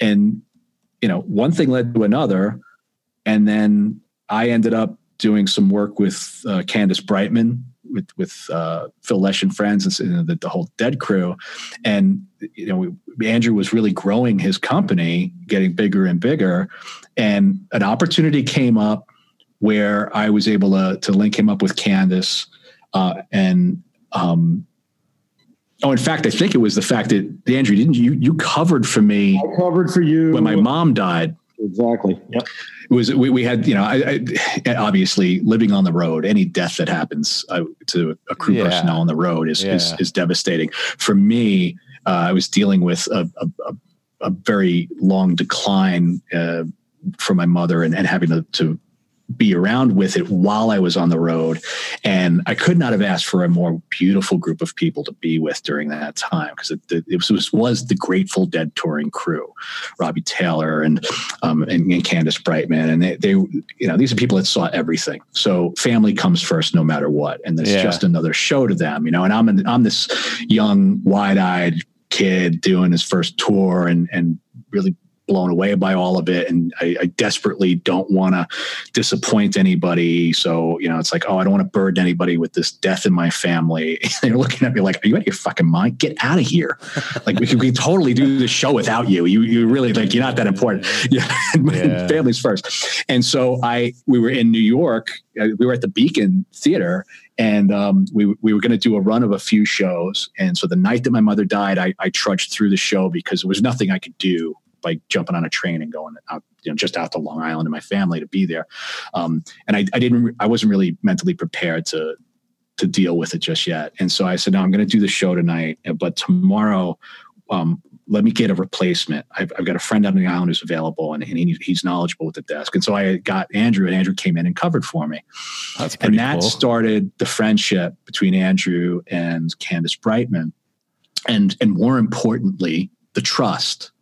and you know, one thing led to another, and then I ended up doing some work with uh, Candace Brightman with with uh, Phil Lesh and friends and the, the, whole Dead crew, and you know we, Andrew was really growing his company, getting bigger and bigger, and an opportunity came up where I was able to to link him up with Candace, uh, and um, oh, in fact, I think it was the fact that Andrew didn't you you covered for me. I covered for you when my mom died. Exactly. Yep. It was we, we had you know I, I, obviously living on the road. Any death that happens uh, to a crew yeah. personnel on the road is, yeah. is is devastating. For me, uh, I was dealing with a, a, a very long decline uh, for my mother and, and having to, to be around with it while I was on the road. And I could not have asked for a more beautiful group of people to be with during that time because it, it, was, was the Grateful Dead touring crew, Robbie Taylor and, um, and, and Candace Brightman. And they, they, you know, these are people that saw everything. So family comes first no matter what. And it's yeah. just another show to them, you know, and I'm, in, I'm this young, wide eyed kid doing his first tour and, and really blown away by all of it. And I, I desperately don't want to disappoint anybody. So, you know, it's like, oh, I don't want to burden anybody with this death in my family. they're looking at me like, are you out of your fucking mind? Get out of here. like we can, totally do the show without you. You, you really like, you're not that important. Yeah. yeah. Families first. And so I, we were in New York, uh, we were at the Beacon Theater and um, we, we were going to do a run of a few shows. And so the night that my mother died, I, I trudged through the show because there was nothing I could do by jumping on a train and going out, you know, just out to Long Island and my family to be there. Um, and I, I didn't, I wasn't really mentally prepared to, to deal with it just yet. And so I said, no, I'm going to do the show tonight, but tomorrow, um, let me get a replacement. I've, I've, got a friend on the island who's available and, and he, he's knowledgeable with the desk. And so I got Andrew and Andrew came in and covered for me. That's and that cool. started the friendship between Andrew and Candace Brightman. And, and more importantly, the trust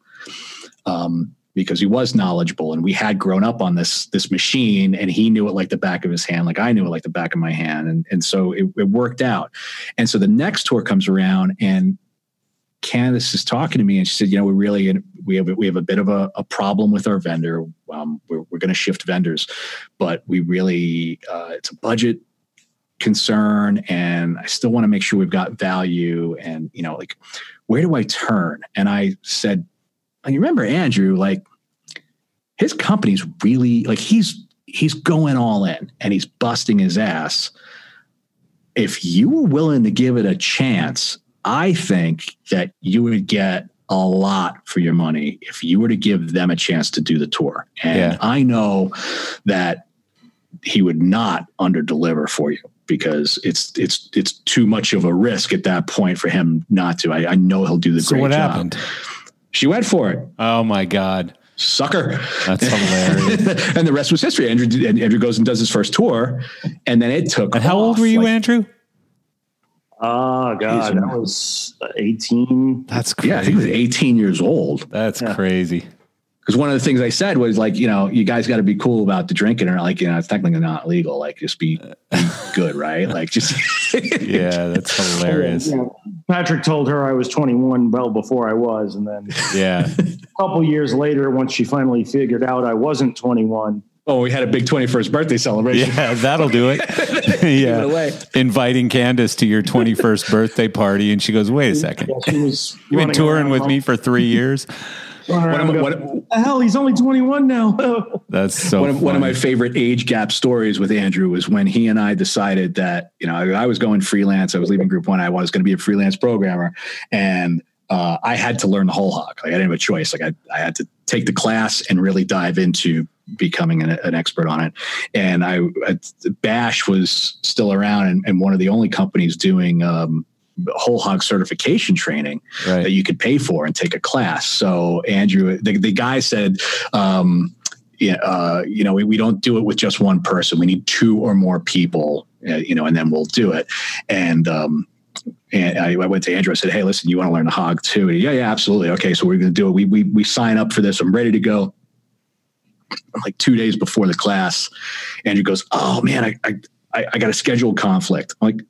um, because he was knowledgeable and we had grown up on this this machine and he knew it like the back of his hand like i knew it like the back of my hand and, and so it, it worked out and so the next tour comes around and Candace is talking to me and she said, you know, we really we have we have a bit of a, a problem with our vendor. Um, we're we're going to shift vendors, but we really uh, it's a budget concern, and I still want to make sure we've got value. And you know, like, where do I turn? And I said, and you remember Andrew, like his company's really like he's he's going all in and he's busting his ass. If you were willing to give it a chance, I think that you would get a lot for your money if you were to give them a chance to do the tour. And yeah. I know that he would not under deliver for you because it's it's it's too much of a risk at that point for him not to. I, I know he'll do the so great what job. happened? She went for it. Oh my god sucker. That's hilarious. and the rest was history. Andrew Andrew goes and does his first tour, and then it took. And how old were you, like, Andrew? Oh God, that was eighteen. That's crazy. Yeah, I think it was eighteen years old. That's yeah. crazy. Because one of the things I said was like, you know, you guys got to be cool about the drinking, or like, you know, it's technically not legal. Like, just be, be good, right? Like, just yeah, that's hilarious. Yeah. Patrick told her I was 21 well before I was, and then yeah, a couple years later, once she finally figured out I wasn't 21, Oh, we had a big 21st birthday celebration. Yeah, that'll do it. yeah. Inviting Candace to your 21st birthday party. And she goes, wait a second. Yeah, You've been touring with me for three years. What, am, what, what the hell? He's only 21 now. That's so one of, one of, my favorite age gap stories with Andrew was when he and I decided that, you know, I, I was going freelance. I was leaving group one. I was going to be a freelance programmer. And uh, I had to learn the whole hog. Like I didn't have a choice. Like I, I had to take the class and really dive into becoming an, an expert on it. And I, I, Bash was still around and, and, one of the only companies doing um, whole hog certification training right. that you could pay for and take a class. So Andrew, the, the guy said, um, yeah, uh, you know, we, we don't do it with just one person. We need two or more people, uh, you know, and then we'll do it. And, um, and I, I, went to Andrew. I said, "Hey, listen, you want to learn the hog too?" yeah, yeah, absolutely. Okay, so we're going to do it. We we we sign up for this. I'm ready to go like two days before the class. Andrew goes, "Oh man, I I, I got a schedule conflict." I'm like,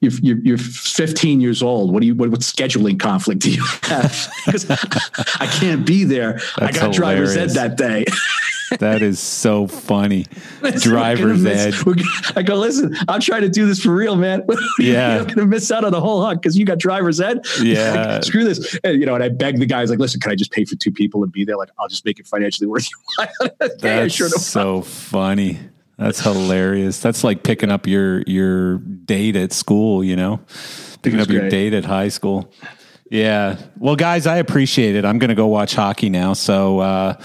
you're, you're, you're 15 years old. What do you what, what scheduling conflict do you have? Because I can't be there. That's I got hilarious. driver's ed that day. that is so funny. driver's ed. I go, listen, I'm trying to do this for real, man. yeah, you're gonna miss out on the whole hunt because you got driver's ed. Yeah, like, screw this. And, you know, and I beg the guys, like, listen, can I just pay for two people and be there? Like, I'll just make it financially worth your while. That's yeah, sure, so funny. That's hilarious. That's like picking up your your date at school, you know, picking up great. your date at high school. Yeah. Well, guys, I appreciate it. I'm going to go watch hockey now. So, uh,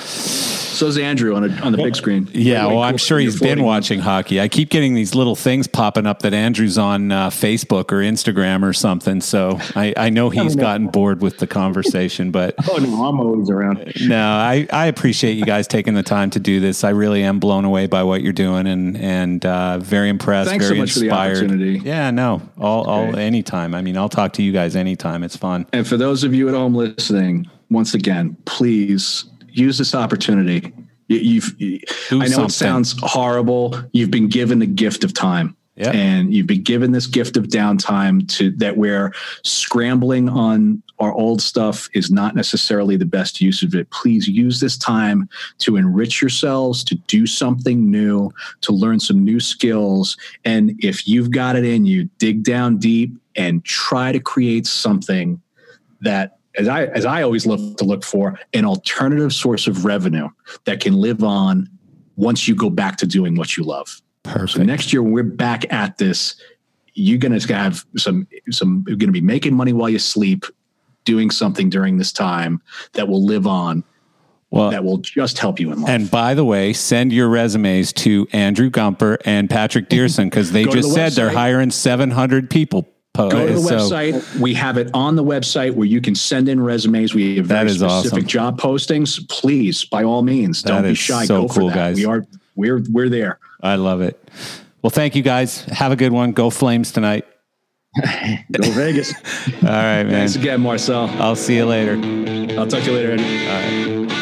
So's Andrew on a, on the big screen. Yeah, well, I'm sure he's been watching hockey. I keep getting these little things popping up that Andrew's on uh, Facebook or Instagram or something. So I, I know he's gotten bored with the conversation. But oh no, I'm always around. No, I, I appreciate you guys taking the time to do this. I really am blown away by what you're doing and and uh, very impressed. Thanks very so much inspired. for the opportunity. Yeah, no, all all anytime. I mean, I'll talk to you guys anytime. It's fun. And for those of you at home listening, once again, please use this opportunity. You, have I know something. it sounds horrible. You've been given the gift of time. And you've been given this gift of downtime to that where scrambling on our old stuff is not necessarily the best use of it. Please use this time to enrich yourselves, to do something new, to learn some new skills. And if you've got it in you, dig down deep and try to create something that as I as I always look to look for an alternative source of revenue that can live on once you go back to doing what you love. Perfect. So next year when we're back at this, you're gonna have some some you're gonna be making money while you sleep, doing something during this time that will live on. Well, that will just help you in life. And by the way, send your resumes to Andrew Gumper and Patrick Dierson because they just said they're hiring 700 people. Go to the so, uh, website. We have it on the website where you can send in resumes. We have very specific awesome. job postings. Please, by all means, don't be shy. So Go cool, for that. guys. We are we're we're there. I love it. Well, thank you guys. Have a good one. Go Flames tonight. Go Vegas. all right, man. Thanks again, Marcel. I'll see you later. I'll talk to you later. Eddie. All right.